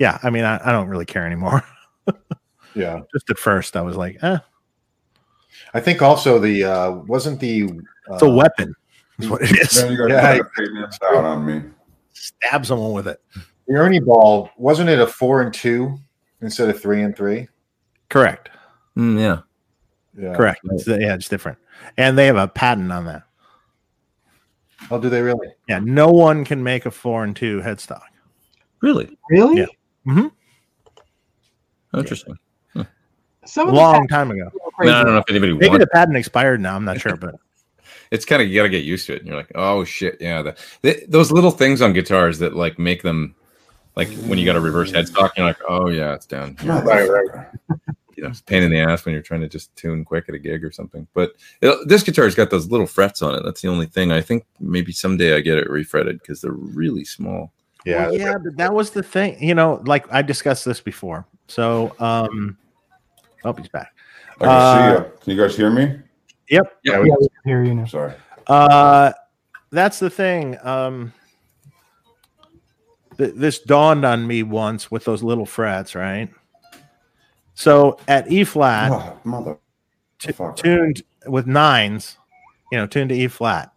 Speaker 2: Yeah, I mean, I, I don't really care anymore.
Speaker 1: Yeah.
Speaker 2: Just at first, I was like, eh,
Speaker 1: I think also the uh wasn't the uh,
Speaker 2: it's a weapon. Is what it is.
Speaker 5: Man, you got
Speaker 1: Yeah,
Speaker 5: to out on me.
Speaker 2: Stab someone with it.
Speaker 1: the Ernie Ball, wasn't it a four and two instead of three and three?
Speaker 2: Correct.
Speaker 3: Mm, yeah.
Speaker 1: Yeah.
Speaker 2: Correct. It's, yeah, it's different, and they have a patent on that.
Speaker 1: Oh, do they really?
Speaker 2: Yeah, no one can make a four and two headstock.
Speaker 3: Really
Speaker 4: really?
Speaker 2: Yeah. Mhm.
Speaker 3: Interesting.
Speaker 4: Some of
Speaker 2: Long time ago.
Speaker 4: are
Speaker 3: I,
Speaker 4: crazy.
Speaker 3: mean, I don't know if anybody
Speaker 2: Maybe
Speaker 3: wants.
Speaker 2: the patent expired now. I'm not sure, but
Speaker 3: It's kind of you got to get used to it. And you're like, oh shit, yeah. The, the, those little things on guitars that like make them like when you got a reverse headstock, you're like, oh yeah, it's down. here.
Speaker 1: Right, right.
Speaker 3: You know, it's a pain in the ass when you're trying to just tune quick at a gig or something. But it, this guitar's got those little frets on it. That's the only thing. I think maybe someday I get it refretted because they're really small.
Speaker 1: Yeah.
Speaker 2: Well, yeah, but that was the thing. You know, like I discussed this before. So, um, oh, he's back.
Speaker 5: I can
Speaker 2: Uh,
Speaker 5: see you. Can you guys hear me?
Speaker 2: Yep.
Speaker 1: Yeah,
Speaker 4: Yeah,
Speaker 1: we-
Speaker 4: we can hear you now.
Speaker 5: Sorry.
Speaker 2: Uh, that's the thing. Um, th- this dawned on me once with those little frets, right? So at E flat,
Speaker 5: Oh, mother.
Speaker 2: t- tuned with nines, you know, tuned to E flat.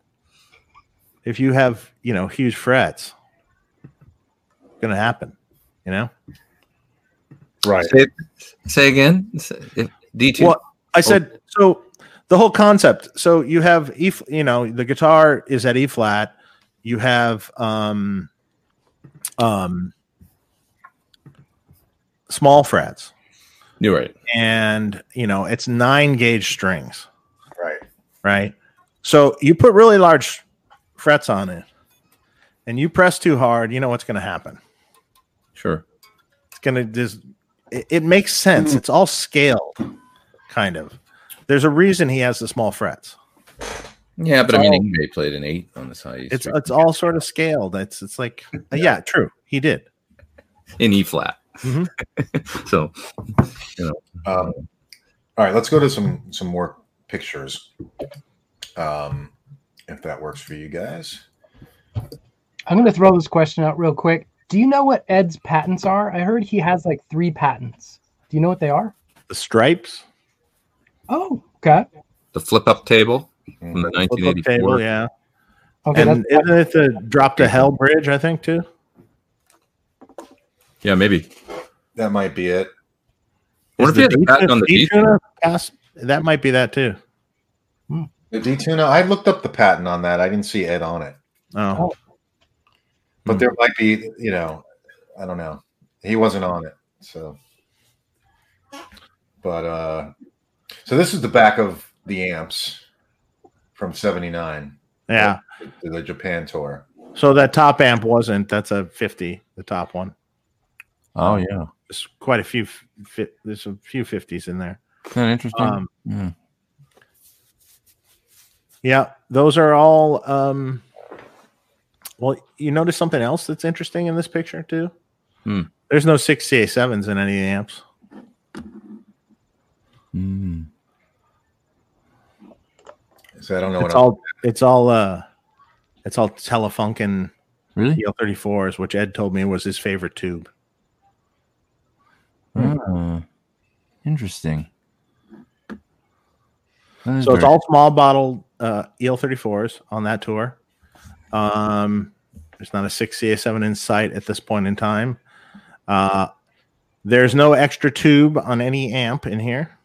Speaker 2: If you have, you know, huge frets, it's gonna happen. You know.
Speaker 1: Right.
Speaker 3: Say, say again. D2.
Speaker 2: Well, I said so. The whole concept. So you have E. f- You know, the guitar is at E flat. You have um, um, small frets,
Speaker 3: You're right.
Speaker 2: and you know it's nine gauge strings.
Speaker 1: Right.
Speaker 2: right? So you put really large frets on it, and you press too hard, you know what's going to happen.
Speaker 3: Sure.
Speaker 2: It's going to just. It, it makes sense. It's all scaled, kind of. There's a reason he has the small frets.
Speaker 3: Yeah, but I mean,
Speaker 2: all-
Speaker 3: Yngwie played an eight on the side.
Speaker 2: It's it's all sort of scaled. It's it's like uh, yeah, true. He did.
Speaker 3: in E flat.
Speaker 2: Mhm.
Speaker 3: so,
Speaker 1: Um, all right, let's go to some some more pictures. Um, if that works for you guys.
Speaker 4: I'm going to throw this question out real quick. Do you know what Ed's patents are? I heard he has like three patents. Do you know what they are?
Speaker 2: The stripes,
Speaker 4: Oh, okay.
Speaker 3: the flip up table from the 1984.
Speaker 2: table, yeah.
Speaker 4: Okay,
Speaker 2: and isn't it the drop to hell bridge? I think too.
Speaker 3: Yeah, maybe.
Speaker 1: That might be it.
Speaker 3: What if he
Speaker 2: Is
Speaker 3: had a patent on the
Speaker 2: D-
Speaker 3: D-
Speaker 2: D-tuner pass- That might be that too. Hmm.
Speaker 1: The D-Tuna, I looked up the patent on that. I didn't see Ed on it.
Speaker 2: Oh, oh.
Speaker 1: But
Speaker 2: Hmm.
Speaker 1: there might be, you know, I don't know. He wasn't on it. So but uh so this is the back of the amps from 79
Speaker 2: yeah.
Speaker 1: to the Japan tour.
Speaker 2: So that top amp wasn't. That's a fifty. The top one.
Speaker 3: Oh, yeah.
Speaker 2: There's quite a few. Fi- there's a few fifties in there.
Speaker 3: Isn't that interesting?
Speaker 2: Um,
Speaker 3: Yeah.
Speaker 2: yeah, those are all. Um, well, you notice something else that's interesting in this picture too.
Speaker 3: Hmm.
Speaker 2: There's no six CA sevens in any of the amps.
Speaker 3: Mm.
Speaker 1: So I don't know what
Speaker 2: It's
Speaker 1: I'm-
Speaker 2: all. It's all. uh It's all Telefunken
Speaker 3: Really?
Speaker 2: EL34s, which Ed told me was his favorite tube.
Speaker 3: Oh, interesting.
Speaker 2: So it's all small bottle uh, EL34s on that tour. Um, there's not a 6CA7 in sight at this point in time. Uh, there's no extra tube on any amp in here.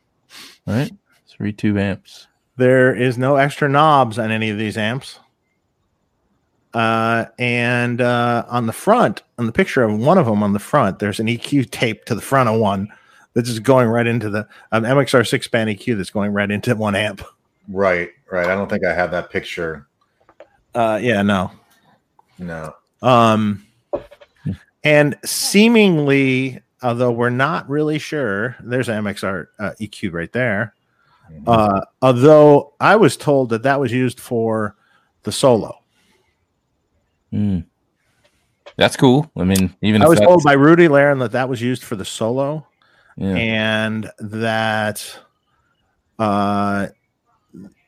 Speaker 3: right. Three tube amps.
Speaker 2: There is no extra knobs on any of these amps. Uh, and uh, on the front, on the picture of one of them on the front, there's an EQ tape to the front of one that's just going right into the um, MXR six band EQ that's going right into one amp.
Speaker 1: right, right. I don't think I have that picture.
Speaker 2: Uh, yeah, no.
Speaker 1: No.
Speaker 2: Um, and seemingly, although we're not really sure, there's an MXR uh, EQ right there. Uh, although I was told that that was used for the solo.
Speaker 3: Mm. That's cool. I mean, even
Speaker 2: I
Speaker 3: if
Speaker 2: was
Speaker 3: that's,
Speaker 2: told by Rudy Leiren that that was used for the solo,
Speaker 3: yeah.
Speaker 2: and that, uh,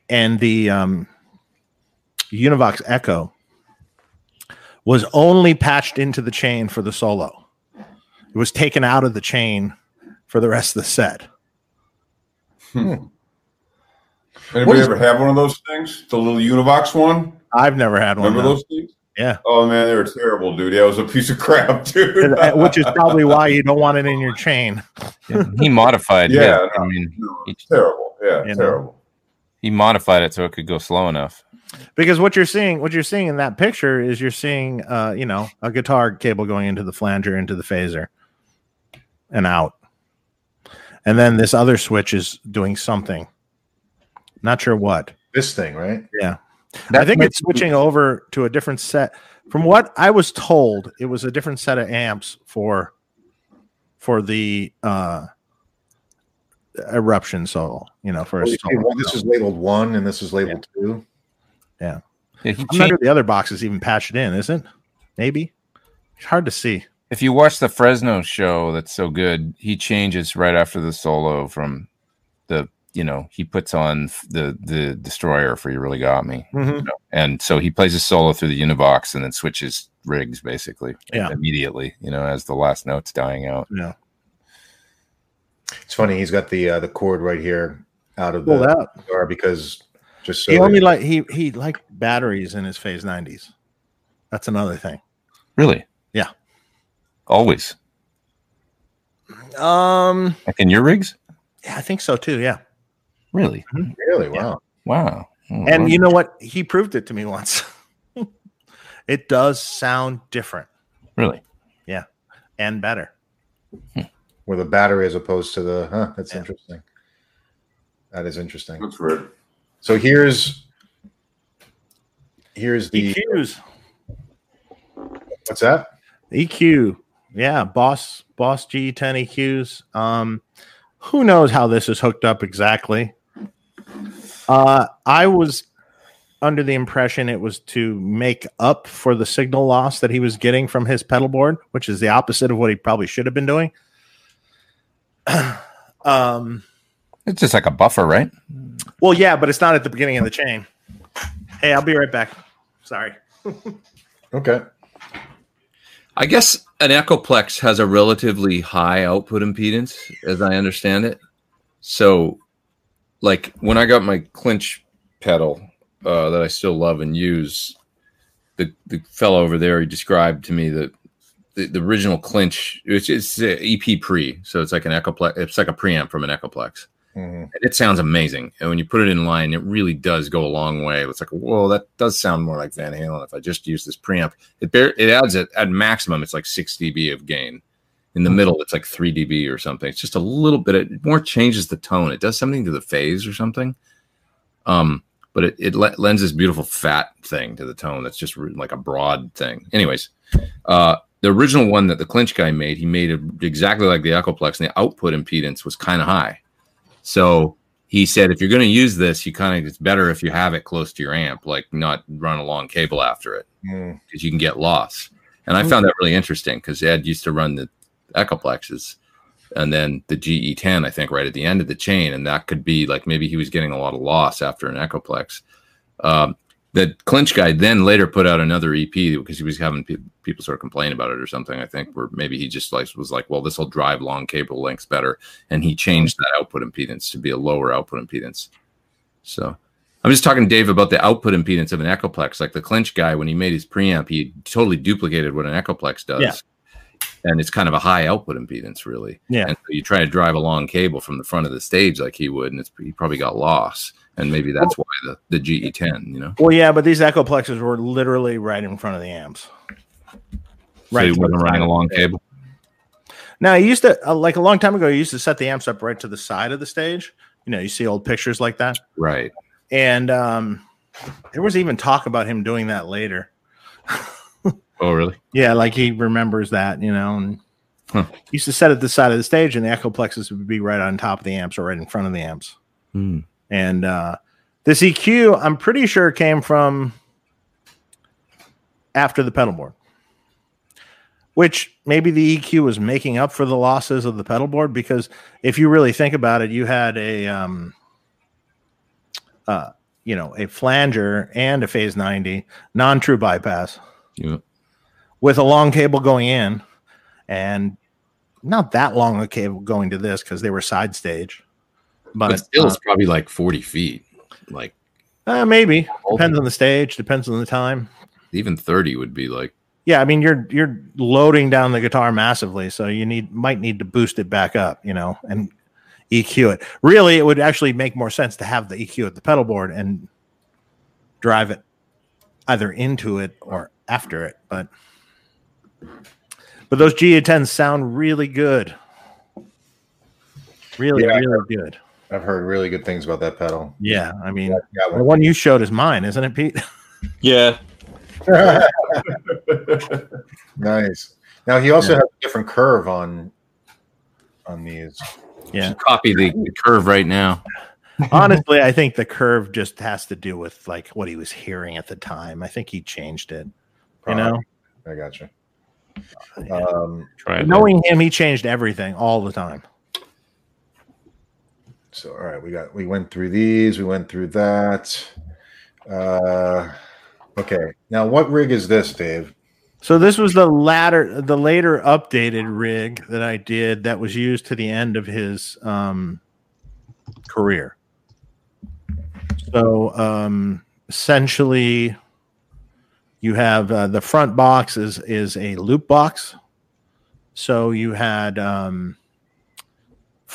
Speaker 2: and the um, Univox Echo was only patched into the chain for the solo. It was taken out of the chain for the rest of the set.
Speaker 5: Anybody
Speaker 1: is-
Speaker 5: ever have one of those things? The little Univox one?
Speaker 2: I've never had one.
Speaker 5: Remember
Speaker 2: no.
Speaker 5: those things?
Speaker 2: Yeah.
Speaker 5: Oh man, they were terrible, dude. Yeah, it was a piece of crap, dude.
Speaker 2: uh, Which is probably why you don't want it in your chain.
Speaker 3: he modified.
Speaker 5: Yeah,
Speaker 3: Yeah,
Speaker 5: no.
Speaker 3: I mean,
Speaker 5: No, it's terrible. Yeah,
Speaker 2: You know.
Speaker 5: terrible.
Speaker 3: he modified it so it could go slow enough.
Speaker 2: Because what you're seeing what you're seeing in that picture is you're seeing uh you know a guitar cable going into the flanger into the phaser and out and then this other switch is doing something not sure what
Speaker 1: This thing, right?
Speaker 2: Yeah.
Speaker 3: I
Speaker 2: think it's switching over to a different set from what i was told it was a different set of amps for for the uh eruption solo you know for a
Speaker 1: Well, you
Speaker 2: solo.
Speaker 1: one- this is labeled one and this is labeled two.
Speaker 3: Yeah, he
Speaker 2: i'm not
Speaker 3: changed-
Speaker 2: sure the other box is even patched in is it maybe it's hard to see
Speaker 3: if you watch the Fresno show, that's so good. He changes right after the solo from the you know he puts on the the destroyer for you really got me,
Speaker 2: Mhm.
Speaker 3: and so he plays a solo through the Univox and then switches rigs basically
Speaker 2: Yeah.
Speaker 3: immediately. You know, as the last note's dying out.
Speaker 2: yeah
Speaker 1: It's funny. He's got the uh, the cord right here out of
Speaker 2: Pulled
Speaker 1: the
Speaker 2: out.
Speaker 1: guitar because just so
Speaker 2: He only like he he liked batteries in his phase nineties. That's another thing.
Speaker 3: Really?
Speaker 2: Yeah.
Speaker 3: Always.
Speaker 2: Um,
Speaker 3: Like in your rigs?
Speaker 2: yeah, I think so too. Yeah,
Speaker 3: Really?
Speaker 1: really wow.
Speaker 3: Wow. Oh,
Speaker 2: and
Speaker 3: wow.
Speaker 2: you know what? He proved it to me once. it does sound different
Speaker 3: really?
Speaker 2: Yeah, and better.
Speaker 1: With a battery as opposed to the huh, that's
Speaker 2: Yeah.
Speaker 1: interesting. That is interesting.
Speaker 5: That's right.
Speaker 1: So here's here's the
Speaker 2: EQs,
Speaker 1: what's that?
Speaker 2: EQ, yeah, Boss Boss GE10 EQs. Um, who knows how this is hooked up exactly? Uh, I was under the impression it was to make up for the signal loss that he was getting from his pedal board, which is the opposite of what he probably should have been doing. um,
Speaker 3: It's just like a buffer, right?
Speaker 2: well, yeah, but it's not at the beginning of the chain. Hey, I'll be right back. Sorry.
Speaker 1: Okay.
Speaker 3: I guess an Echoplex has a relatively high output impedance, as I understand it. So, like when I got my clinch pedal uh, that I still love and use, the the fellow over there he described to me that the, the original clinch it's it's a EP pre, so it's like an Echoplex. It's like a preamp from an Echoplex.
Speaker 1: Mhm.
Speaker 3: It sounds amazing. And when you put it in line, it really does go a long way. It's like, whoa, that does sound more like Van Halen if I just use this preamp. It bear, it adds it at maximum, it's like six dB of gain. In the middle, it's like three dB or something. It's just a little bit. It more changes the tone. It does something to the phase or something. Um, but it, it le- lends this beautiful fat thing to the tone. That's just like a broad thing. Anyways, uh, the original one that the clinch guy made, he made it exactly like the Echoplex, and the output impedance was kind of high. So he said, if you're going to use this, you kind of it's better if you have it close to your amp, like not run a long cable after it
Speaker 1: Mm.
Speaker 3: because you can get loss. And I found that really interesting because Ed used to run the Echoplexes and then the GE10, I think, right at the end of the chain. And that could be like maybe he was getting a lot of loss after an Echoplex. Um, the clinch guy then later put out another EP because he was having pe- people sort of complain about it or something. I think where maybe he just like was like, well, this will drive long cable lengths better, and he changed that output impedance to be a lower output impedance. So I'm just talking to Dave about the output impedance of an Echoplex. Like the clinch guy, when he made his preamp, he totally duplicated what an Echoplex does.
Speaker 2: Yeah.
Speaker 3: And it's kind of a high output impedance, really.
Speaker 2: Yeah.
Speaker 3: And so you try to drive a long cable from the front of the stage like he would, and it's he probably got loss. And maybe that's why the, the GE10, you know.
Speaker 2: Well, yeah, but these Echoplexes were literally right in front of the amps.
Speaker 3: Right, so he
Speaker 2: to
Speaker 3: wasn't running a long cable.
Speaker 2: Now, I used to, uh, like a long time ago, you used to set the amps up right to the side of the stage. You know, you see old pictures like that.
Speaker 3: Right.
Speaker 2: And um, there was even talk about him doing that later.
Speaker 3: Oh, really?
Speaker 2: Yeah, like he remembers that, you know, and
Speaker 3: Huh.
Speaker 2: he used to set it the side of the stage, and the Echoplexes would be right on top of the amps or right in front of the amps.
Speaker 3: Hmm.
Speaker 2: And uh, this EQ, I'm pretty sure came from after the pedal board, which maybe the EQ was making up for the losses of the pedal board because if you really think about it, you had a, um, uh, you know, a flanger and a phase 90 non true bypass
Speaker 3: Yeah.
Speaker 2: with a long cable going in and not that long a cable going to this because they were side stage. But,
Speaker 3: But still,
Speaker 2: uh,
Speaker 3: it's probably like 40 feet. Like
Speaker 2: Uh, maybe depends on the stage, depends on the time.
Speaker 3: even 30 would be like,
Speaker 2: Yeah, I mean you're you're loading down the guitar massively, so you need might need to boost it back up, you know, and EQ it. Really, it would actually make more sense to have the EQ at the pedal board and drive it either into it or after it. But but those GE10s sound really good, really
Speaker 1: Yeah.
Speaker 2: really good.
Speaker 1: I've heard really good things about that pedal.
Speaker 2: Yeah, I mean
Speaker 1: Got
Speaker 2: the one you showed is mine, isn't it, Pete?
Speaker 6: Yeah.
Speaker 1: nice. Now he also has a different curve on on these.
Speaker 2: Yeah.
Speaker 3: copy the, the curve right now.
Speaker 2: Honestly, I think the curve just has to do with like what he was hearing at the time. I think he changed it. You know,
Speaker 1: I got you. Um,
Speaker 6: Try
Speaker 2: knowing him, he changed everything all the time.
Speaker 1: So all right, we got we went through these, we went through that. Uh, okay, now what rig is this, Dave?
Speaker 2: So this was the latter, the later updated rig that I did that was used to the end of his um, career. So um, essentially, you have uh, the front box is is a loop box. So you had um,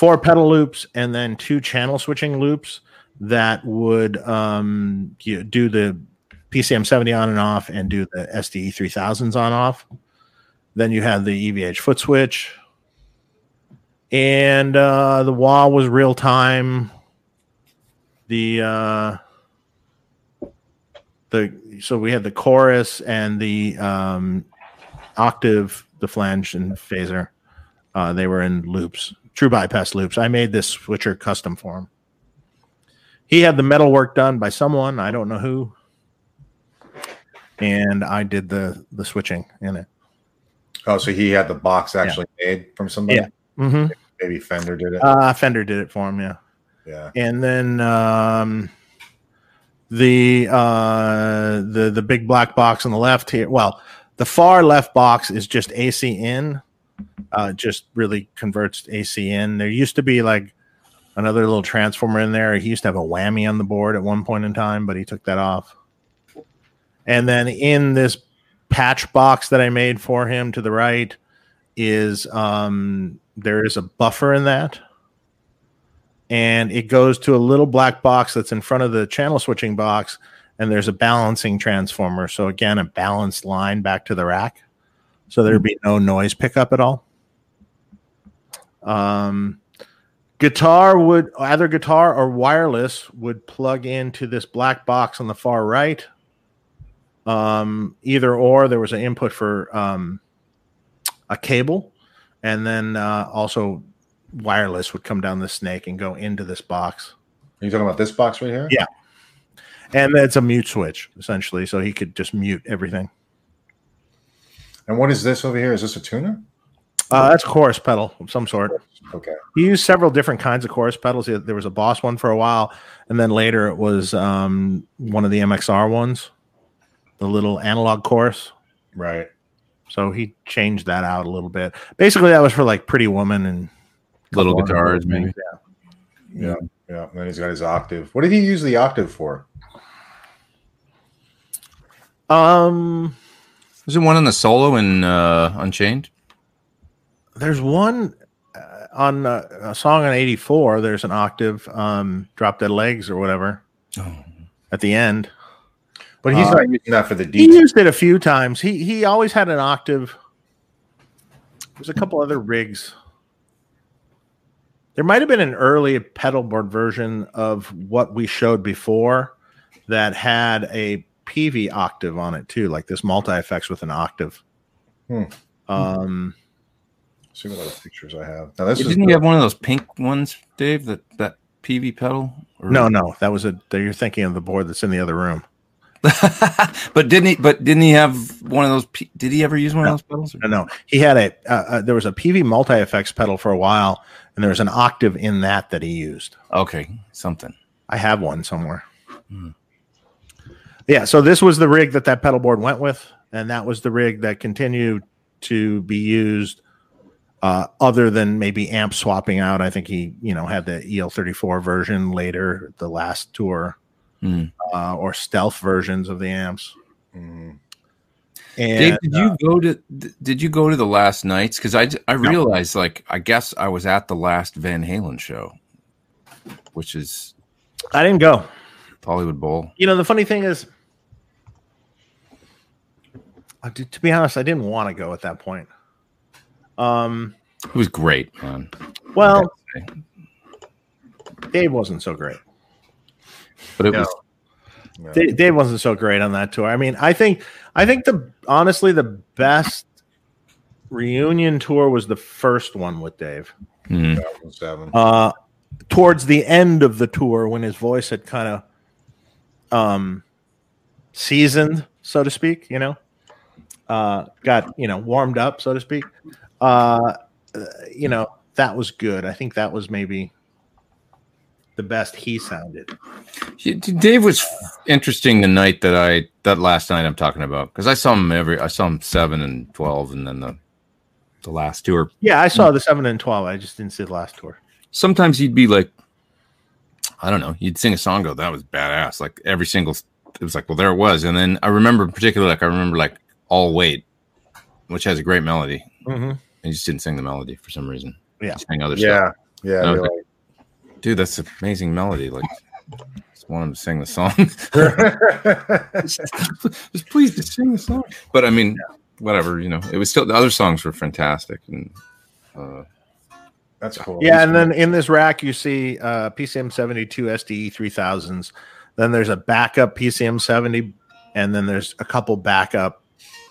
Speaker 2: four pedal loops and then two channel switching loops that would um, you do the PCM 70 on and off and do the SDE 3000s on off. Then you had the EVH foot switch, and uh, the wah was real time. The uh, the so we had the chorus and the um, octave, the flange and phaser. Uh, they were in loops, true bypass loops. I made this switcher custom for him. He had the metal work done by someone I don't know who, and I did the the switching in it.
Speaker 1: Oh, so he had the box actually made from somebody.
Speaker 2: Yeah. Mm-hmm.
Speaker 1: Maybe Fender did it.
Speaker 2: Uh, Fender did it for him, yeah.
Speaker 1: yeah.
Speaker 2: and then um, the uh, the the big black box on the left here. Well, the far left box is just AC in. Uh, just really converts AC in. There used to be like another little transformer in there. He used to have a whammy on the board at one point in time, but he took that off. And then in this patch box that I made for him to the right is um, there is a buffer in that and it goes to a little black box that's in front of the channel switching box and there's a balancing transformer so again a balanced line back to the rack so there'd be no noise pickup at all um, guitar would either guitar or wireless would plug into this black box on the far right um, either or there was an input for um, a cable and then uh, also wireless would come down the snake and go into this box.
Speaker 1: Are you talking about this box right here?
Speaker 2: Yeah. And it's a mute switch essentially, so he could just mute everything.
Speaker 1: And what is this over here? Is this a tuner?
Speaker 2: Uh, that's a chorus pedal of some sort.
Speaker 1: Okay.
Speaker 2: He used several different kinds of chorus pedals. There was a Boss one for a while, and then later it was um, one of the MXR ones, the little analog chorus.
Speaker 1: Right.
Speaker 2: So he changed that out a little bit. Basically, that was for like Pretty Woman and
Speaker 3: Little
Speaker 2: couple
Speaker 3: guitars,
Speaker 2: things.
Speaker 3: maybe.
Speaker 2: Yeah.
Speaker 1: Yeah. Yeah. And then he's got his octave. What did he use the octave for?
Speaker 2: Um,
Speaker 3: Was it one on the solo in uh, Unchained?
Speaker 2: there's one uh, on uh, a song on 84 there's an octave um drop dead legs or whatever
Speaker 3: Oh.
Speaker 2: at the end.
Speaker 1: But he's
Speaker 2: Uh,
Speaker 1: not using that for the
Speaker 2: he used it a few times. He he always had an octave. There's a couple other rigs. There might have been an early pedal board version of what we showed before that had a pv octave on it too like this multi effects with an octave
Speaker 1: Hmm.
Speaker 2: um
Speaker 1: See what other pictures I have. Now this is
Speaker 3: Didn't you have one of those pink ones, Dave? That that PV pedal? Or-
Speaker 2: no no that was a you're thinking of the board that's in the other room
Speaker 3: but didn't he? But didn't he have one of those? Did he ever use one
Speaker 2: No.
Speaker 3: of those pedals?
Speaker 2: No, no. He had a uh, uh, there was a PV multi effects pedal for a while, and there was an octave in that that he used.
Speaker 3: Okay, something.
Speaker 2: I have one somewhere.
Speaker 3: Hmm.
Speaker 2: Yeah, so this was the rig that that pedal board went with, and that was the rig that continued to be used. Uh, other than maybe amp swapping out, I think he, you know, had the EL34 version later, the last tour,
Speaker 3: Hmm.
Speaker 2: uh, or stealth versions of the amps.
Speaker 1: Mhm.
Speaker 2: And
Speaker 3: Dave, did you go to? Did you go to the last nights? Because I I realized, like, I guess I was at the last Van Halen show, which is
Speaker 2: I didn't go.
Speaker 3: Hollywood Bowl.
Speaker 2: You know, the funny thing is, uh, to, to be honest, I didn't want to go at that point. Um,
Speaker 3: It was great, man.
Speaker 2: well, Dave wasn't so great.
Speaker 3: But it
Speaker 1: No.
Speaker 3: was
Speaker 1: Yeah.
Speaker 2: Dave, Dave wasn't so great on that tour. I mean, I think, I think the honestly the best reunion tour was the first one with Dave.
Speaker 3: hmm.
Speaker 2: Uh, towards the end of the tour, when his voice had kind of um, seasoned, so to speak, you know, uh, got you know warmed up, so to speak. Uh, you know, that was good. I think that was maybe the best he sounded.
Speaker 3: Dave was interesting the night that I that last night I'm talking about because I saw him every I saw him seven and twelve and then the the last tour.
Speaker 2: Yeah, I saw the seven and twelve. I just didn't see the last tour.
Speaker 3: Sometimes he'd be like, I don't know, he'd sing a song, go, that was badass. Like every single, it was like, well, there it was. And then I remember particularly, like I remember like I'll Wait, which has a great melody.
Speaker 2: Mhm.
Speaker 3: And you just didn't sing the melody for some reason.
Speaker 2: Yeah.
Speaker 3: You sang other stuff.
Speaker 1: Yeah, yeah.
Speaker 3: And I was
Speaker 1: you're
Speaker 3: like, Dude, that's an amazing melody. Like, just want him to sing the song.
Speaker 1: right.
Speaker 3: just please just sing the song. But I mean, whatever, you know, it was still the other songs were fantastic. And uh,
Speaker 1: That's cool.
Speaker 2: Yeah, and then in this rack you see uh, PCM seventy two SDE three thousands. Then there's a backup PCM seventy, and then there's a couple backup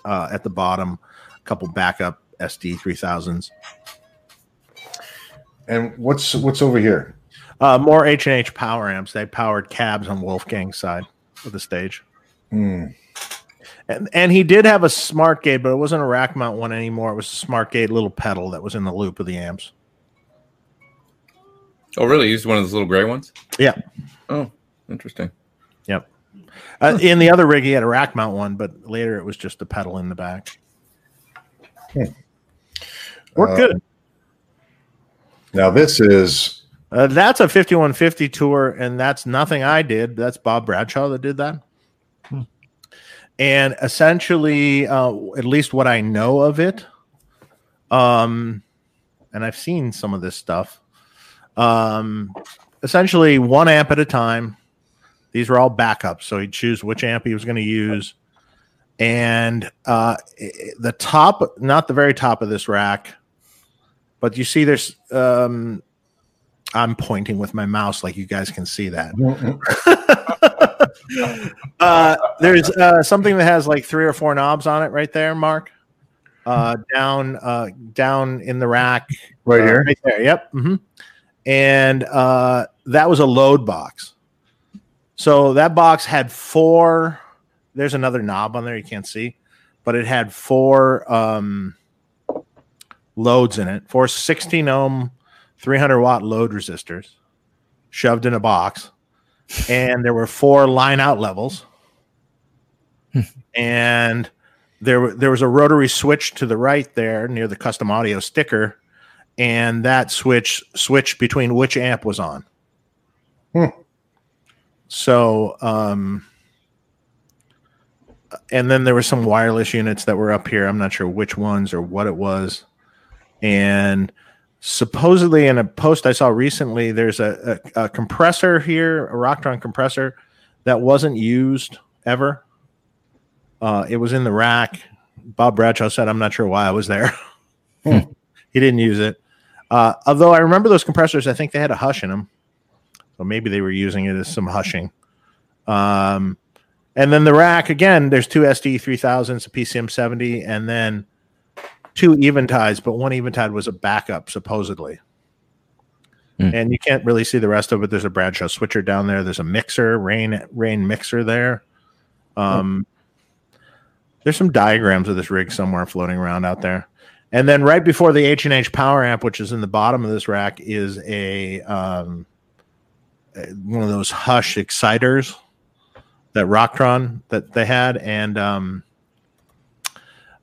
Speaker 2: uh, at the bottom, a couple backup SD three thousands.
Speaker 1: and what's what's over here?
Speaker 2: Uh, more H and H power amps. They powered cabs on Wolfgang's side of the stage,
Speaker 1: Hmm.
Speaker 2: and and he did have a smart gate, but it wasn't a rack mount one anymore. It was a smart gate little pedal that was in the loop of the amps.
Speaker 3: oh, really? You used one of those little gray ones?
Speaker 2: Yeah.
Speaker 3: Oh, interesting.
Speaker 2: Yep. Uh, in the other rig, he had a rack mount one, but later it was just a pedal in the back. Worked
Speaker 1: Uh,
Speaker 2: good.
Speaker 1: Now this is
Speaker 2: Uh, that's a 5150 tour, and that's nothing I did. That's Bob Bradshaw that did that.
Speaker 4: Hmm.
Speaker 2: And essentially, uh, at least what I know of it, um, and I've seen some of this stuff. Um, essentially, one amp at a time. These were all backups, so he'd choose which amp he was going to use. And uh, the top, not the very top of this rack, but you see there's um, I'm pointing with my mouse, like you guys can see that. uh, there's uh, something that has like three or four knobs on it right there, Marc. Uh, down, uh, down in the rack,
Speaker 1: right
Speaker 2: uh,
Speaker 1: here.
Speaker 2: right there. Yep. hmm And uh, that was a load box. So that box had four. There's another knob on there you can't see, but it had four um, loads in it. Four 16 ohm, 300 watt load resistors shoved in a box, and there were four line out levels, and there there was a rotary switch to the right there near the custom audio sticker and that switch switched between which amp was on.
Speaker 1: Hmm.
Speaker 2: So, um, and then there were some wireless units that were up here. I'm not sure which ones or what it was. And supposedly, in a post I saw recently, there's a, a, a compressor here, a Rocktron compressor that wasn't used ever. Uh, it was in the rack. Bob Bradshaw said, "I'm not sure why I was there." he didn't use it. Uh, although I remember those compressors, I think they had a hush in them, so maybe they were using it as some hushing. Um, and then the rack again. There's two SD 3000s, a PCM 70, and then two Eventides, but one Eventide was a backup supposedly.
Speaker 3: Hmm.
Speaker 2: And you can't really see the rest of it. There's a Bradshaw switcher down there. There's a mixer, Rane Rane mixer there. Um, there's some diagrams of this rig somewhere floating around out there. And then right before the H and H power amp, which is in the bottom of this rack, is a um, one of those Hush exciters that Rocktron that they had, and um,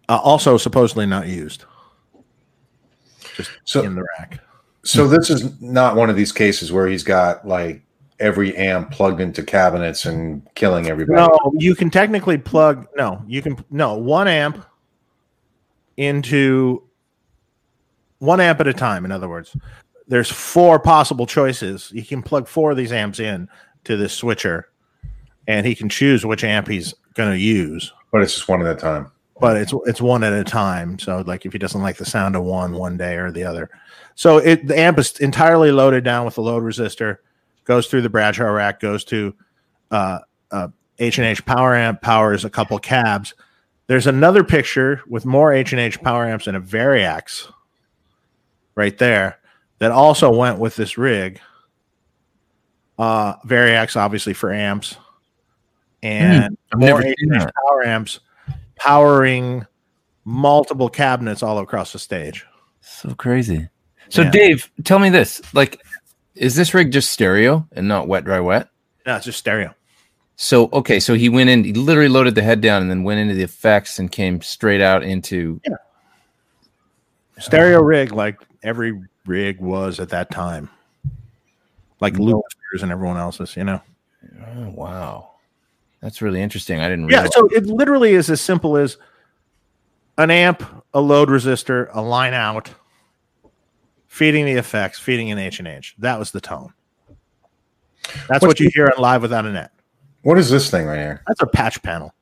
Speaker 2: uh, also supposedly not used, just
Speaker 1: So
Speaker 2: in the rack.
Speaker 1: so this is not one of these cases where he's got like every amp plugged into cabinets and killing everybody.
Speaker 2: No, you can technically plug. No, you can no one amp into one amp at a time. In other words, there's four possible choices. You can plug four of these amps in to this switcher, and he can choose which amp he's going to use.
Speaker 1: But it's just one at a time.
Speaker 2: But it's it's one at a time. So like if he doesn't like the sound of one one day or the other, so it the amp is entirely loaded down with a load resistor, goes through the Bradshaw rack, goes to uh, uh, H and H power amp, powers a couple cabs. There's another picture with more H and H power amps and a Variac right there that also went with this rig. Uh, Variac obviously for amps and
Speaker 3: I've
Speaker 2: more
Speaker 3: never
Speaker 2: H
Speaker 3: seen
Speaker 2: and H
Speaker 3: that.
Speaker 2: power amps powering multiple cabinets all across the stage.
Speaker 3: So crazy. So
Speaker 2: Yeah.
Speaker 3: Dave, tell me this: like, is this rig just stereo and not wet, dry, wet?
Speaker 2: No, it's just stereo.
Speaker 3: So okay, so he went in, he literally loaded the head down and then went into the effects and came straight out into. yeah.
Speaker 2: Stereo rig like every rig was at that time. like
Speaker 1: No.
Speaker 2: Luther's and everyone else's. You know.
Speaker 3: Oh, wow. That's really interesting. I didn't
Speaker 2: Yeah.
Speaker 3: realize.
Speaker 2: So it literally is as simple as an amp, a load resistor, a line out, feeding the effects, feeding an H and H. That was the tone. That's
Speaker 1: What's
Speaker 2: what you
Speaker 1: the-
Speaker 2: hear on live without a net.
Speaker 1: What is this thing right here?
Speaker 2: That's a patch panel.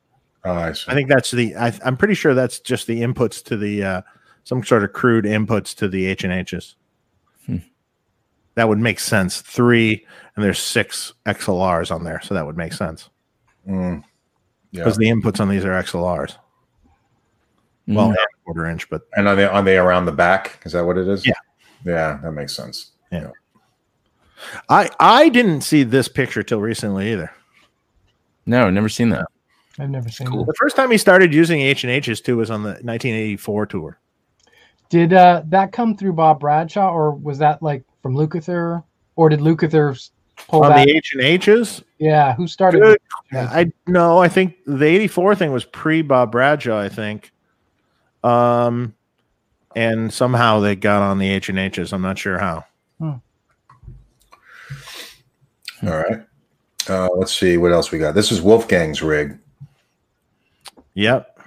Speaker 1: Oh, I see.
Speaker 2: I think that's the. I, I'm pretty sure that's just the inputs to the uh, some sort of crude inputs to the H and H's. That would make sense. Three and there's six XLRs on there, so that would make sense
Speaker 1: Mm. Yeah.
Speaker 2: because the inputs on these are XLRs. Well,
Speaker 3: Mm.
Speaker 2: quarter inch, but
Speaker 1: And are they are they around the back? Is that what it is?
Speaker 2: Yeah.
Speaker 1: Yeah, that makes sense. Yeah.
Speaker 2: I I didn't see this picture till recently either.
Speaker 3: no, never seen that.
Speaker 4: I've never seen
Speaker 3: Cool.
Speaker 4: that.
Speaker 2: The first time he started using H and H's too was on the 1984 tour.
Speaker 4: Did uh, that come through Bob Bradshaw, or was that like from Lukather, or did Lukather s- pull
Speaker 2: on
Speaker 4: that?
Speaker 2: the H and H's,
Speaker 4: yeah, who started?
Speaker 2: Good. I no, I think the 84 thing was pre Bob Bradshaw, I think. Um and somehow they got on the H and H's. I'm not sure how.
Speaker 1: All right. Uh, let's see what else we got. This is Wolfgang's rig.
Speaker 2: Yep.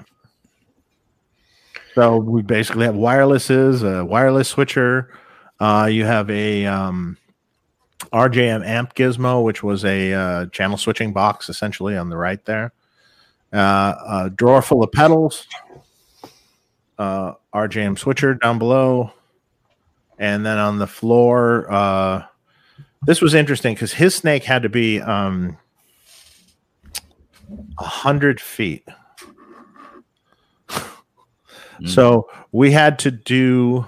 Speaker 2: So we basically have wirelesses, a wireless switcher. Uh, you have a um, RJM amp gizmo, which was a uh, channel switching box, essentially on the right there. Uh, a drawer full of pedals. Uh, RJM switcher down below, and then on the floor. Uh, this was interesting because his snake had to be um, a hundred feet. So we had to do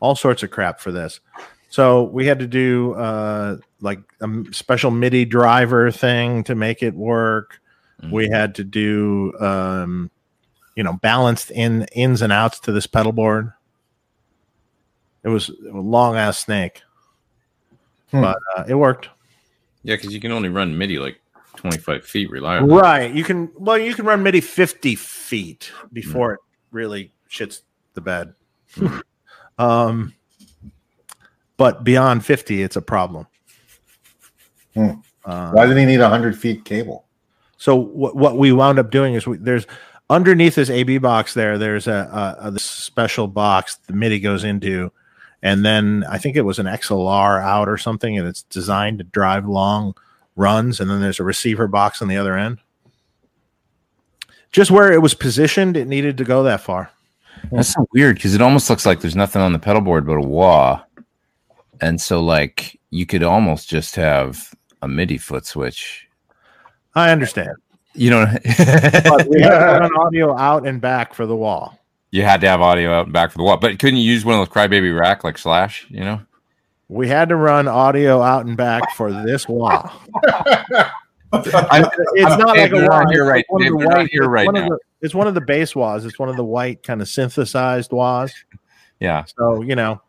Speaker 2: all sorts of crap for this. So we had to do uh, like a special MIDI driver thing to make it work. We had to do um, you know balanced in ins and outs to this pedal board. It was a long ass snake,
Speaker 1: Hmm.
Speaker 2: but uh, it worked.
Speaker 3: Yeah, because you can only run MIDI like 25 feet reliably.
Speaker 2: Right. You can well, you can run MIDI 50 feet before it really shits the bed. Um but beyond 50, it's a problem.
Speaker 1: Hmm.
Speaker 2: Uh,
Speaker 1: Why did he need a hundred feet cable?
Speaker 2: so what what we wound up doing is we, there's underneath this AB box there, there's a, a, a this special box the MIDI goes into, and then I think it was an XLR out or something, and it's designed to drive long runs, and then there's a receiver box on the other end. Just where it was positioned, it needed to go that far.
Speaker 3: That's so weird because it almost looks like there's nothing on the pedal board but a wah. And so, like, you could almost just have a MIDI foot switch.
Speaker 2: I understand,
Speaker 3: You know,
Speaker 2: but we had to run audio out and back for the wall.
Speaker 3: you had to have audio out and back for the wall, but couldn't you use one of those crybaby rack like Slash? You know,
Speaker 2: We had to run audio out and back for this wall. It's not like a
Speaker 3: they're
Speaker 2: wah.
Speaker 3: not here right-
Speaker 2: one of
Speaker 3: Dave,
Speaker 2: the
Speaker 3: they're not
Speaker 2: white-
Speaker 3: here right
Speaker 2: one of
Speaker 3: now.
Speaker 2: the- it's one of the bass wahs. It's one of the white kind of synthesized wahs.
Speaker 3: yeah.
Speaker 2: So you know,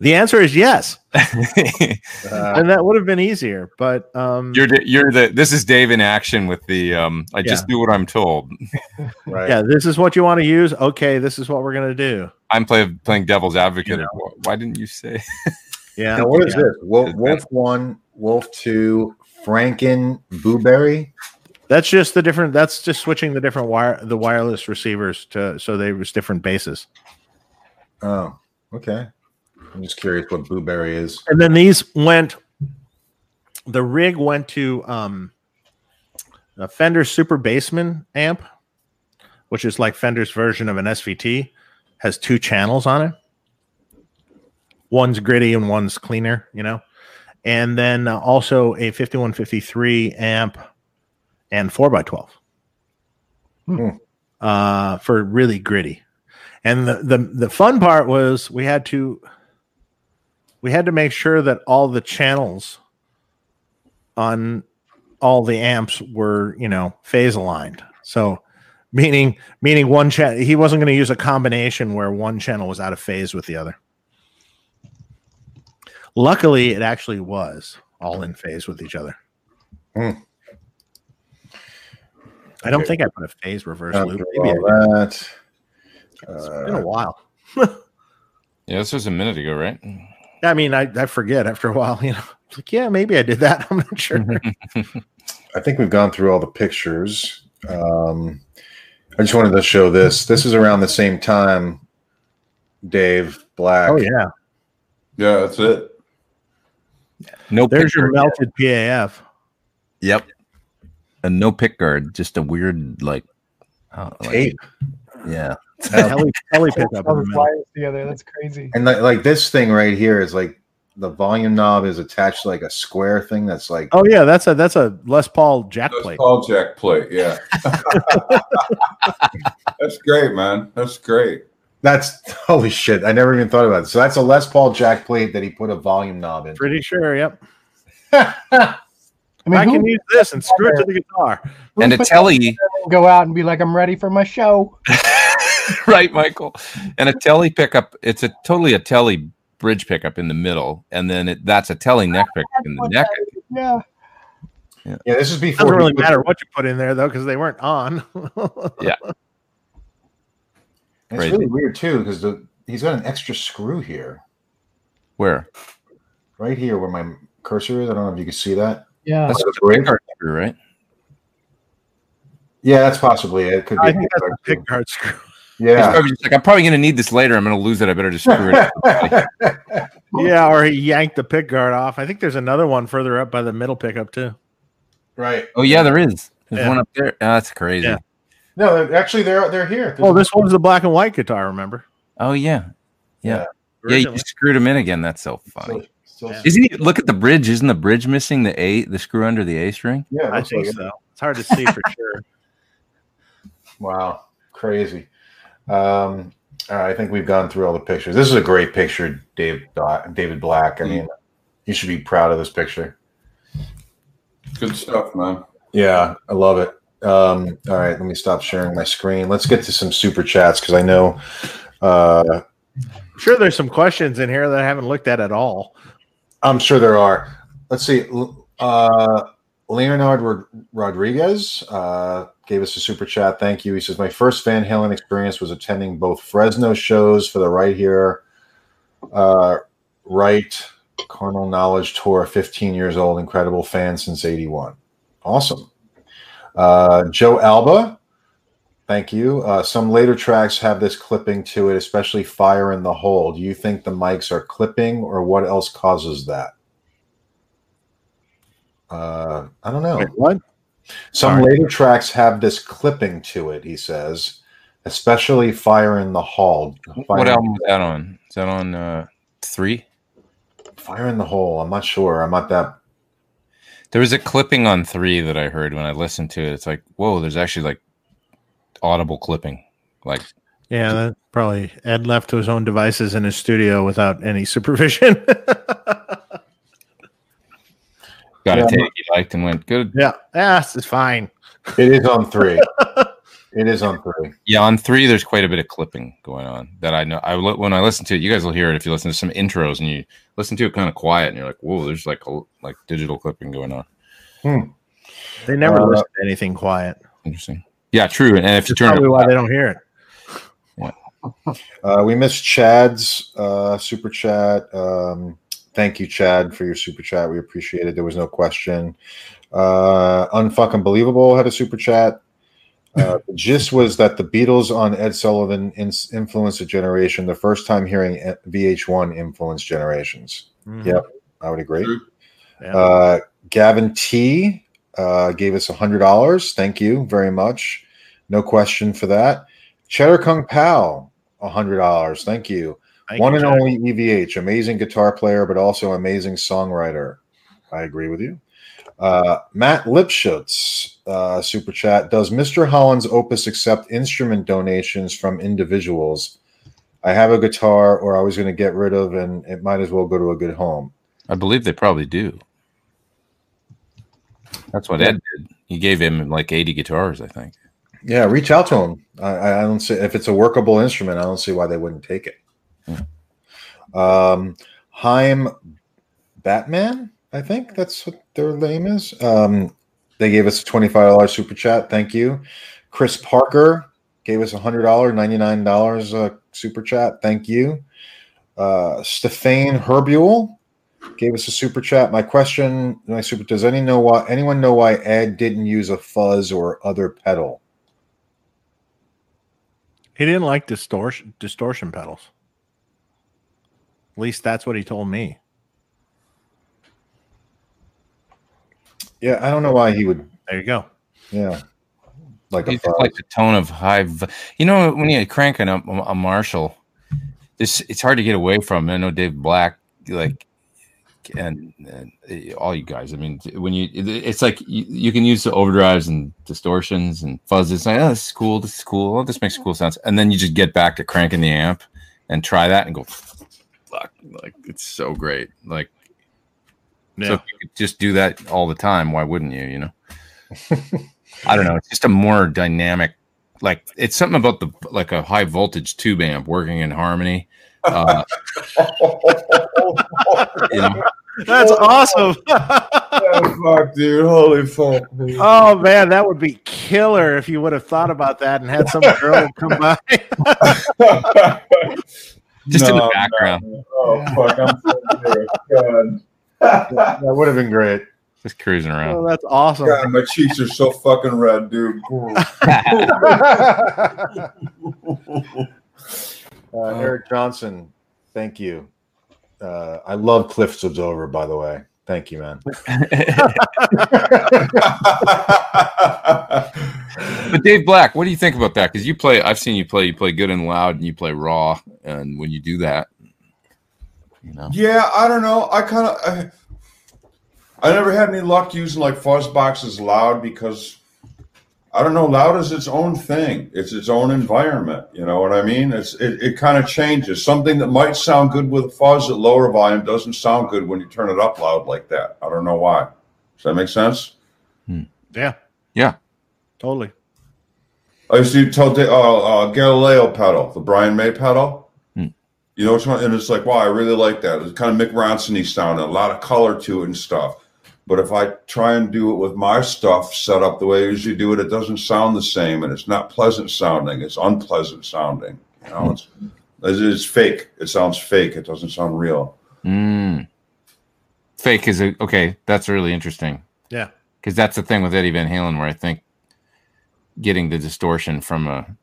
Speaker 2: the answer is yes,
Speaker 1: Uh,
Speaker 2: and that would have been easier. But um,
Speaker 3: you're the, you're the this is Dave in action with the um. I just do what I'm told.
Speaker 1: right.
Speaker 2: yeah, this is what you want to use. Okay, this is what we're gonna do.
Speaker 3: I'm playing playing devil's advocate. Why didn't you say?
Speaker 2: Yeah.
Speaker 1: Now, what is
Speaker 2: yeah.
Speaker 1: this? Wolf, Wolf one, Wolf two, Franken Booberry.
Speaker 2: That's just the different. That's just switching the different wire, the wireless receivers to so they was different bases.
Speaker 1: Oh, okay. I'm just curious what blueberry is.
Speaker 2: And then these went. The rig went to um, a Fender Super Bassman amp, which is like Fender's version of an SVT, has two channels on it. One's gritty and one's cleaner, you know. And then uh, also a 5153 amp and 4x12
Speaker 1: Hmm.
Speaker 2: uh, for really gritty. And the, the the fun part was we had to we had to make sure that all the channels on all the amps were you know phase aligned so meaning meaning one channel he wasn't going to use a combination where one channel was out of phase with the other luckily it actually was all in phase with each other
Speaker 1: Hmm.
Speaker 2: I don't
Speaker 1: Okay.
Speaker 2: think i put a phase reverse
Speaker 1: After
Speaker 2: loop maybe
Speaker 1: all that,
Speaker 2: it's been a
Speaker 1: uh,
Speaker 2: while
Speaker 3: Yeah, this was a minute ago, right?
Speaker 2: I mean, I, I forget after a while, you know. Like, yeah, maybe I did that. I'm not sure.
Speaker 1: I think we've gone through all the pictures. Um, I just wanted to show this. This is around the same time. Dave Black.
Speaker 2: oh yeah.
Speaker 5: Yeah, that's it.
Speaker 3: No,
Speaker 2: There's
Speaker 3: pick
Speaker 2: your
Speaker 3: guard.
Speaker 2: melted PAF.
Speaker 3: Yep. And no pick guard, just a weird like, uh, like-
Speaker 1: tape.
Speaker 3: yeah.
Speaker 2: Heli, heli pickup.
Speaker 4: All
Speaker 2: in the
Speaker 4: the
Speaker 2: middle.
Speaker 4: wires together. That's crazy.
Speaker 1: And like, like this thing right here is like the volume knob is attached to like a square thing that's like
Speaker 2: Oh yeah, that's a that's a Les Paul jack
Speaker 5: That's
Speaker 2: plate.
Speaker 5: Paul Jack plate. Yeah. that's great, man. That's great.
Speaker 1: that's holy shit. I never even thought about it. So that's a Les Paul jack plate that he put a volume knob in.
Speaker 2: Pretty sure. Yep.
Speaker 4: I mean,
Speaker 2: I can use this and screw it to the guitar.
Speaker 4: who
Speaker 3: And a
Speaker 4: put
Speaker 3: telly,
Speaker 4: go out and be like, "I'm ready for my show."
Speaker 3: right, Michael? And a telly pickup, it's a totally a telly bridge pickup in the middle, and then it, that's a telly neck pickup in the neck.
Speaker 4: that is, Yeah.
Speaker 1: Yeah, this is before
Speaker 2: Doesn't really matter what you put in there though, because they weren't on.
Speaker 1: Yeah, it's
Speaker 3: Crazy.
Speaker 1: really weird too because he's got an extra screw here,
Speaker 3: Where?
Speaker 1: right here where my cursor is. I don't know if you can see that.
Speaker 4: Yeah.
Speaker 3: That's
Speaker 1: That's
Speaker 3: the
Speaker 1: great.
Speaker 3: pick guard screw, right?
Speaker 1: Yeah, that's possibly it. it could be.
Speaker 2: I
Speaker 1: a
Speaker 2: think
Speaker 1: pick
Speaker 2: that's a
Speaker 1: guard
Speaker 2: pick
Speaker 1: screw.
Speaker 2: guard screw.
Speaker 3: He's
Speaker 1: Yeah.
Speaker 3: probably just like, I'm probably going to need this later. I'm going to lose it. I better just screw it.
Speaker 2: Yeah, or he yanked the pick guard off. I think there's another one further up by the middle pickup too.
Speaker 1: right.
Speaker 3: oh yeah, there is. There's
Speaker 2: Yeah.
Speaker 3: one up there. Oh, that's crazy.
Speaker 2: Yeah.
Speaker 1: No, actually, they're they're here.
Speaker 2: Oh, this one's the black and white guitar. Remember?
Speaker 3: Oh yeah. Yeah. Yeah, you screwed him in again. That's so funny.
Speaker 1: Still, still,
Speaker 2: Yeah.
Speaker 3: Isn't he? Look at the bridge. Isn't the bridge missing the A, the screw under the A string?
Speaker 1: yeah,
Speaker 2: I think
Speaker 1: like it.
Speaker 2: so. It's hard to see for sure.
Speaker 1: Wow, crazy. Um, I think we've gone through all the pictures. This is a great picture, Dave David Black. I mean, you should be proud of this picture.
Speaker 5: Good stuff, man.
Speaker 1: Yeah, I love it. Um, all right, let me stop sharing my screen. Let's get to some super chats because I know. Uh,
Speaker 2: sure there's some questions in here that I haven't looked at at all.
Speaker 1: I'm sure there are. Let's see. Uh, Leonard Rod- Rodriguez uh, gave us a super chat. Thank you. He says, My first Van Halen experience was attending both Fresno shows for the Right Here, uh, Right Carnal Knowledge Tour. 15 years old, incredible fan since 81. Awesome. Uh, Joe Alba, thank you. Uh, some later tracks have this clipping to it, especially Fire in the Hole. Do you think the mics are clipping or what else causes that? Uh, I don't know.
Speaker 2: Wait, what?
Speaker 1: Some
Speaker 2: Sorry.
Speaker 1: later tracks have this clipping to it, he says, especially Fire in the Hall. Fire,
Speaker 3: What album was that on? Is that on uh, three?
Speaker 1: Fire in the Hole. I'm not sure. I'm not that.
Speaker 3: There was a clipping on three that I heard when I listened to it. It's like, whoa, there's actually like audible clipping. Like,
Speaker 2: Yeah, that probably Ed left to his own devices in his studio without any supervision.
Speaker 3: got
Speaker 1: Yeah.
Speaker 3: a take he liked and went good.
Speaker 2: yeah, yeah, this is fine.
Speaker 1: It is on three. it is on three.
Speaker 3: Yeah, on three, there's quite a bit of clipping going on that I know. I li- when I listen to it, you guys will hear it if you listen to some intros and you listen to it kind of quiet, and you're like, whoa, there's like a, like digital clipping going on.
Speaker 2: They never
Speaker 1: Uh,
Speaker 2: listen to anything quiet.
Speaker 3: Interesting. Yeah, true. And if you
Speaker 2: That's
Speaker 3: turn
Speaker 2: probably
Speaker 3: it
Speaker 2: why they don't hear it.
Speaker 1: Uh, we missed Chad's uh, super chat. Um, thank you, Chad, for your super chat. We appreciate it. There was no question. Uh, Unfucking believable had a super chat. Uh, the gist was that the Beatles on Ed Sullivan in- influenced a generation. The first time hearing VH1 influenced generations.
Speaker 2: Mhm.
Speaker 1: Yep, I would agree.
Speaker 2: Yeah.
Speaker 1: Uh, Gavin T uh, gave us hundred dollars. Thank you very much. No question for that. Cheddar Kung Pao, hundred dollars. Thank you.
Speaker 2: Thank
Speaker 1: One
Speaker 2: you,
Speaker 1: and
Speaker 2: Jack.
Speaker 1: only EVH, amazing guitar player, but also amazing songwriter. I agree with you. Uh, Matt Lipschutz, uh, super chat. Does Mr. Holland's Opus accept instrument donations from individuals? I have a guitar, or I was going to get rid of, and it might as well go to a good home.
Speaker 3: I believe they probably do. That's what Ed did. He gave him like 80 guitars, I think.
Speaker 1: Yeah, reach out to him. I, I don't see if it's a workable instrument. I don't see why they wouldn't take it. Um, Heim Batman, I think that's what their name is. Um, they gave us a twenty-five dollars super chat. Thank you. Chris Parker gave us a hundred dollar, ninety-nine dollars uh, super chat. Thank you. Uh, Stefane Herbule gave us a super chat. My question, my super, does any know why anyone know why Ed didn't use a fuzz or other pedal?
Speaker 2: He didn't like distortion distortion pedals. At least that's what he told me.
Speaker 1: Yeah, I don't know why he would.
Speaker 2: There you go.
Speaker 1: Yeah, like a fuzz.
Speaker 3: like the tone of high. v- You know, when you crank on a, a Marshall, this it's hard to get away from. I know Dave Black, like, and, and all you guys. I mean, when you, it's like you, you can use the overdrives and distortions and fuzzes. Like, oh, this is cool. This is cool. Oh, this makes cool sounds. And then you just get back to cranking the amp and try that and go, fuck, like it's so great. Like, so
Speaker 2: Yeah.
Speaker 3: if you could just do that all the time, why wouldn't you? You know. I don't know. It's just a more dynamic, like it's something about the like a high voltage tube amp working in harmony. Uh, you know,
Speaker 2: That's awesome.
Speaker 5: fuck, dude. Holy fuck. dude.
Speaker 2: oh man, that would be killer if you would have thought about that and had some girl come by.
Speaker 3: just in the background,
Speaker 5: no. Oh, fuck. I'm so serious. God.
Speaker 1: that would have been great.
Speaker 3: just cruising
Speaker 2: oh,
Speaker 3: around.
Speaker 2: that's awesome.
Speaker 5: God, my cheeks are so fucking red, dude.
Speaker 1: Uh, Eric Johnson, thank you. Uh, I love Cliffs of Dover, by the way. Thank you, man.
Speaker 3: But Dave Black, what do you think about that? Because you play, I've seen you play. You play good and loud, and you play raw. And when you do that, you know,
Speaker 5: yeah, I don't know. I kind of, I, I never had any luck using like fuzz boxes loud because I don't know. Loud is its own thing. It's its own environment. You know what I mean? It's it, it kind of changes. Something that might sound good with a fuzz at lower volume doesn't sound good when you turn it up loud like that. I don't know why. Does that make sense?
Speaker 2: Yeah,
Speaker 3: yeah,
Speaker 2: totally.
Speaker 5: I used to tell Da- uh, uh, Galileo pedal, the Brian May pedal.
Speaker 3: Hmm.
Speaker 5: You know which one? And it's like, wow, I really like that. It's kind of Mick Ronson sound, a lot of color to it and stuff. But if I try and do it with my stuff set up the way I usually do it, it doesn't sound the same, and it's not pleasant sounding. It's unpleasant sounding. You know, it's it's, it's fake. It sounds fake. It doesn't sound real.
Speaker 3: mm. fake is a, okay. That's really interesting.
Speaker 2: Yeah.
Speaker 3: because that's the thing with Eddie Van Halen, where I think getting the distortion from a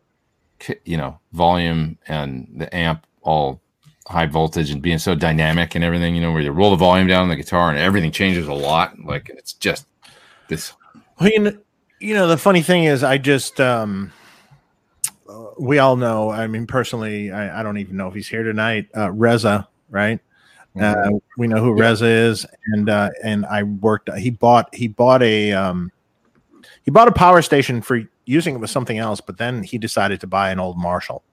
Speaker 3: you know volume and the amp all high voltage and being so dynamic and everything, you know, where you roll the volume down on the guitar and everything changes a lot. Like it's just this.
Speaker 2: Well, you know, you know, the funny thing is, I just, um, uh, we all know. I mean, personally, I, I don't even know if he's here tonight. Uh, Reza, right? Uh, we know who Reza is, and uh, and I worked. He bought he bought a um, he bought a power station for using it with something else, but then he decided to buy an old Marshall.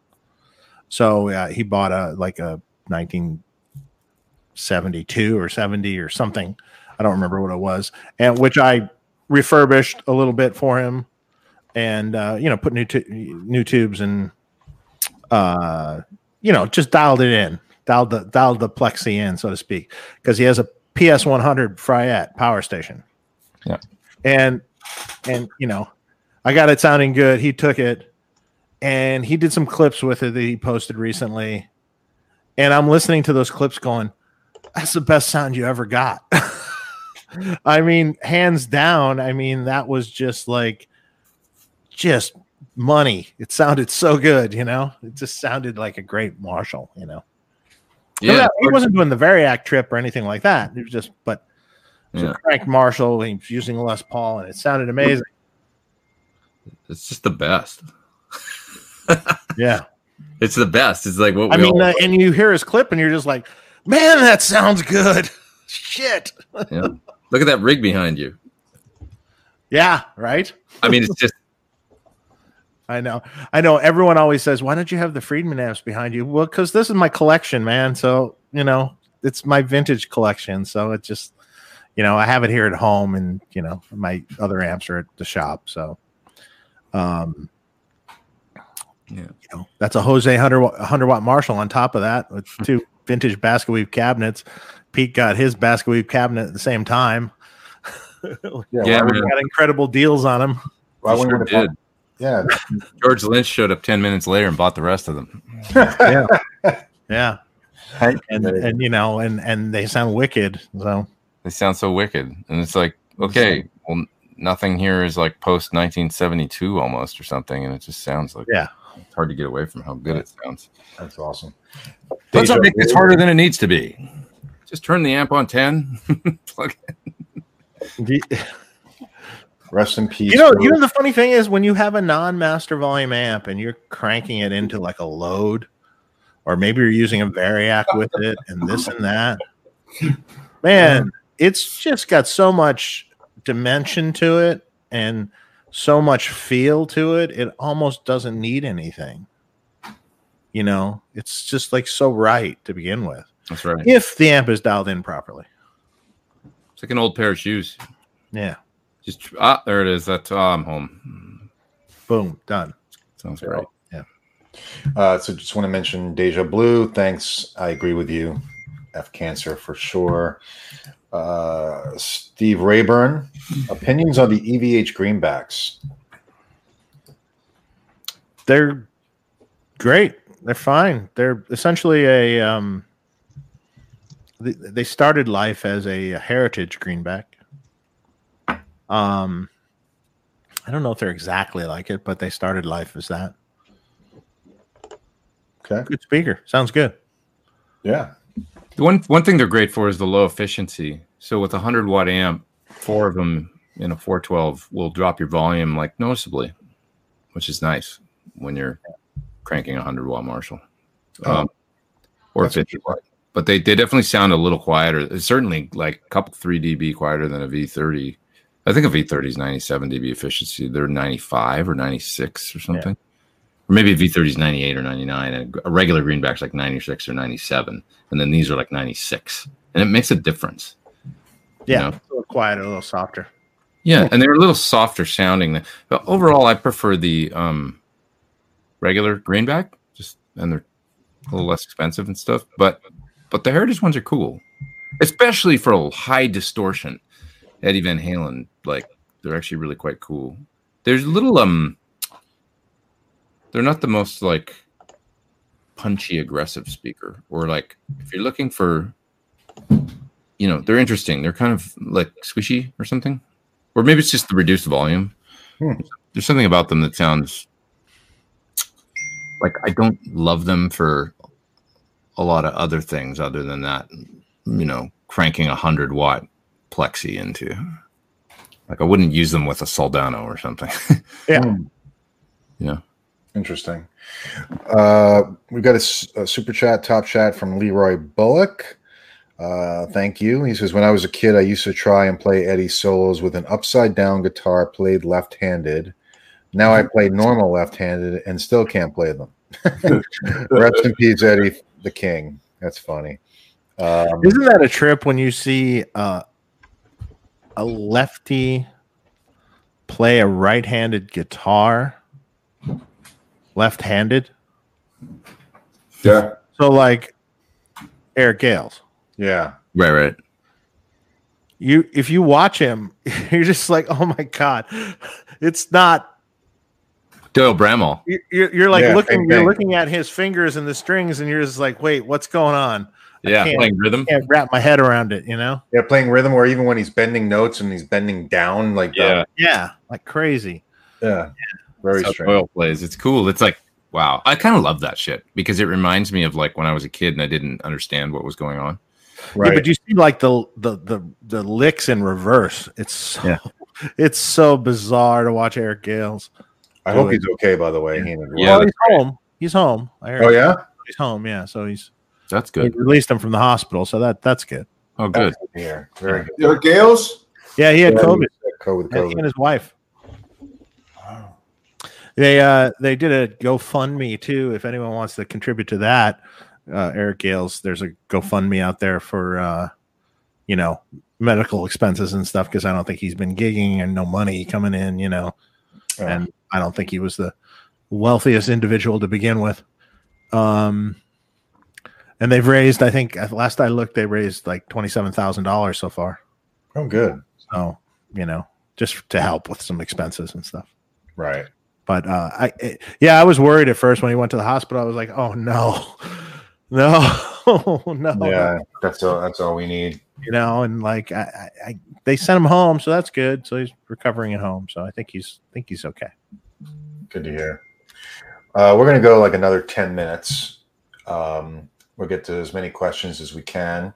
Speaker 2: So uh, he bought a like a 1972 or 70 or something. I don't remember what it was, and which I refurbished a little bit for him, and uh, you know put new tu- new tubes and uh, you know just dialed it in, dialed the dialed the plexi in, so to speak, because he has a PS 100 Fryette power station.
Speaker 3: Yeah.
Speaker 2: and and you know I got it sounding good. He took it and he did some clips with it that he posted recently. And I'm listening to those clips going, that's the best sound you ever got. I mean, hands down. I mean, that was just like, just money. It sounded so good, you know? It just sounded like a great Marshall, you know?
Speaker 3: Yeah,
Speaker 2: He wasn't doing the Variac trip or anything like that. It was just, but it
Speaker 3: Yeah.
Speaker 2: a cranked Marshall. He was using a Les Paul and it sounded amazing.
Speaker 3: it's just the best.
Speaker 2: Yeah.
Speaker 3: It's the best. It's like what we
Speaker 2: I mean,
Speaker 3: all-
Speaker 2: uh, and you hear his clip and you're just like, man, that sounds good. Shit.
Speaker 3: yeah. Look at that rig behind you.
Speaker 2: Yeah, right.
Speaker 3: I mean, it's just
Speaker 2: I know. I know. Everyone always says, why don't you have the Friedman amps behind you? Well, because this is my collection, man. So, you know, it's my vintage collection. So it just, you know, I have it here at home and, you know, my other amps are at the shop. So, um,
Speaker 3: Yeah.
Speaker 2: you know, that's a Jose 100, wa- 100 watt Marshall on top of that with two vintage basket weave cabinets. Pete got his basket weave cabinet at the same time.
Speaker 1: Yeah,
Speaker 3: Yeah,
Speaker 1: why would-
Speaker 3: man.
Speaker 2: Got incredible deals on them.
Speaker 1: why
Speaker 3: You sure
Speaker 1: we-
Speaker 3: did.
Speaker 1: Yeah,
Speaker 3: George Lynch showed up ten minutes later and bought the rest of them.
Speaker 2: Yeah. Yeah. and and you know, and and they sound wicked. So
Speaker 3: They sound so wicked, and it's like, okay, well, nothing here is like post 1972 almost or something, and it just sounds like
Speaker 2: Yeah.
Speaker 3: It's hard to get away from how good it sounds.
Speaker 1: That's awesome.
Speaker 3: Let's not make this harder than it needs to be. Just turn the amp on 10. Plug it.
Speaker 1: Rest in peace.
Speaker 2: you know,
Speaker 1: bro.
Speaker 2: you know the funny thing is when you have a non-master volume amp and you're cranking it into like a load, or maybe you're using a variac with it and this and that. Man, it's just got so much dimension to it and so much feel to it. It almost doesn't need anything. You know, it's just like so right to begin with.
Speaker 3: That's right.
Speaker 2: If the amp is dialed in properly.
Speaker 3: It's like an old pair of shoes.
Speaker 2: Yeah.
Speaker 3: Just ah, there it is. That's oh, I'm home.
Speaker 2: Boom. Done.
Speaker 3: Sounds great. Yeah.
Speaker 1: Uh, so just want to mention Deja Blue. Thanks. I agree with you. F cancer for sure. Uh, Steve Rayburn. Opinions on the EVH greenbacks.
Speaker 2: they're great. They're fine. They're essentially a um they, they started life as a, heritage greenback. Um I don't know if they're exactly like it, but they started life as that.
Speaker 1: Okay.
Speaker 2: Good speaker. Sounds good.
Speaker 1: Yeah.
Speaker 3: The one one thing they're great for is the low efficiency. So with a hundred watt amp, four of them in a 412 will drop your volume like noticeably, which is nice when you're cranking a hundred watt Marshall, um, or 50 watt. But they, they definitely sound a little quieter. It's certainly like a couple three dB quieter than a V30. I think a V30 is 97 dB efficiency. They're 95 or 96 or something. Or maybe a V30 is 98 or 99, and a regular greenback's like 96 or 97, and then these are like 96, and it makes a difference.
Speaker 2: Yeah.
Speaker 3: know?
Speaker 2: A little quieter, a little softer.
Speaker 3: Yeah, and they're a little softer sounding. But overall, I prefer the um, regular greenback, just and they're a little less expensive and stuff. But but the heritage ones are cool, especially for a high distortion. Eddie Van Halen, like they're actually really quite cool. There's a little um, they're not the most like punchy aggressive speaker, or like if you're looking for, you know, they're interesting. They're kind of like squishy or something or maybe it's just the reduced volume.
Speaker 1: Hmm.
Speaker 3: There's something about them that sounds like I don't love them for a lot of other things other than that. You know, cranking a hundred watt plexi into. Like I wouldn't use them with a Soldano or something.
Speaker 2: Yeah.
Speaker 1: Hmm.
Speaker 3: yeah.
Speaker 1: Interesting. Uh, we got a super chat, top chat from Leroy Bullock. Uh, thank you. He says, When I was a kid, I used to try and play Eddie solos with an upside down guitar played left handed. Now I play normal left handed and still can't play them. Rest in peace, Eddie the King. That's funny. Um,
Speaker 2: Isn't that a trip when you see uh, a lefty play a right-handed guitar left-handed?
Speaker 5: Yeah.
Speaker 2: So like Eric Gales.
Speaker 1: yeah.
Speaker 3: Right, right.
Speaker 2: You if you watch him, you're just like, oh my god, it's not.
Speaker 3: Doyle Bramhall.
Speaker 2: you- You're, you're like
Speaker 1: Yeah,
Speaker 2: looking, you're looking at his fingers and the strings, and you're just like, wait, what's going on?
Speaker 3: Yeah,
Speaker 2: can't-
Speaker 3: playing rhythm.
Speaker 2: I can't wrap my head around it. You know?
Speaker 1: Yeah. Playing rhythm, or even when he's bending notes and he's bending down, like, the-
Speaker 3: Yeah.
Speaker 2: Yeah, like crazy.
Speaker 1: yeah. Very
Speaker 3: That's
Speaker 1: strange.
Speaker 3: Doyle plays. It's cool. It's like wow. I kind of love that shit because it reminds me of like when I was a kid and I didn't understand what was going on.
Speaker 1: Right.
Speaker 2: Yeah, but you see like the the the the licks in reverse. It's so
Speaker 3: Yeah.
Speaker 2: it's so bizarre to watch Eric Gales.
Speaker 1: I hope he's okay, by the way. He
Speaker 3: Yeah,
Speaker 2: well,
Speaker 1: wife.
Speaker 2: he's home. He's home. I heard
Speaker 1: Oh, yeah?
Speaker 2: he's home. Yeah, so he's
Speaker 3: That's
Speaker 2: they
Speaker 3: good.
Speaker 2: released him from the hospital, so that that's good.
Speaker 3: Oh, good.
Speaker 1: That's good. Very good.
Speaker 5: Your Gales?
Speaker 2: Yeah, he had
Speaker 1: Yeah,
Speaker 2: COVID.
Speaker 1: COVID,
Speaker 2: He
Speaker 1: COVID.
Speaker 2: and his wife. They uh they did a GoFundMe too. If anyone wants to contribute to that, uh, Eric Gales, there's a GoFundMe out there for uh, you know medical expenses and stuff because I don't think he's been gigging and no money coming in. You know,
Speaker 1: Yeah.
Speaker 2: and I don't think he was the wealthiest individual to begin with. Um, and they've raised, I think, at last I looked, they raised like twenty seven thousand dollars so far.
Speaker 1: Oh, good.
Speaker 2: So you know, just to help with some expenses and stuff.
Speaker 1: Right.
Speaker 2: But uh, I, it- yeah, I was worried at first when he went to the hospital. I was like, oh no, no, no,
Speaker 1: Yeah, that's all. That's all we need.
Speaker 2: you know, and like I, I, I, they sent him home, so that's good. So he's recovering at home. So I think he's think he's okay.
Speaker 1: Good to hear. Uh, we're going to go like another 10 minutes. Um, we'll get to as many questions as we can.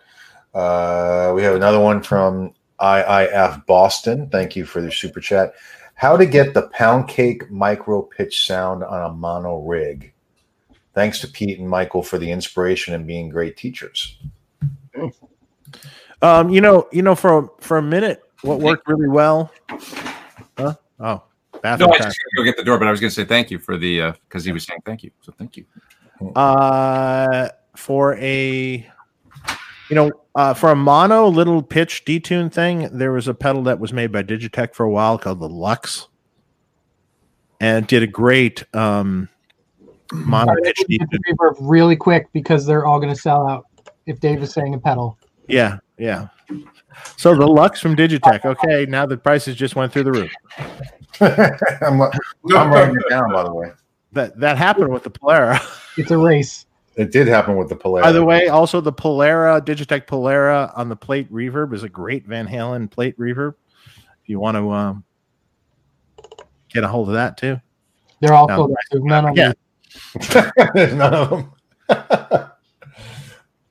Speaker 1: Uh, we have another one from IIF Boston. Thank you for the super chat. How to get the pound cake micro pitch sound on a mono rig. Thanks to Pete and Michael for the inspiration and being great teachers.
Speaker 2: Um, you know, you know, for for a minute, what worked really well. Huh? Oh, bathroom.
Speaker 3: No,
Speaker 2: bathroom
Speaker 3: I
Speaker 2: time.
Speaker 3: just gotta go get the door, but I was gonna say thank you for the uh because he was saying thank you. So thank you.
Speaker 2: Uh, for a, you know, uh, for a mono little pitch detune thing, there was a pedal that was made by Digitech for a while called the Luxe, and did a great um mono pitch detune.
Speaker 4: really quick because they're all going to sell out if Dave is saying a pedal.
Speaker 2: Yeah, yeah. So the Luxe from Digitech. Okay, now the prices just went through the roof.
Speaker 1: I'm, I'm writing it down, by the way.
Speaker 2: That that happened with the Polara.
Speaker 4: It's a race.
Speaker 1: It did happen with the Polaris.
Speaker 2: By the way, also the Polara, Digitech Polara on the plate reverb is a great Van Halen plate reverb. If you want to um, get a hold of that too.
Speaker 4: They're all
Speaker 2: No,
Speaker 4: sold out. There's none of them.
Speaker 1: None of them.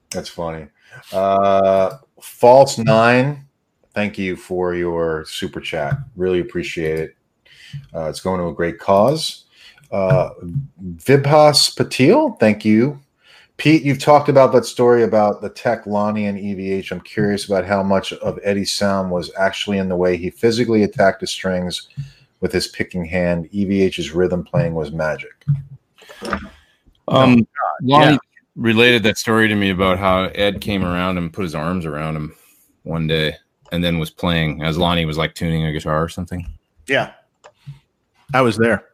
Speaker 1: That's funny. Uh, False Nine, thank you for your super chat. Really appreciate it. Uh, it's going to a great cause. Uh, Vibhas Patil, thank you. Pete, you've talked about that story about the Tech Lonnie and EVH. I'm curious about how much of Eddie's sound was actually in the way he physically attacked the strings with his picking hand. EVH's rhythm playing was magic.
Speaker 3: Um, Lonnie
Speaker 2: yeah.
Speaker 3: related that story to me about how Ed came around and put his arms around him one day, and then was playing as Lonnie was like tuning a guitar or something.
Speaker 2: Yeah, I was there.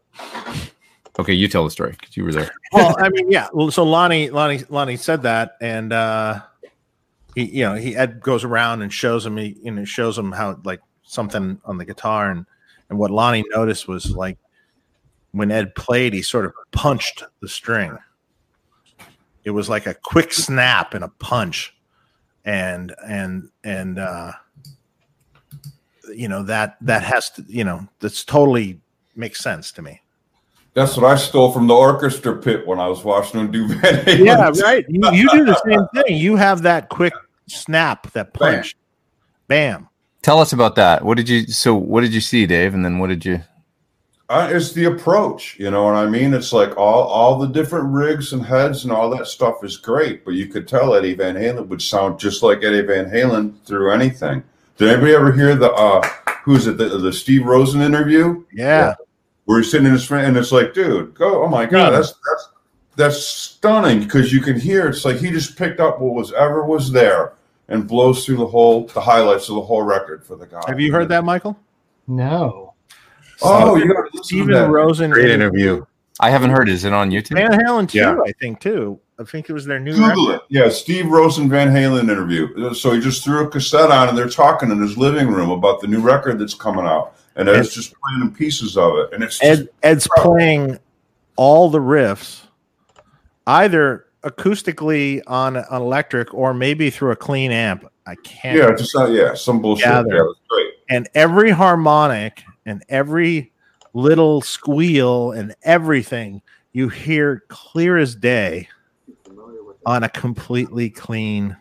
Speaker 3: Okay, you tell the story because you were there.
Speaker 2: Well, I mean, yeah. So Lonnie, Lonnie, Lonnie said that, and uh, he, you know, he Ed goes around and shows him, he, you know, shows him how like something on the guitar, and and what Lonnie noticed was like when Ed played, he sort of punched the string. It was like a quick snap and a punch, and and and uh, you know that that has to, you know, that's totally makes sense to me.
Speaker 5: That's what I stole from the orchestra pit when I was watching them do Van Halen.
Speaker 2: yeah, right. You, you do the same thing. You have that quick snap, that punch, bam.
Speaker 3: Tell us about that. What did you? So what did you see, Dave? And then what did you?
Speaker 5: Uh, it's the approach, you know what I mean? It's like all all the different rigs and heads and all that stuff is great, but you could tell Eddie Van Halen would sound just like Eddie Van Halen through anything. Did anybody ever hear the uh who's it the, the Steve Rosen interview
Speaker 2: Yeah,
Speaker 5: where he's sitting in his friend and it's like, dude, go! Oh my god,
Speaker 2: Yeah.
Speaker 5: that's that's that's stunning because you can hear it's like he just picked up what was ever was there and blows through the whole the highlights of the whole record for the guy.
Speaker 2: have you heard that, Michael?
Speaker 4: No.
Speaker 5: Oh, you got to listen to
Speaker 2: Stephen
Speaker 5: that.
Speaker 2: Rosen,
Speaker 1: Great interview.
Speaker 3: I haven't heard. Is it on YouTube?
Speaker 2: Van Halen too.
Speaker 1: Yeah.
Speaker 2: I think too. I think it was their new.
Speaker 5: Google
Speaker 2: record.
Speaker 5: it. Yeah, Steve Rosen Van Halen interview. So he just threw a cassette on and they're talking in his living room about the new record that's coming out. And Ed's just playing in pieces of it. And it's just,
Speaker 2: Ed Ed's playing all the riffs, either acoustically on an electric or maybe through a clean amp. I can't.
Speaker 5: yeah, just not, yeah, some bullshit. Yeah, that's great.
Speaker 2: and every harmonic and every little squeal and everything you hear clear as day on a completely clean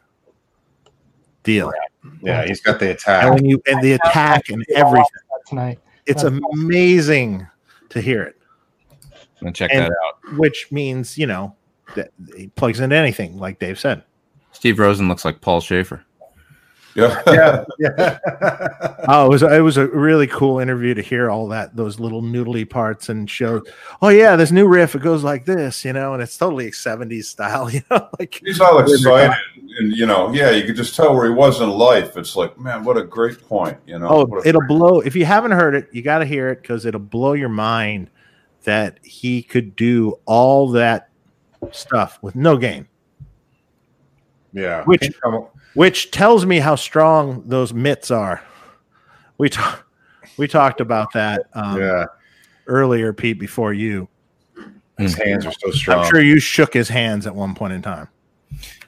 Speaker 2: deal.
Speaker 1: Yeah, he's got the
Speaker 2: And
Speaker 1: attack.
Speaker 2: when you and the attack and everything,
Speaker 4: Tonight.
Speaker 2: it's amazing to hear it.
Speaker 3: I'm gonna check
Speaker 2: And-
Speaker 3: that out.
Speaker 2: Which means you know that he plugs into anything, like Dave said.
Speaker 3: Steve Rosen looks like Paul Shaffer.
Speaker 5: Yeah.
Speaker 1: Yeah, yeah.
Speaker 2: Oh, it was it was a really cool interview to hear all that those little noodly parts and show. Oh yeah, this new riff it goes like this, you know, and it's totally '70s style, you know, like
Speaker 5: He's all excited. And, you know, yeah, you could just tell where he was in life. It's like, man, what a great point. You know,
Speaker 2: Oh, it'll blow. If you haven't heard it, you got to hear it because it'll blow your mind that he could do all that stuff with no gain,
Speaker 1: yeah.
Speaker 2: Which- which tells me how strong those mitts are. We talked we talked about that um,
Speaker 1: yeah,
Speaker 2: earlier, Pete, before you.
Speaker 1: his hands are so strong.
Speaker 2: I'm sure you shook his hands at one point in time.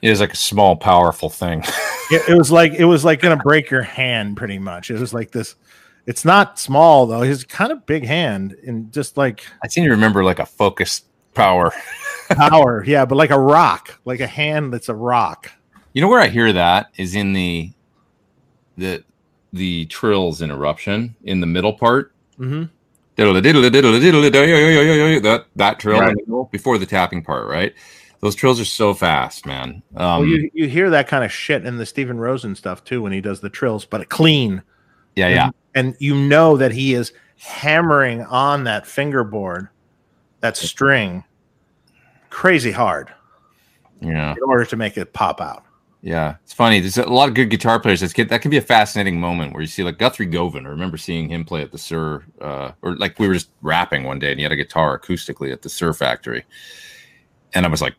Speaker 3: It was like a small, powerful thing.
Speaker 2: It, it was like it was like gonna break your hand, pretty much. It was like this. It's not small though. He's kind of big hand and just like
Speaker 3: I seem to remember like a focused power.
Speaker 2: power, yeah, but like a rock, like a hand that's a rock.
Speaker 3: You know where I hear that is in the the the trills in eruption in the middle part.
Speaker 2: Mm-hmm.
Speaker 3: That that trill
Speaker 2: Right.
Speaker 3: the before the tapping part, right? Those trills are so fast, man. Um,
Speaker 2: well, you you hear that kind of shit in the Stephen Rosen stuff too when he does the trills, but clean.
Speaker 3: yeah, yeah.
Speaker 2: and you know that he is hammering on that fingerboard, that string, crazy hard
Speaker 3: Yeah,
Speaker 2: in order to make it pop out.
Speaker 3: Yeah. It's funny. There's a lot of good guitar players. That's that can be a fascinating moment where you see like Guthrie Govan. I remember seeing him play at the Suhr, uh, or like we were just rapping one day, and he had a guitar acoustically at the Suhr factory, and I was like,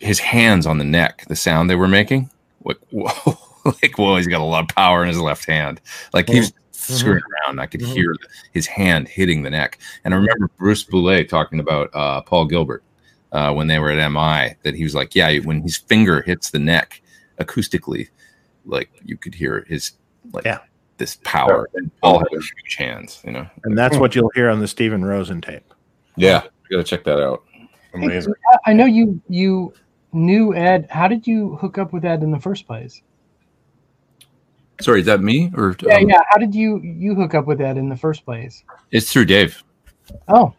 Speaker 3: his hands on the neck, the sound they were making, like whoa, like whoa, he's got a lot of power in his left hand. Like he was screwing around. I could
Speaker 2: Mhm.
Speaker 3: hear his hand hitting the neck. And I remember Bruce Bouillet talking about uh, Paul Gilbert uh, when they were at MI that he was like, yeah, when his finger hits the neck acoustically, like you could hear his like
Speaker 2: Yeah.
Speaker 3: this power. And Paul had huge hands, you know.
Speaker 2: And that's what you'll hear on the Steven Rosen tape.
Speaker 3: Yeah, you gotta check that out.
Speaker 1: Amazing.
Speaker 4: I- I know you you knew Ed. How did you hook up with Ed in the first place?
Speaker 3: Sorry, is that me or
Speaker 4: Yeah,
Speaker 3: um,
Speaker 4: yeah. How did you you hook up with Ed in the first place?
Speaker 3: It's through Dave.
Speaker 4: Oh,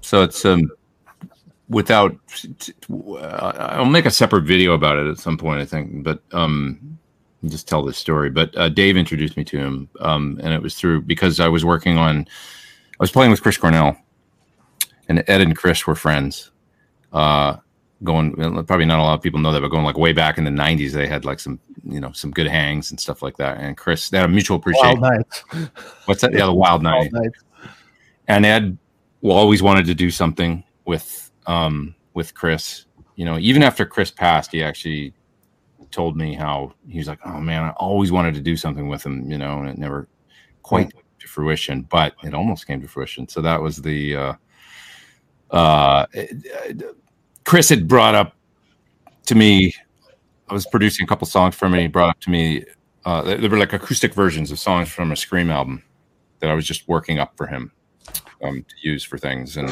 Speaker 3: So it's um without uh, I'll make a separate video about it at some point I think but um just tell this story but uh, Dave introduced me to him um and it was through because I was working on I was playing with Chris Cornell and Ed and Chris were friends uh going probably not a lot of people know that but going like way back in the 90s they had like some you know some good hangs and stuff like that and Chris they had a mutual appreciation
Speaker 2: Wild nights.
Speaker 3: what's that yeah the wild night
Speaker 2: Wild nights.
Speaker 3: and Ed always wanted to do something with um with Chris. You know, even after Chris passed, he actually told me how he was like, "Oh man, I always wanted to do something with him," you know, and it never quite came to fruition, but it almost came to fruition. So that was the uh uh Chris had brought up to me I was producing a couple songs for him and he brought up to me uh they were like acoustic versions of songs from a Scream album that I was just working up for him um, to use for things, and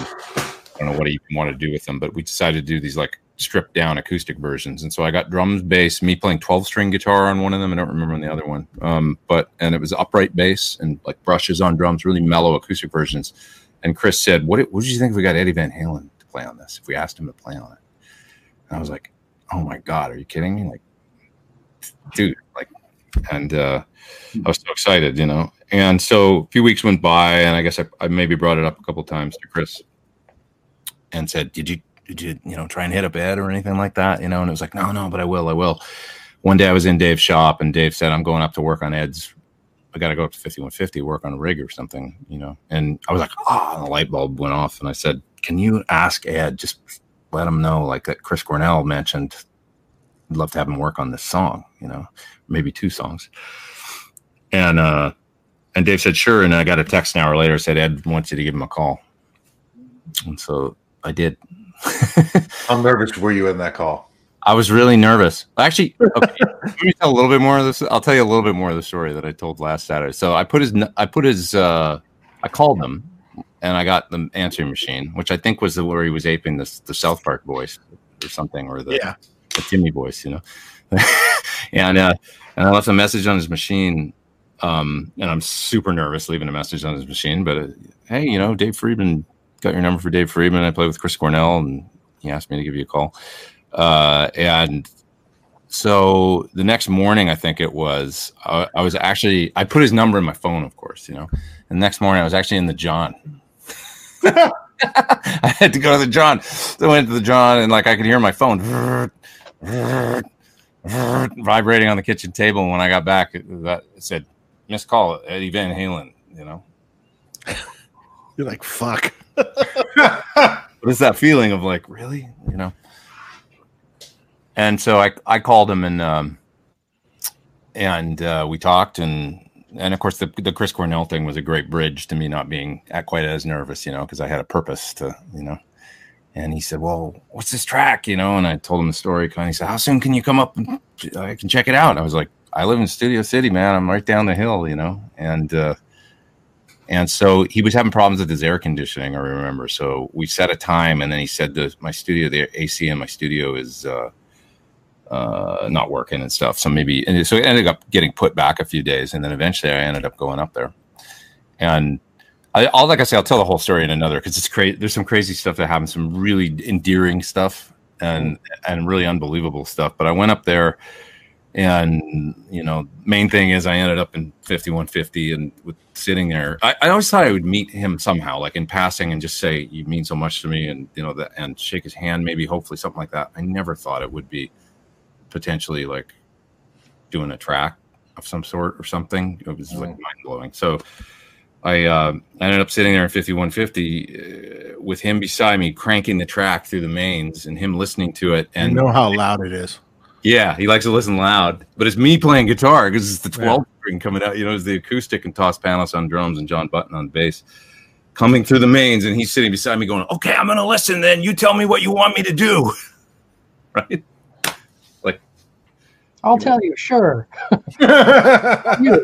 Speaker 3: I don't know what he wanted to do with them, but we decided to do these like stripped down acoustic versions. And so I got drums, bass, me playing twelve string guitar on one of them. I don't remember on the other one, um, but and it was upright bass and like brushes on drums, really mellow acoustic versions. And Chris said, "What what did you think if we got Eddie Van Halen to play on this? If we asked him to play on it?" And I was like, "Oh my god, are you kidding me? Like, dude, like." And uh, I was so excited, you know. And so a few weeks went by, and I guess I, I maybe brought it up a couple times to Chris and said, "Did you did you you know try and hit a Ed or anything like that?" You know, and it was like, "No, no, but I will, I will." One day I was in Dave's shop, and Dave said, "I'm going up to work on Ed's. I got to go up to 5150 work on a rig or something, you know." And I was like, "Oh!" And the light bulb went off, and I said, "Can you ask Ed just let him know like that Chris Cornell mentioned?" I'd love to have him work on this song, you know, maybe two songs. And uh and Dave said, sure. And I got a text an hour later said, Ed wants you to give him a call. And so I did.
Speaker 1: How nervous were you in that call?
Speaker 3: I was really nervous. Actually, okay, let me tell a little bit more of this. I'll tell you a little bit more of the story that I told last Saturday. So I put his, I put his, uh, I called him and I got the answering machine, which I think was the, where he was aping this, the South Park voice or something, or the,
Speaker 2: Yeah.
Speaker 3: the Timmy voice, you know. and uh, and I left a message on his machine. Um, and I'm super nervous leaving a message on his machine. But uh, hey, you know, Dave Friedman got your number for Dave Friedman. I play with Chris Cornell, and he asked me to give you a call. Uh, and so the next morning, I think it was, I, I was actually, I put his number in my phone, of course, you know. And the next morning, I was actually in the John. I had to go to the John. So I went to the John, and like I could hear my phone vibrating on the kitchen table. And when I got back, that said, "Missed call, Eddie Van Halen." You know,
Speaker 2: You're like, fuck.
Speaker 3: what is that feeling of like, really, you know? And so I I called him and um and uh, we talked and and of course the the Chris Cornell thing was a great bridge to me not being quite as nervous, you know, because I had a purpose to you know. And he said, "Well, what's this track?" You know, and I told him the story. Of, he said, "How soon can you come up and I can check it out?" And I was like, "I live in Studio City, man. I'm right down the hill, you know." And uh, and so he was having problems with his air conditioning. I remember. So we set a time, and then he said, "The my studio, the AC in my studio is." Uh, uh, not working and stuff. So maybe, and so it ended up getting put back a few days, and then eventually I ended up going up there. And I, will like I say, I'll tell the whole story in another because it's crazy. There's some crazy stuff that happened, some really endearing stuff, and and really unbelievable stuff. But I went up there, and you know, main thing is I ended up in 5150 and with sitting there. I, I always thought I would meet him somehow, like in passing, and just say you mean so much to me, and you know, that and shake his hand, maybe, hopefully, something like that. I never thought it would be potentially like doing a track of some sort or something. It was like mind blowing. So I, uh, I ended up sitting there in 5150 uh, with him beside me, cranking the track through the mains and him listening to it. And
Speaker 2: you know how loud it is.
Speaker 3: Yeah, he likes to listen loud, but it's me playing guitar because it's the 12 yeah. String coming out. You know, it's the acoustic and Toss Panos on drums and John Button on bass coming through the mains. And he's sitting beside me going, Okay, I'm going to listen. Then you tell me what you want me to do. right.
Speaker 4: Like, I'll tell you, sure.
Speaker 3: I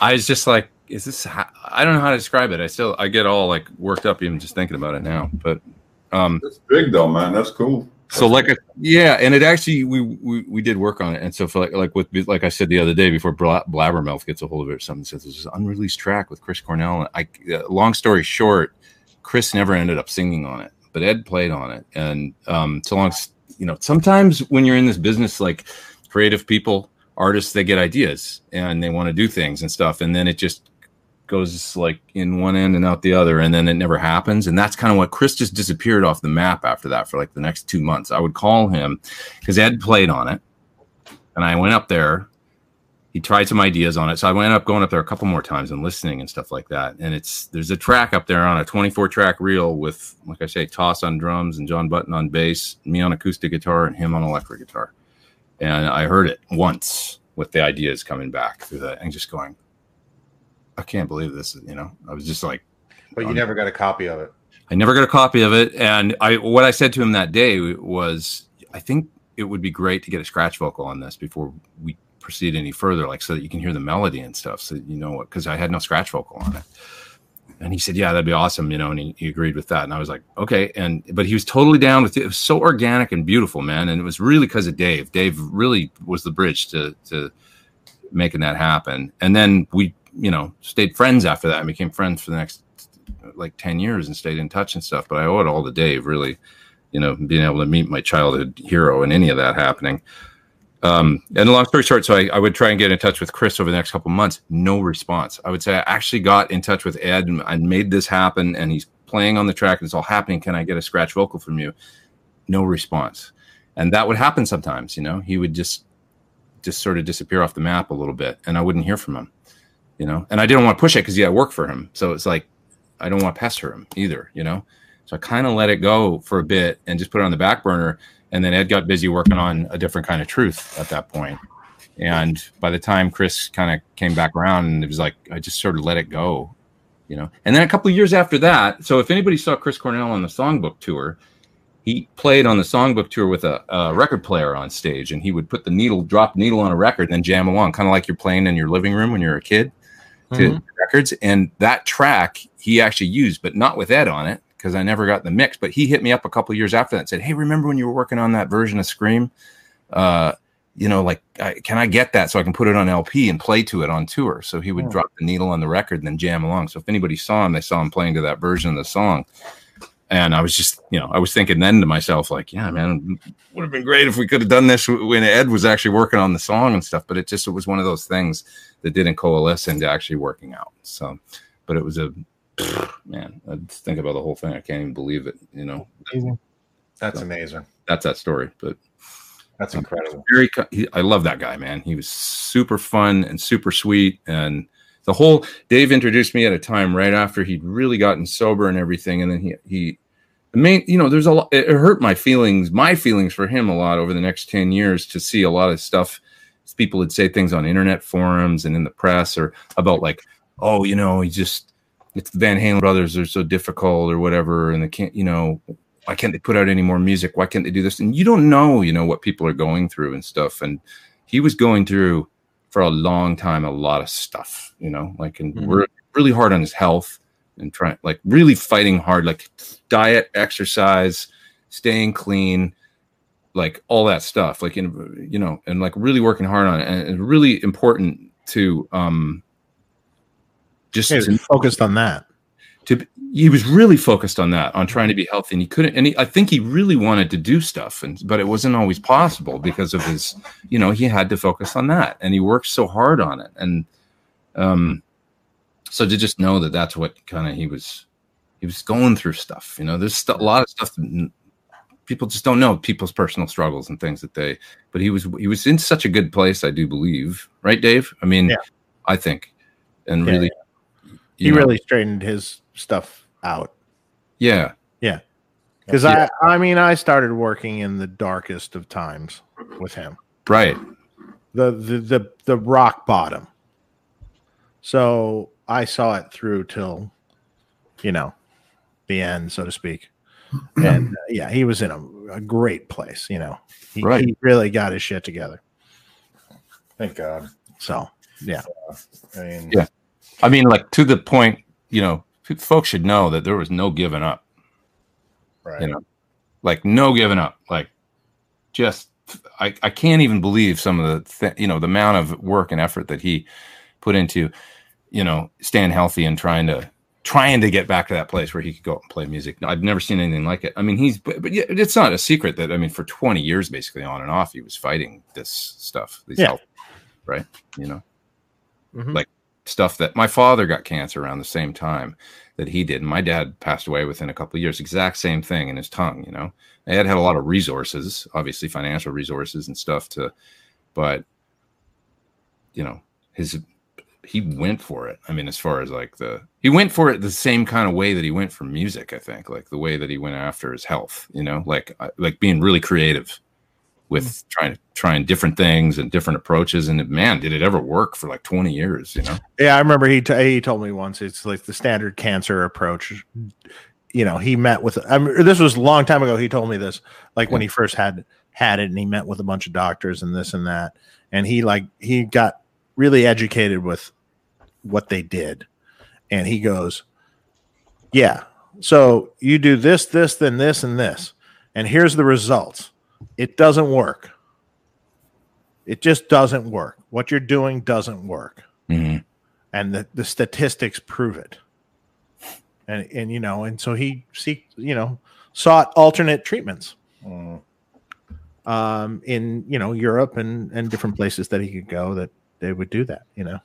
Speaker 3: was just like, is this? I don't know how to describe it. I still, I get all like worked up even just thinking about it now. But
Speaker 5: um, that's big though, man. That's cool.
Speaker 3: So like, a, yeah, and it actually we, we we did work on it, and so for like like with like I said the other day before Blabbermouth gets a hold of it, or something says there's this unreleased track with Chris Cornell. And I, uh, long story short, Chris never ended up singing on it, but Ed played on it, and um, so long you know, sometimes when you're in this business, like creative people, artists, they get ideas and they want to do things and stuff. And then it just goes like in one end and out the other. And then it never happens. And that's kind of what Chris just disappeared off the map after that for like the next two months. I would call him because Ed played on it. And I went up there. He tried some ideas on it. So I went up going up there a couple more times and listening and stuff like that. And it's there's a track up there on a 24 track reel with, like I say, Toss on drums and John Button on bass, me on acoustic guitar and him on electric guitar and I heard it once with the ideas coming back through that and just going, I can't believe this. You know, I was just like,
Speaker 1: but you um, never got a copy of it.
Speaker 3: I never got a copy of it, and I what I said to him that day was, I think it would be great to get a scratch vocal on this before we proceed any further, like so that you can hear the melody and stuff, so you know what, because I had no scratch vocal on it and he said, "Yeah, that'd be awesome," you know, and he, he, agreed with that. And I was like, "Okay," and but he was totally down with it. It was so organic and beautiful, man, and it was really because of Dave. Dave really was the bridge to to making that happen. And then we, you know, stayed friends after that and became friends for the next like ten years and stayed in touch and stuff. But I owe it all to Dave, really, you know, being able to meet my childhood hero and any of that happening. Um, and long story short, so I, I, would try and get in touch with Chris over the next couple months. No response. I would say I actually got in touch with Ed and I made this happen, and he's playing on the track. And it's all happening. Can I get a scratch vocal from you? No response. And that would happen sometimes. You know, he would just just sort of disappear off the map a little bit, and I wouldn't hear from him. You know, and I didn't want to push it because yeah, I work for him, so it's like I don't want to pester him either. You know, so I kind of let it go for a bit and just put it on the back burner and then Ed got busy working on a different kind of truth at that point. And by the time Chris kind of came back around, and it was like I just sort of let it go, you know. And then a couple years after that, so if anybody saw Chris Cornell on the Songbook tour, he played on the Songbook tour with a, a record player on stage, and he would put the needle, drop needle on a record, and then jam along, kind of like you're playing in your living room when you're a kid to mm-hmm. records. And that track he actually used, but not with Ed on it because I never got the mix. But he hit me up a couple years after that and said, "Hey, remember when you were working on that version of Scream? Uh, you know, like, I, can I get that so I can put it on LP and play to it on tour?" So he would oh. drop the needle on the record and then jam along. So if anybody saw him, they saw him playing to that version of the song. And I was just, you know, I was thinking then to myself, like, yeah, man, would have been great if we could have done this when Ed was actually working on the song and stuff. But it just it was one of those things that didn't coalesce into actually working out. So, but it was a man, I think about the whole thing. I can't even believe it. You know,
Speaker 1: amazing. That's so, amazing.
Speaker 3: That's that story. But
Speaker 1: that's incredible.
Speaker 3: Very, he, I love that guy, man. He was super fun and super sweet, and the whole Dave introduced me at a time right after he'd really gotten sober and everything, and then he he. The main, you know, there's a lot. It hurt my feelings, my feelings for him a lot over the next ten years to see a lot of stuff. People would say things on internet forums and in the press, or about like, oh, you know, he just it's the Van Halen brothers are so difficult or whatever, and they can't, you know, why can't they put out any more music? Why can't they do this? And you don't know, you know, what people are going through and stuff. And he was going through for a long time a lot of stuff, you know, like and
Speaker 2: Mhm.
Speaker 3: we're really hard on his health and trying like really fighting hard, like diet, exercise, staying clean, like all that stuff, like in you know, and like really working hard on it. And it's really important to um just to
Speaker 2: focused on that.
Speaker 3: to he was really focused on that on trying to be healthy and he couldn't and he, i think he really wanted to do stuff and but it wasn't always possible because of his you know he had to focus on that and he worked so hard on it and um so to just know that that's what kind of he was he was going through stuff you know there's st- a lot of stuff people just don't know people's personal struggles and things that they but he was he was in such a good place i do believe right dave i mean
Speaker 2: Yeah.
Speaker 3: i think and
Speaker 2: Yeah,
Speaker 3: really
Speaker 2: He
Speaker 3: know,
Speaker 2: really straightened his stuff out.
Speaker 3: yeah Yeah.
Speaker 2: Because
Speaker 3: Yeah.
Speaker 2: I, I mean, I started working in the darkest of times with him.
Speaker 3: right
Speaker 2: the the the, the rock bottom. So I saw it through till, you know, the end, so to speak. And uh, yeah, he was in a, a great place. You know, he,
Speaker 3: Right.
Speaker 2: he really got his shit together.
Speaker 1: Thank God.
Speaker 2: So yeah,
Speaker 1: I mean,
Speaker 3: Yeah. I mean, like to the point, you know, folks should know that there was no giving up.
Speaker 1: right.
Speaker 3: You know, like no giving up. Like, just I, I can't even believe some of the th- you know the amount of work and effort that he put into, you know, staying healthy and trying to trying to get back to that place where he could go out and play music. I've never seen anything like it. I mean, he's but, but yeah, it's not a secret that I mean, for twenty years, basically on and off, he was fighting this stuff. These
Speaker 2: Yeah.
Speaker 3: health, right? You know
Speaker 2: Mhm.
Speaker 3: like stuff that my father got cancer around the same time that he did. And my dad passed away within a couple of years, exact same thing in his tongue, you know. They had had a lot of resources, obviously financial resources and stuff to, but you know, his he went for it. I mean, as far as like the he went for it the same kind of way that he went for music, I think, like the way that he went after his health, you know, like uh, like being really creative with trying trying different things and different approaches and man did it ever work for like 20 years you know
Speaker 2: yeah. I remember he t- he told me once it's like the standard cancer approach. You know, he met with. I mean, this was a long time ago. He told me this, like when he first had had it, and he met with a bunch of doctors and this and that, and he like he got really educated with what they did, and he goes, "Yeah, so you do this, this, then this, and this, and here's the results. It doesn't work. It just doesn't work. What you're doing doesn't work."
Speaker 3: Mhm.
Speaker 2: and the, the statistics prove it. And and you know, and so he seek you know sought alternate treatments
Speaker 1: Mm.
Speaker 2: um, in you know Europe and and different places that he could go that they would do that. You know,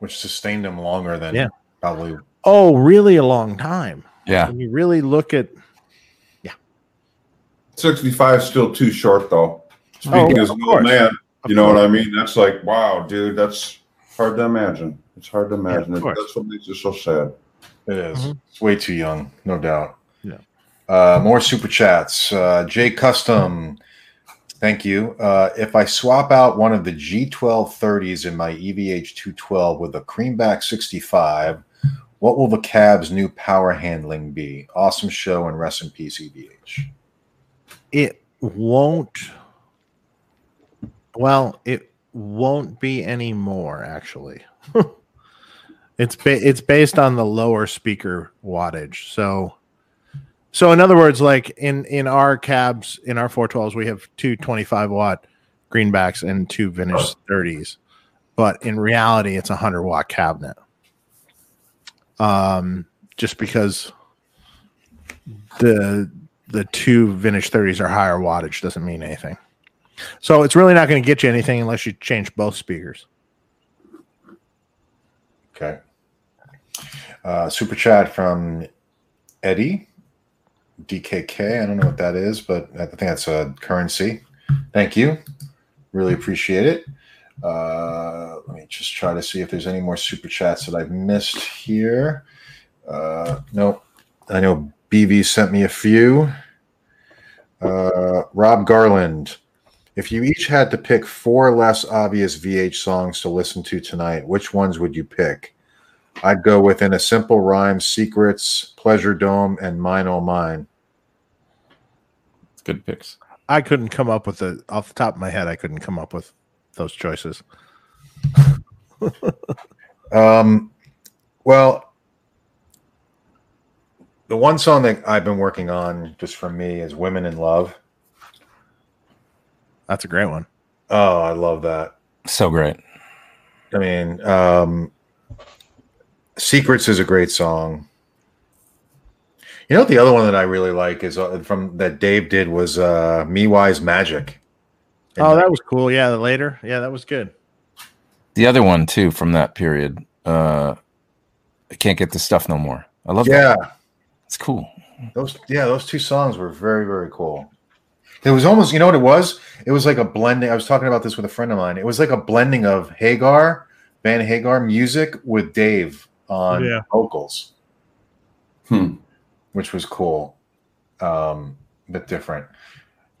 Speaker 1: which sustained them longer than
Speaker 2: Yeah.
Speaker 1: probably.
Speaker 2: oh, really a long time.
Speaker 3: yeah
Speaker 2: When you really look at yeah.
Speaker 5: 65 is still too short, though. Speaking
Speaker 2: Oh,
Speaker 5: as
Speaker 2: of
Speaker 5: an
Speaker 2: course.
Speaker 5: old man,
Speaker 2: Of
Speaker 5: you know what. I mean? That's like, wow, dude, that's hard to imagine. It's hard to imagine.
Speaker 2: of course.
Speaker 5: that's what makes it so sad.
Speaker 1: It is.
Speaker 2: Mhm.
Speaker 1: It's way too young, no doubt.
Speaker 2: Yeah.
Speaker 1: Uh, more super chats. Uh, Jay Custom, thank you. Uh, if I swap out one of the G1230s in my EVH 212 with a Creamback 65, what will the cab's new power handling be? Awesome show and rest in peace, EVH.
Speaker 2: it won't. Well, it won't be anymore. Actually, it's ba- it's based on the lower speaker wattage. So, so in other words, like in in our cabs, in our 412s, we have two 25 watt greenbacks and two vintage 30s, but in reality, it's a hundred watt cabinet. Um, just because the the two vintage 30s are higher wattage doesn't mean anything. So it's really not going to get you anything unless you change both speakers.
Speaker 1: Okay. Uh, super chat from Eddie DKK. I don't know what that is, but I think that's a currency. Thank you. Really appreciate it. Uh, let me just try to see if there's any more super chats that I've missed here. Uh, I know BV sent me a few. Uh, Rob Garland. If you each had to pick four less obvious VH songs to listen to tonight, which ones would you pick? I'd go with In a Simple Rhyme, Secrets, Pleasure Dome, and Mine Oh Mine.
Speaker 3: Good picks.
Speaker 2: I couldn't come up with the off the top of my head. I couldn't come up with those choices.
Speaker 1: Um, well, the one song that I've been working on just for me is "Women in Love."
Speaker 2: That's a great one.
Speaker 1: Oh, I love that.
Speaker 3: So great.
Speaker 1: I mean, um, "Secrets" is a great song. You know, the other one that I really like is uh, from that Dave did was uh, "Me Wise Magic."
Speaker 2: Oh, that was cool. Yeah, the later. Yeah, that was good.
Speaker 3: The other one too from that period. Uh, I can't get the stuff no more. I love that.
Speaker 1: yeah.
Speaker 3: that. It's cool.
Speaker 1: Those yeah, those two songs were very very cool. It was almost you know what it was. It was like a blending. I was talking about this with a friend of mine. It was like a blending of Hagar, Van Hagar music with Dave on
Speaker 2: Yeah.
Speaker 1: vocals,
Speaker 5: Hmm.
Speaker 1: which was cool, um, a bit different.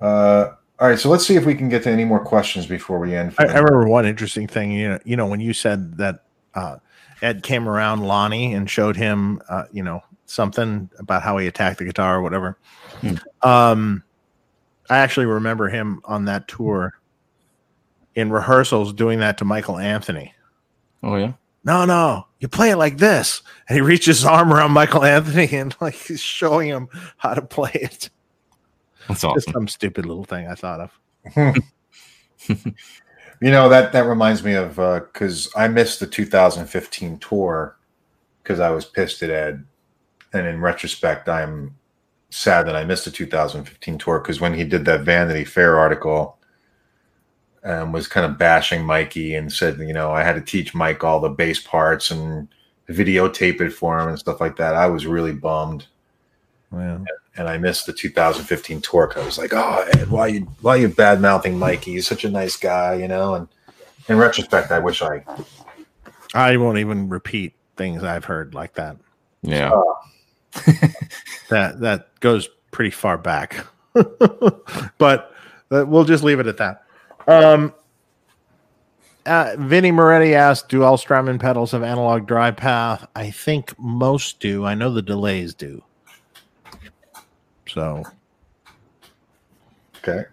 Speaker 1: Uh, all right, so let's see if we can get to any more questions before we end.
Speaker 2: I, I remember one interesting thing. You know, you know when you said that uh, Ed came around Lonnie and showed him, uh, you know, something about how he attacked the guitar or whatever.
Speaker 3: Hmm.
Speaker 2: Um, I actually remember him on that tour in rehearsals doing that to Michael Anthony.
Speaker 3: Oh yeah.
Speaker 2: No, no, you play it like this, and he reaches his arm around Michael Anthony and like he's showing him how to play it.
Speaker 3: That's
Speaker 2: Just some stupid little thing I thought of.
Speaker 1: You know that that reminds me of uh, because I missed the 2015 tour because I was pissed at Ed, and in retrospect, I'm sad that I missed the 2015 tour because when he did that Vanity Fair article, um, was kind of bashing Mikey and said, you know, I had to teach Mike all the bass parts and videotape it for him and stuff like that. I was really bummed
Speaker 2: Yeah.
Speaker 1: and I missed the 2015 tour. 'cause I was like, "Oh, Ed, why you why you bad mouthing Mikey? He's such a nice guy, you know." And in retrospect, I wish I
Speaker 2: I won't even repeat things I've heard like that.
Speaker 3: Yeah.
Speaker 2: That that goes pretty far back. but uh, we'll just leave it at that. Um uh, Vinny Moretti asked, "Do all Strymon pedals have analog drive path?" I think most do. I know the delays do. So
Speaker 1: okay.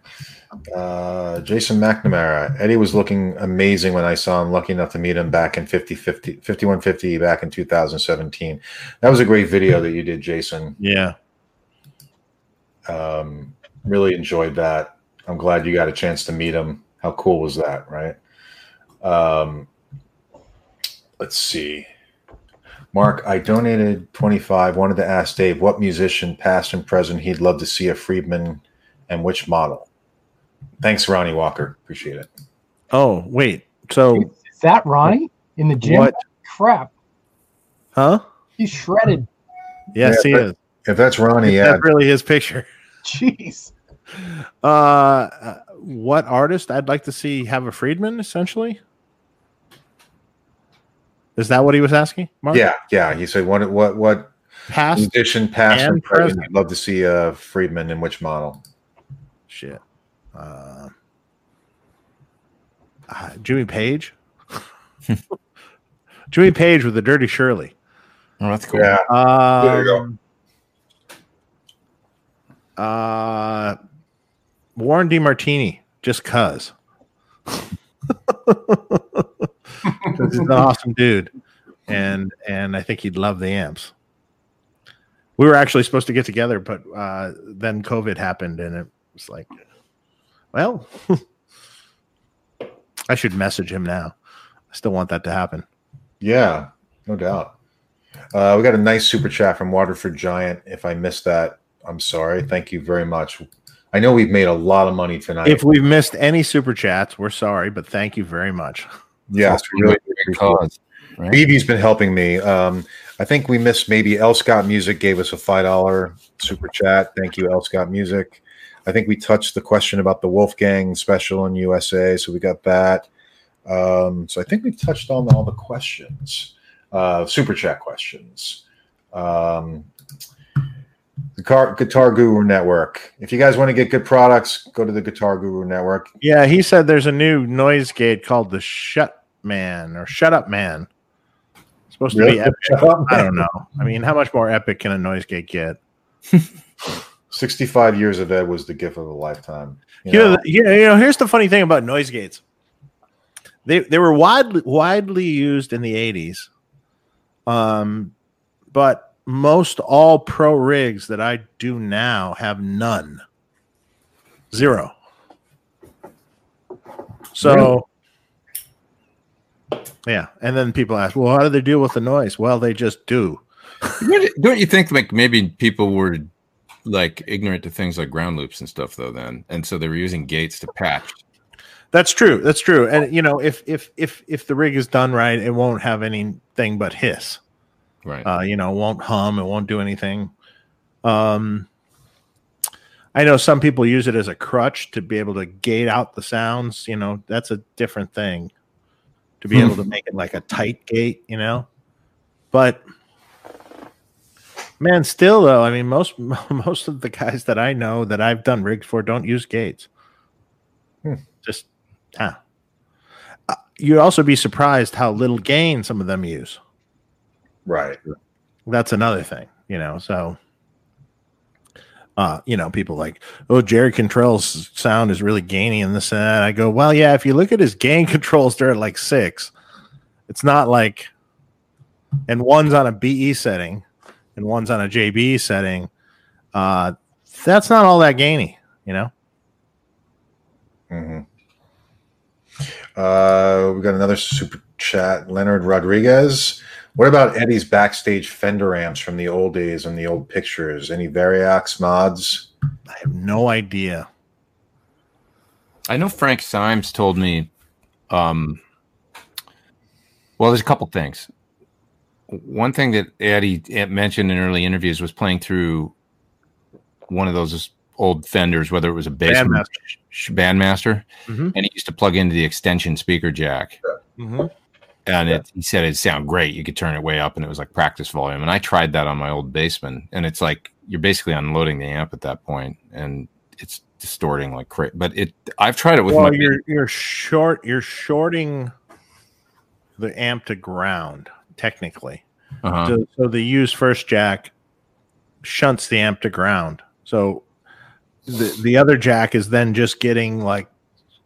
Speaker 1: Uh, Jason McNamara. Eddie was looking amazing when I saw him. Lucky enough to meet him back in 50, 50 5150 back in 2017. That was a great video that you did, Jason.
Speaker 2: yeah,
Speaker 1: Um, really enjoyed that. I'm glad you got a chance to meet him. How cool was that, right? Um, let's see. Mark, I donated 25. Wanted to ask Dave what musician, past and present, he'd love to see a Friedman and which model. Thanks, Ronnie Walker. Appreciate it.
Speaker 2: Oh wait, so
Speaker 4: Is that Ronnie in the gym?
Speaker 2: What?
Speaker 4: Crap,
Speaker 2: huh?
Speaker 4: he's shredded.
Speaker 2: Yes,
Speaker 1: Yeah,
Speaker 2: he
Speaker 1: but-
Speaker 2: is.
Speaker 1: If that's Ronnie, yeah.
Speaker 2: That's really his picture.
Speaker 4: Jeez.
Speaker 2: Uh, uh, what artist I'd like to see have a Friedman? Essentially, is that what he was asking? Mark?
Speaker 1: Yeah, yeah. He said, "What, what, what
Speaker 2: past
Speaker 1: musician, past and,
Speaker 2: and
Speaker 1: present,
Speaker 2: present.
Speaker 1: he'd love to see a Friedman in which model?"
Speaker 2: shit. Uh, uh, Jimmy Page. Jimmy Page with the Dirty Shirley.
Speaker 3: Oh, that's cool.
Speaker 1: Yeah,
Speaker 2: Um,
Speaker 5: There you
Speaker 2: Uh, Warren DeMartini, just cuz. he's an awesome dude, and and I think he'd love the amps. We were actually supposed to get together, but uh, then COVID happened, and it was like, well, I should message him now. I still want that to happen.
Speaker 1: Yeah, no doubt. Uh, we got a nice super chat from Waterford Giant. If I missed that, I'm sorry. Thank you very much. I know we've made a lot of money tonight.
Speaker 2: If we've missed any super chats, we're sorry, but thank you very much.
Speaker 1: yes, we really appreciate it.
Speaker 3: Cause, right?
Speaker 1: Phoebe's been helping me. Um, I think we missed maybe L Scott Music gave us a five dollar super chat. Thank you, L Scott Music. I think we touched the question about the Wolfgang special in USA, so we got that. Um, so I think we touched on all the questions, uh, super chat questions. Um, the Car- Guitar Guru Network. If you guys want to get good products, go to the Guitar Guru Network.
Speaker 2: Yeah, he said there's a new noise gate called the Shut Man or Shut Up Man. It's supposed to be
Speaker 1: Really?
Speaker 2: epic. I don't know. I mean, how much more epic can a noise gate get?
Speaker 1: 65 years of Ed was the gift of a lifetime. You
Speaker 2: You know, you know, here's the funny thing about noise gates. They they were widely widely used in the 80s. Um but most all pro rigs that I do now have none. Zero. So yeah, and then people ask, "Well, how do they deal with the noise?" Well, they just do.
Speaker 3: Don't- Don't you think like maybe people were like ignorant to things like ground loops and stuff though then, and so they were using gates to patch.
Speaker 2: That's true. That's true. And you know, if if if if the rig is done right, it won't have anything but hiss.
Speaker 3: Right.
Speaker 2: uh, you know, won't hum, it won't do anything. Um, I know some people use it as a crutch to be able to gate out the sounds. You know, that's a different thing to be able to make it like a tight gate. You know, but man, still though, I mean, most most of the guys that I know that I've done rigs for don't use gates.
Speaker 1: Hmm.
Speaker 2: Just ah. Uh, you'd also be surprised how little gain some of them use
Speaker 1: right.
Speaker 2: that's another thing, you know. So, uh, you know, people like, oh, Jerry Cantrell's sound is really gainy in this and that. I go, well, yeah, if you look at his gain controls, they're at like six. It's not like, and one's on a BE setting and one's on a JB setting. Uh, that's not all that gainy, you know.
Speaker 1: Mm-hmm. Uh, we got another super chat. Leonard Rodriguez. What about Eddie's backstage Fender amps from the old days and the old pictures? Any Variac mods?
Speaker 2: I have no idea.
Speaker 3: I know Frank Symes told me. Um, well, there's a couple things. One thing that Eddie mentioned in early interviews was playing through one of those old Fenders, whether it was a bass
Speaker 2: Bandmaster.
Speaker 3: sh- Bandmaster,
Speaker 2: Mhm.
Speaker 3: and he used to plug into the extension speaker jack.
Speaker 2: Mm-hmm.
Speaker 3: And it, he said it sounded great. You could turn it way up, and it was like practice volume. And I tried that on my old basement, and it's like you're basically unloading the amp at that point, and it's distorting like crazy. But it, I've tried it with
Speaker 2: Well,
Speaker 3: my
Speaker 2: you're you're short. You're shorting the amp to ground technically.
Speaker 3: uh
Speaker 2: So, so the use first jack shunts the amp to ground. So the the other jack is then just getting like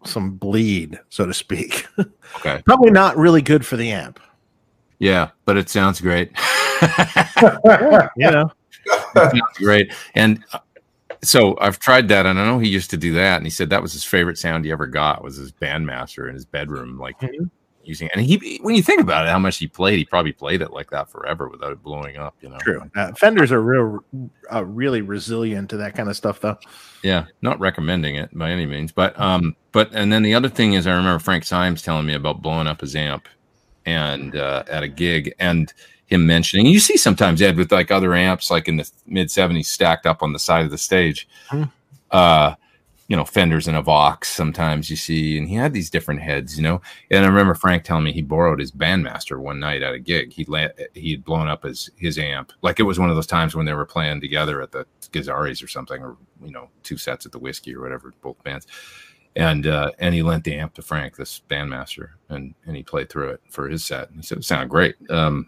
Speaker 2: some bleed, so to speak.
Speaker 3: okay,
Speaker 2: Probably not really good for the amp.
Speaker 3: yeah, but it sounds great.
Speaker 2: You know,
Speaker 3: sounds great, and uh, so I've tried that, and I know he used to do that, and he said that was his favorite sound he ever got was his bandmaster in his bedroom, like
Speaker 2: Mhm.
Speaker 3: Using. And he, when you think about it, how much he played, he probably played it like that forever without it blowing up. You know,
Speaker 2: true. Uh, Fenders are real, uh, really resilient to that kind of stuff, though.
Speaker 3: Yeah, not recommending it by any means, but um, but and then the other thing is, I remember Frank Symes telling me about blowing up his amp, and uh, at a gig, and him mentioning. You see sometimes Ed with like other amps, like in the mid '70s, stacked up on the side of the stage.
Speaker 2: Hmm.
Speaker 3: Uh, you know, Fenders and a Vox. Sometimes you see, and he had these different heads. You know, and I remember Frank telling me he borrowed his Bandmaster one night at a gig. He la- he had blown up his his amp, like it was one of those times when they were playing together at the Gazzari's or something, or you know, two sets at the Whisky or whatever, both bands. And uh, and he lent the amp to Frank, this Bandmaster, and and he played through it for his set. And he said it sounded great. Um,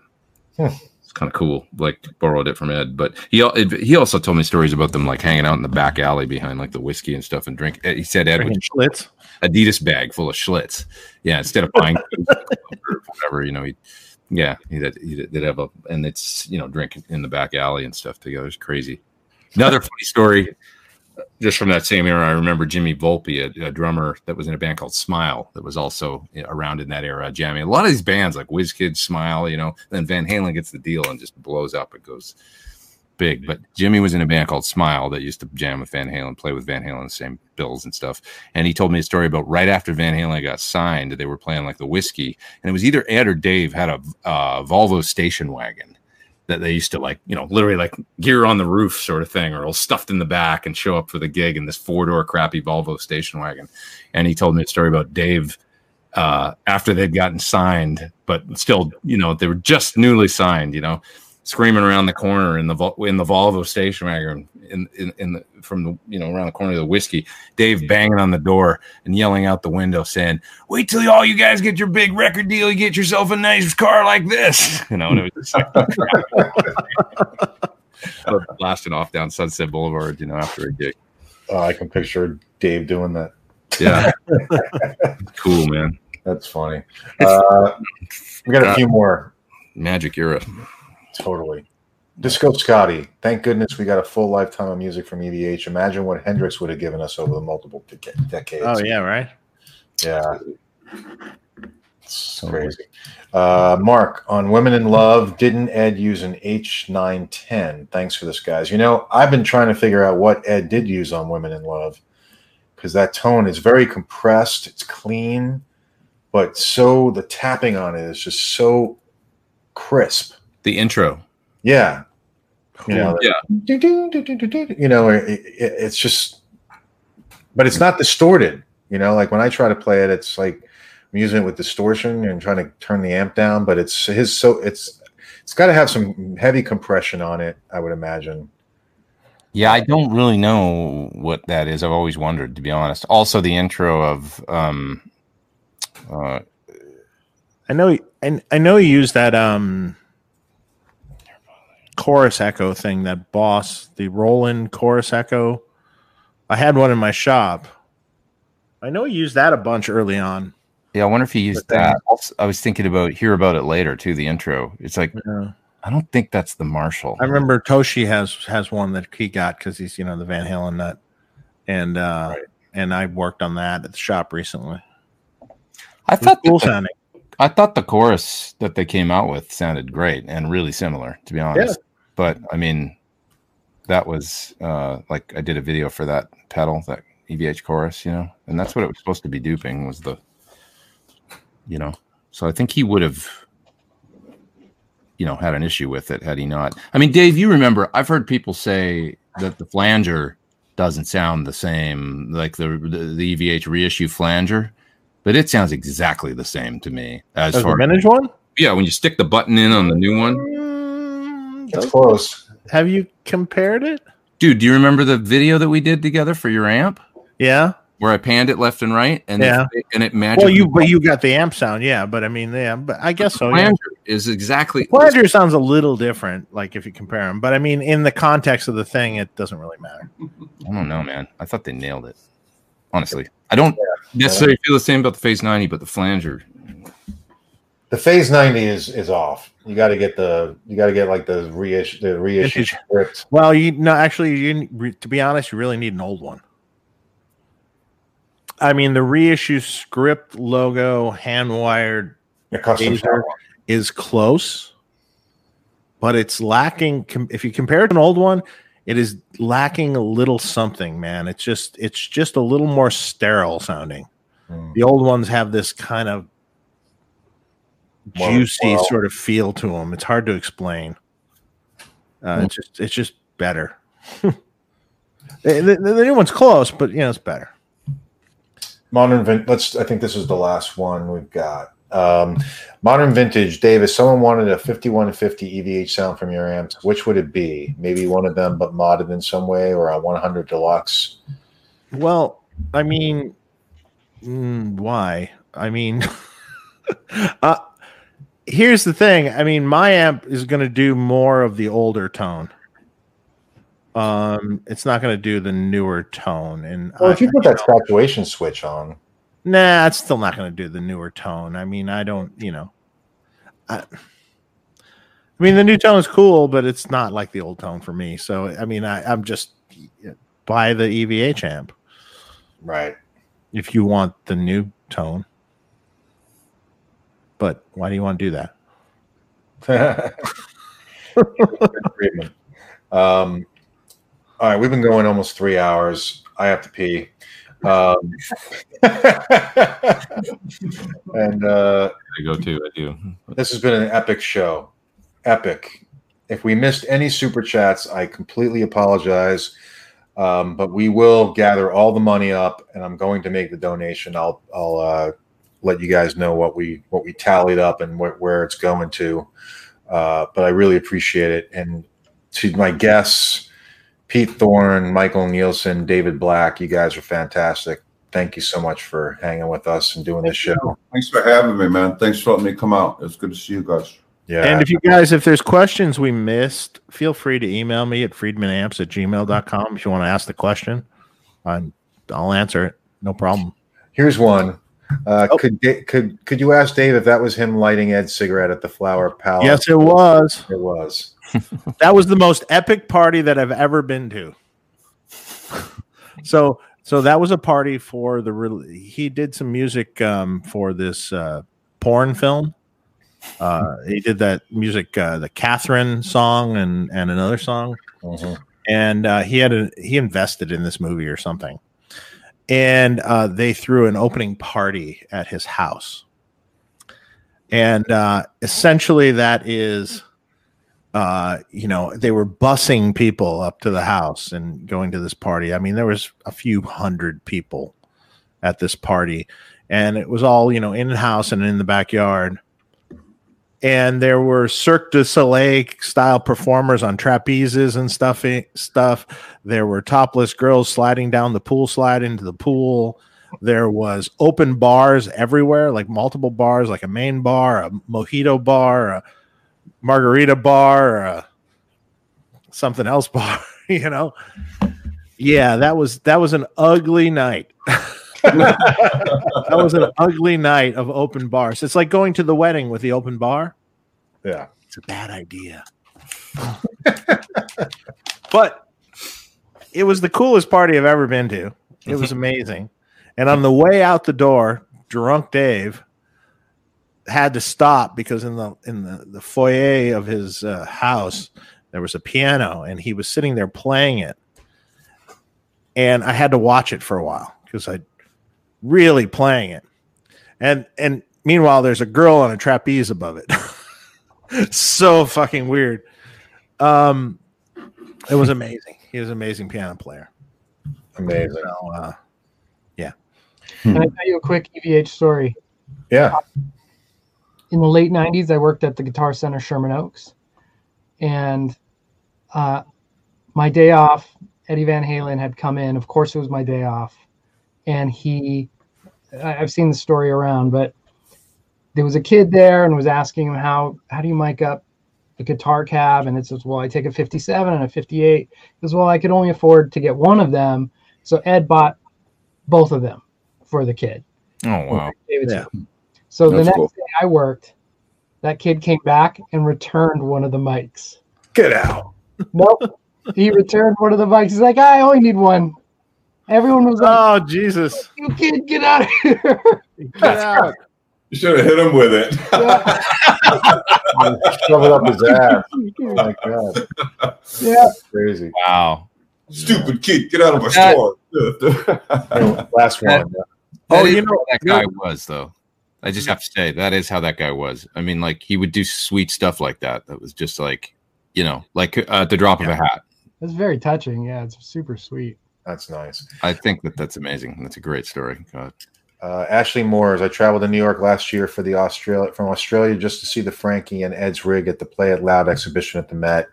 Speaker 1: Hmm.
Speaker 3: It's kind of cool. Like borrowed it from Ed, but he he also told me stories about them like hanging out in the back alley behind like the Whisky and stuff and drink. Eh, he said Ed
Speaker 2: Schlitz.
Speaker 3: Adidas bag full of Schlitz. Yeah, instead of buying whatever, you know, he, yeah, he did, he did have a, and it's, you know, drinking in the back alley and stuff together. It's crazy. Another funny story, just from that same era, I remember Jimmy Volpe, a, a drummer that was in a band called Smile, that was also around in that era, jamming. A lot of these bands like WizKid, Smile, you know, then Van Halen gets the deal and just blows up. It goes big. But Jimmy was in a band called Smile that used to jam with Van Halen, play with Van Halen, the same bills and stuff. And he told me a story about right after Van Halen got signed, they were playing like the Whisky, and it was either Ed or Dave had a uh, Volvo station wagon that they used to like, you know, literally like gear on the roof sort of thing, or all stuffed in the back and show up for the gig in this four door crappy Volvo station wagon. And he told me a story about Dave uh, after they'd gotten signed, but still, you know, they were just newly signed, you know, screaming around the corner in the in the Volvo station wagon in, in in the from the you know around the corner of the Whisky. Dave banging on the door and yelling out the window, saying, "Wait till all you guys get your big record deal. You get yourself a nice car like this." You know, and it was just like, blasting off down Sunset Boulevard, you know, after a gig.
Speaker 1: Oh, I can picture Dave doing that.
Speaker 3: Yeah, cool, man.
Speaker 1: That's funny. Uh, we got a few more.
Speaker 3: Magic era.
Speaker 1: Totally. Disco Scotty. Thank goodness we got a full lifetime of music from EVH. Imagine what Hendrix would have given us over the multiple deca- decades.
Speaker 2: Oh yeah, right.
Speaker 1: Yeah. It's crazy. Uh, Mark, on Women in Love, didn't Ed use an H910? Thanks for this, guys. You know, I've been trying to figure out what Ed did use on Women in Love because that tone is very compressed, it's clean, but so the tapping on it is just so crisp.
Speaker 3: The intro.
Speaker 1: Yeah. You know,
Speaker 3: Yeah.
Speaker 1: you know, it, it, it's just, but it's not distorted. You know, like when I try to play it, it's like I'm using it with distortion and trying to turn the amp down. But it's his so it's it's got to have some heavy compression on it. I would imagine.
Speaker 3: Yeah, I don't really know what that is. I've always wondered, to be honest. Also, the intro of um, uh,
Speaker 2: I know. And I know you use that um chorus echo thing. That Boss, the Roland chorus echo. I had one in my shop. I know he used that a bunch early on.
Speaker 3: yeah, I wonder if he used
Speaker 2: then-
Speaker 3: that. Also, I was thinking about hear about it later too. The intro. It's like
Speaker 2: Yeah.
Speaker 3: I don't think that's the Marshall.
Speaker 2: I remember Toshi has has one that he got because he's you know the Van Halen nut, and uh
Speaker 1: Right.
Speaker 2: and I worked on that at the shop recently.
Speaker 3: I thought
Speaker 2: cool sounding.
Speaker 3: I thought the chorus that they came out with sounded great and really similar, to be honest. But I mean, that was uh, like I did a video for that pedal, that EVH chorus, you know, and that's what it was supposed to be duping was the, you know. So I think he would have, you know, had an issue with it had he not. I mean, Dave, you remember? I've heard people say that the flanger doesn't sound the same, like the the, the EVH reissue flanger, but it sounds exactly the same to me as
Speaker 2: As the
Speaker 3: far
Speaker 2: vintage one.
Speaker 3: yeah, when you stick the button in on the new one.
Speaker 1: It's
Speaker 2: those-
Speaker 1: close.
Speaker 2: have you compared it?
Speaker 3: Dude, do you remember the video that we did together for your amp
Speaker 2: Yeah.
Speaker 3: where I panned it left and right and
Speaker 2: Yeah.
Speaker 3: it, and it magically
Speaker 2: Well, you but you got the amp sound, yeah. But I mean, yeah. But I guess so. Yeah.
Speaker 3: is exactly
Speaker 2: Flanger sounds a little different, like if you compare them. But I mean, in the context of the thing, it doesn't really matter.
Speaker 3: I don't know, man. I thought they nailed it. Honestly. I don't necessarily feel the same about the Phase 90, but the flanger.
Speaker 1: The Phase 90 is is off. You got to get the you got to get like the reissue the reissue script.
Speaker 2: Well, you no, actually, you to be honest, you really need an old one. I mean, the reissue script logo, hand wired,
Speaker 1: A custom
Speaker 2: Laser.
Speaker 1: shop one.
Speaker 2: is close, but it's lacking. Com- if you compare it to an old one, it is lacking a little something. Man, it's just it's just a little more sterile sounding.
Speaker 1: Mm.
Speaker 2: The old ones have this kind of juicy sort of feel to them. It's hard to explain. Uh, It's just it's just better. the, the- the new one's close, but you know it's better.
Speaker 1: Modern vin- let's I think this is the last one we've got. Um, modern vintage, Dave, if someone wanted a 5150 EVH sound from your amps, which would it be? Maybe one of them, but modded in some way, or a 100 deluxe.
Speaker 2: Well, I mean, mm, why? I mean, uh, here's the thing. I mean, my amp is going to do more of the older tone. Um, it's not going to do the newer tone. And
Speaker 1: Well,
Speaker 2: I-
Speaker 1: if you put that saturation switch on,
Speaker 2: Nah, it's still not going to do the newer tone. I mean, I don't, you know. I, I mean, the new tone is cool, but it's not like the old tone for me. So, I mean, I, I'm just buy the EVH amp
Speaker 1: right?
Speaker 2: if you want the new tone. But why do you want to do that?
Speaker 1: Um, all right, we've been going almost three hours. I have to pee. Um, and uh,
Speaker 3: I go too. I do.
Speaker 1: this has been an epic show. Epic. If we missed any super chats, I completely apologize. Um, but we will gather all the money up, and I'm going to make the donation. I'll I'll uh, let you guys know what we what we tallied up and wh- where it's going to. Uh, but I really appreciate it. And to my guests, Pete Thorne, Michael Nielsen, David Black, you guys are fantastic. Thank you so much for hanging with us and doing this show.
Speaker 5: Thanks for having me, man. Thanks for letting me come out. It's good to see you guys.
Speaker 1: Yeah.
Speaker 2: And if you guys, if there's questions we missed, feel free to email me at friedmanamps at gmail.com if you want to ask the question. I'm, I'll answer it. No problem.
Speaker 1: Here's one. Uh,
Speaker 2: Oh.
Speaker 1: Could could could you ask Dave if that was him lighting Ed's cigarette at the Flower Palace?
Speaker 2: Yes, it was.
Speaker 1: it was.
Speaker 2: That was the most epic party that I've ever been to. so, so that was a party for the. re- He did some music um, for this uh, porn film. Uh, he did that music, uh, the Catherine song, and and another song.
Speaker 1: Mhm.
Speaker 2: and uh, he had a he invested in this movie or something, and uh, they threw an opening party at his house, and uh, essentially that is, uh, you know, they were busing people up to the house and going to this party. I mean, there was a few hundred people at this party, and it was all you know in house and in the backyard and there were Cirque du Soleil style performers on trapezes and stuff. Eh, stuff. There were topless girls sliding down the pool slide into the pool. There was open bars everywhere, like multiple bars, like a main bar, a mojito bar, a margarita bar, a something else bar. You know, yeah, that was that was an ugly night. that was an ugly night of open bars. It's like going to the wedding with the open bar.
Speaker 1: Yeah.
Speaker 2: It's a bad idea. but it was the coolest party I've ever been to. It was amazing. And on the way out the door, drunk Dave had to stop because in the in the, the foyer of his uh, house there was a piano and he was sitting there playing it. And I had to watch it for a while because I really playing it. And and meanwhile there's a girl on a trapeze above it. so fucking weird. Um it was amazing. He was an amazing piano player.
Speaker 1: Amazing.
Speaker 2: So, uh,
Speaker 4: Can I tell you a quick EVH story?
Speaker 1: Yeah.
Speaker 4: in the late 90s i worked at the guitar center sherman oaks and uh, my day off eddie van halen had come in of course it was my day off and he I- i've seen the story around but there was a kid there and was asking him how how do you mic up a guitar cab and it says well i take a 57 and a 58 he goes well i could only afford to get one of them so ed bought both of them for the kid
Speaker 3: Oh wow.
Speaker 4: Gave it to
Speaker 2: Yeah.
Speaker 4: him. So the next
Speaker 5: cool.
Speaker 4: day I worked, that kid came back and returned one of the mics.
Speaker 1: Get out.
Speaker 4: Nope. he returned one of the mics. He's like, I only need one. Everyone was like,
Speaker 2: oh Jesus!
Speaker 4: You kid, get out of here.
Speaker 2: Get out.
Speaker 5: You should have hit him with it.
Speaker 4: yeah.
Speaker 1: Shove it up his ass. Oh my god.
Speaker 4: yeah.
Speaker 1: Crazy.
Speaker 3: Wow.
Speaker 5: Stupid kid, get out of my
Speaker 3: That-
Speaker 5: store.
Speaker 1: Anyway, Last one.
Speaker 2: Oh,
Speaker 3: Oh,
Speaker 2: you
Speaker 3: you
Speaker 2: know-
Speaker 3: know that guy was though. I just have to say that is how that guy was. I mean, like he would do sweet stuff like that. That was just like, you know, like uh, at the drop of a hat.
Speaker 4: It's very touching. Yeah, it's super sweet.
Speaker 1: That's nice.
Speaker 3: I think that that's amazing. That's a great story. God.
Speaker 1: Uh, Ashley Moores. I traveled to New York last year for the Australia from Australia just to see the Frankie and Ed's rig at the Play It Loud exhibition at the Met.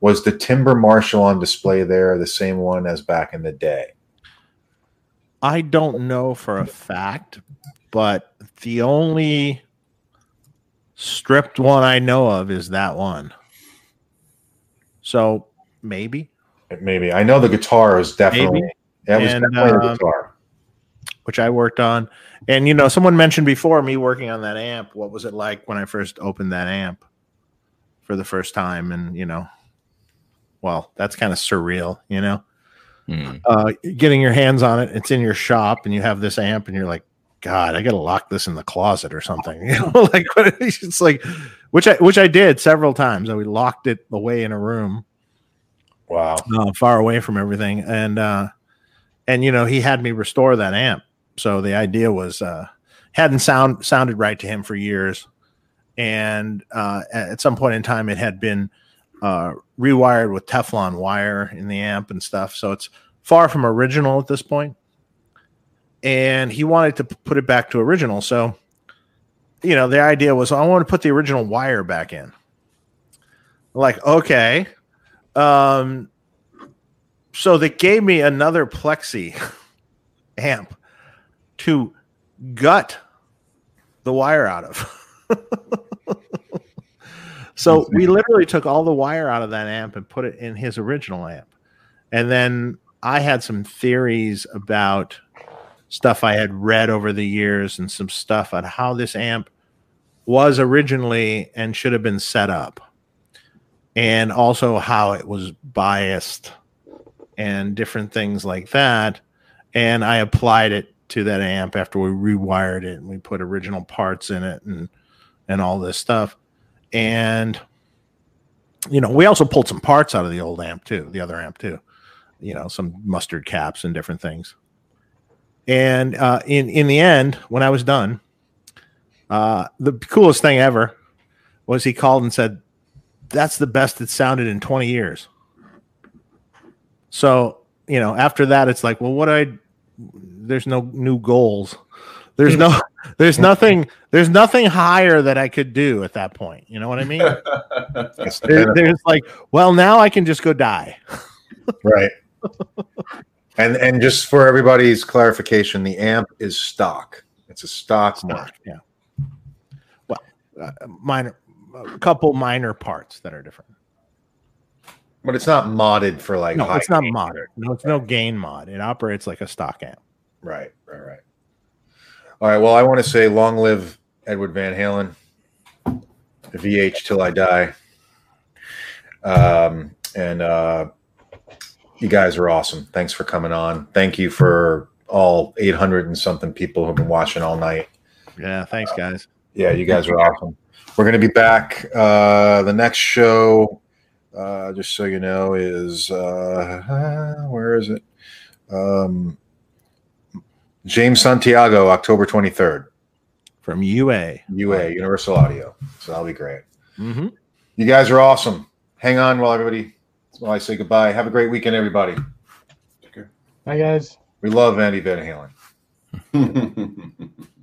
Speaker 1: Was the Timber Marshall on display there the same one as back in the day?
Speaker 2: I don't know for a fact, but the only stripped one I know of is that one. So maybe,
Speaker 1: Maybe I know the guitar is definitely
Speaker 2: Maybe.
Speaker 1: that was
Speaker 2: And,
Speaker 1: definitely the
Speaker 2: um,
Speaker 1: guitar.
Speaker 2: which I worked on. And you know, someone mentioned before me working on that amp. What was it like when I first opened that amp for the first time? And you know, well, that's kind of surreal, you know.
Speaker 3: Hmm.
Speaker 2: uh, getting your hands on it. It's in your shop, and you have this amp, and you're like, God, I gotta lock this in the closet or something. You know, like it's like, which I which I did several times. I we locked it away in a room,
Speaker 1: Wow.
Speaker 2: uh, far away from everything, and uh, and you know he had me restore that amp. So the idea was uh, hadn't sound sounded right to him for years, and uh, at some point in time it had been uh, rewired with Teflon wire in the amp and stuff. So it's far from original at this point. And he wanted to p- put it back to original. So, you know, the idea was I want to put the original wire back in. Like, okay. Um, so they gave me another plexi amp to gut the wire out of. So we literally took all the wire out of that amp and put it in his original amp. And then I had some theories about stuff I had read over the years and some stuff on how this amp was originally and should have been set up. And also how it was biased and different things like that. And I applied it to that amp after we rewired it and we put original parts in it and and all this stuff. And you know, we also pulled some parts out of the old amp too, the other amp too. You know, some mustard caps and different things. And uh, in in the end, when I was done, uh, the coolest thing ever was he called and said, "That's the best it sounded in 20 years." So you know, after that, it's like, well, what I there's no new goals. There's no there's nothing there's nothing higher that I could do at that point. You know what I mean? There- there's like, well, now I can just go die.
Speaker 1: right. and and just for everybody's clarification, the amp is stock. It's a stock mark.
Speaker 2: Yeah. Well, uh, minor, a couple minor parts that are different.
Speaker 1: But it's not modded for like
Speaker 2: No, it's not modded. No, it's no gain mod. It operates like a stock amp.
Speaker 1: Right, right, right. All right. Well, I want to say long live Edward Van Halen, the VH till I die. Um, and uh, you guys are awesome. Thanks for coming on. Thank you for all 800 and something people who've been watching all night.
Speaker 2: Yeah, thanks, guys.
Speaker 1: Yeah, you guys are awesome. We're going to be back. Uh, the next show, uh, just so you know, is uh, where is it? Um, James Santiago, October 23rd,
Speaker 2: From UA.
Speaker 1: UA, Universal Audio. So that'll be great.
Speaker 2: Mm-hmm.
Speaker 1: You guys are awesome. Hang on while everybody, while I say goodbye. Have a great weekend, everybody.
Speaker 4: Hi guys.
Speaker 1: We love Andy Van Halen.
Speaker 5: Halen.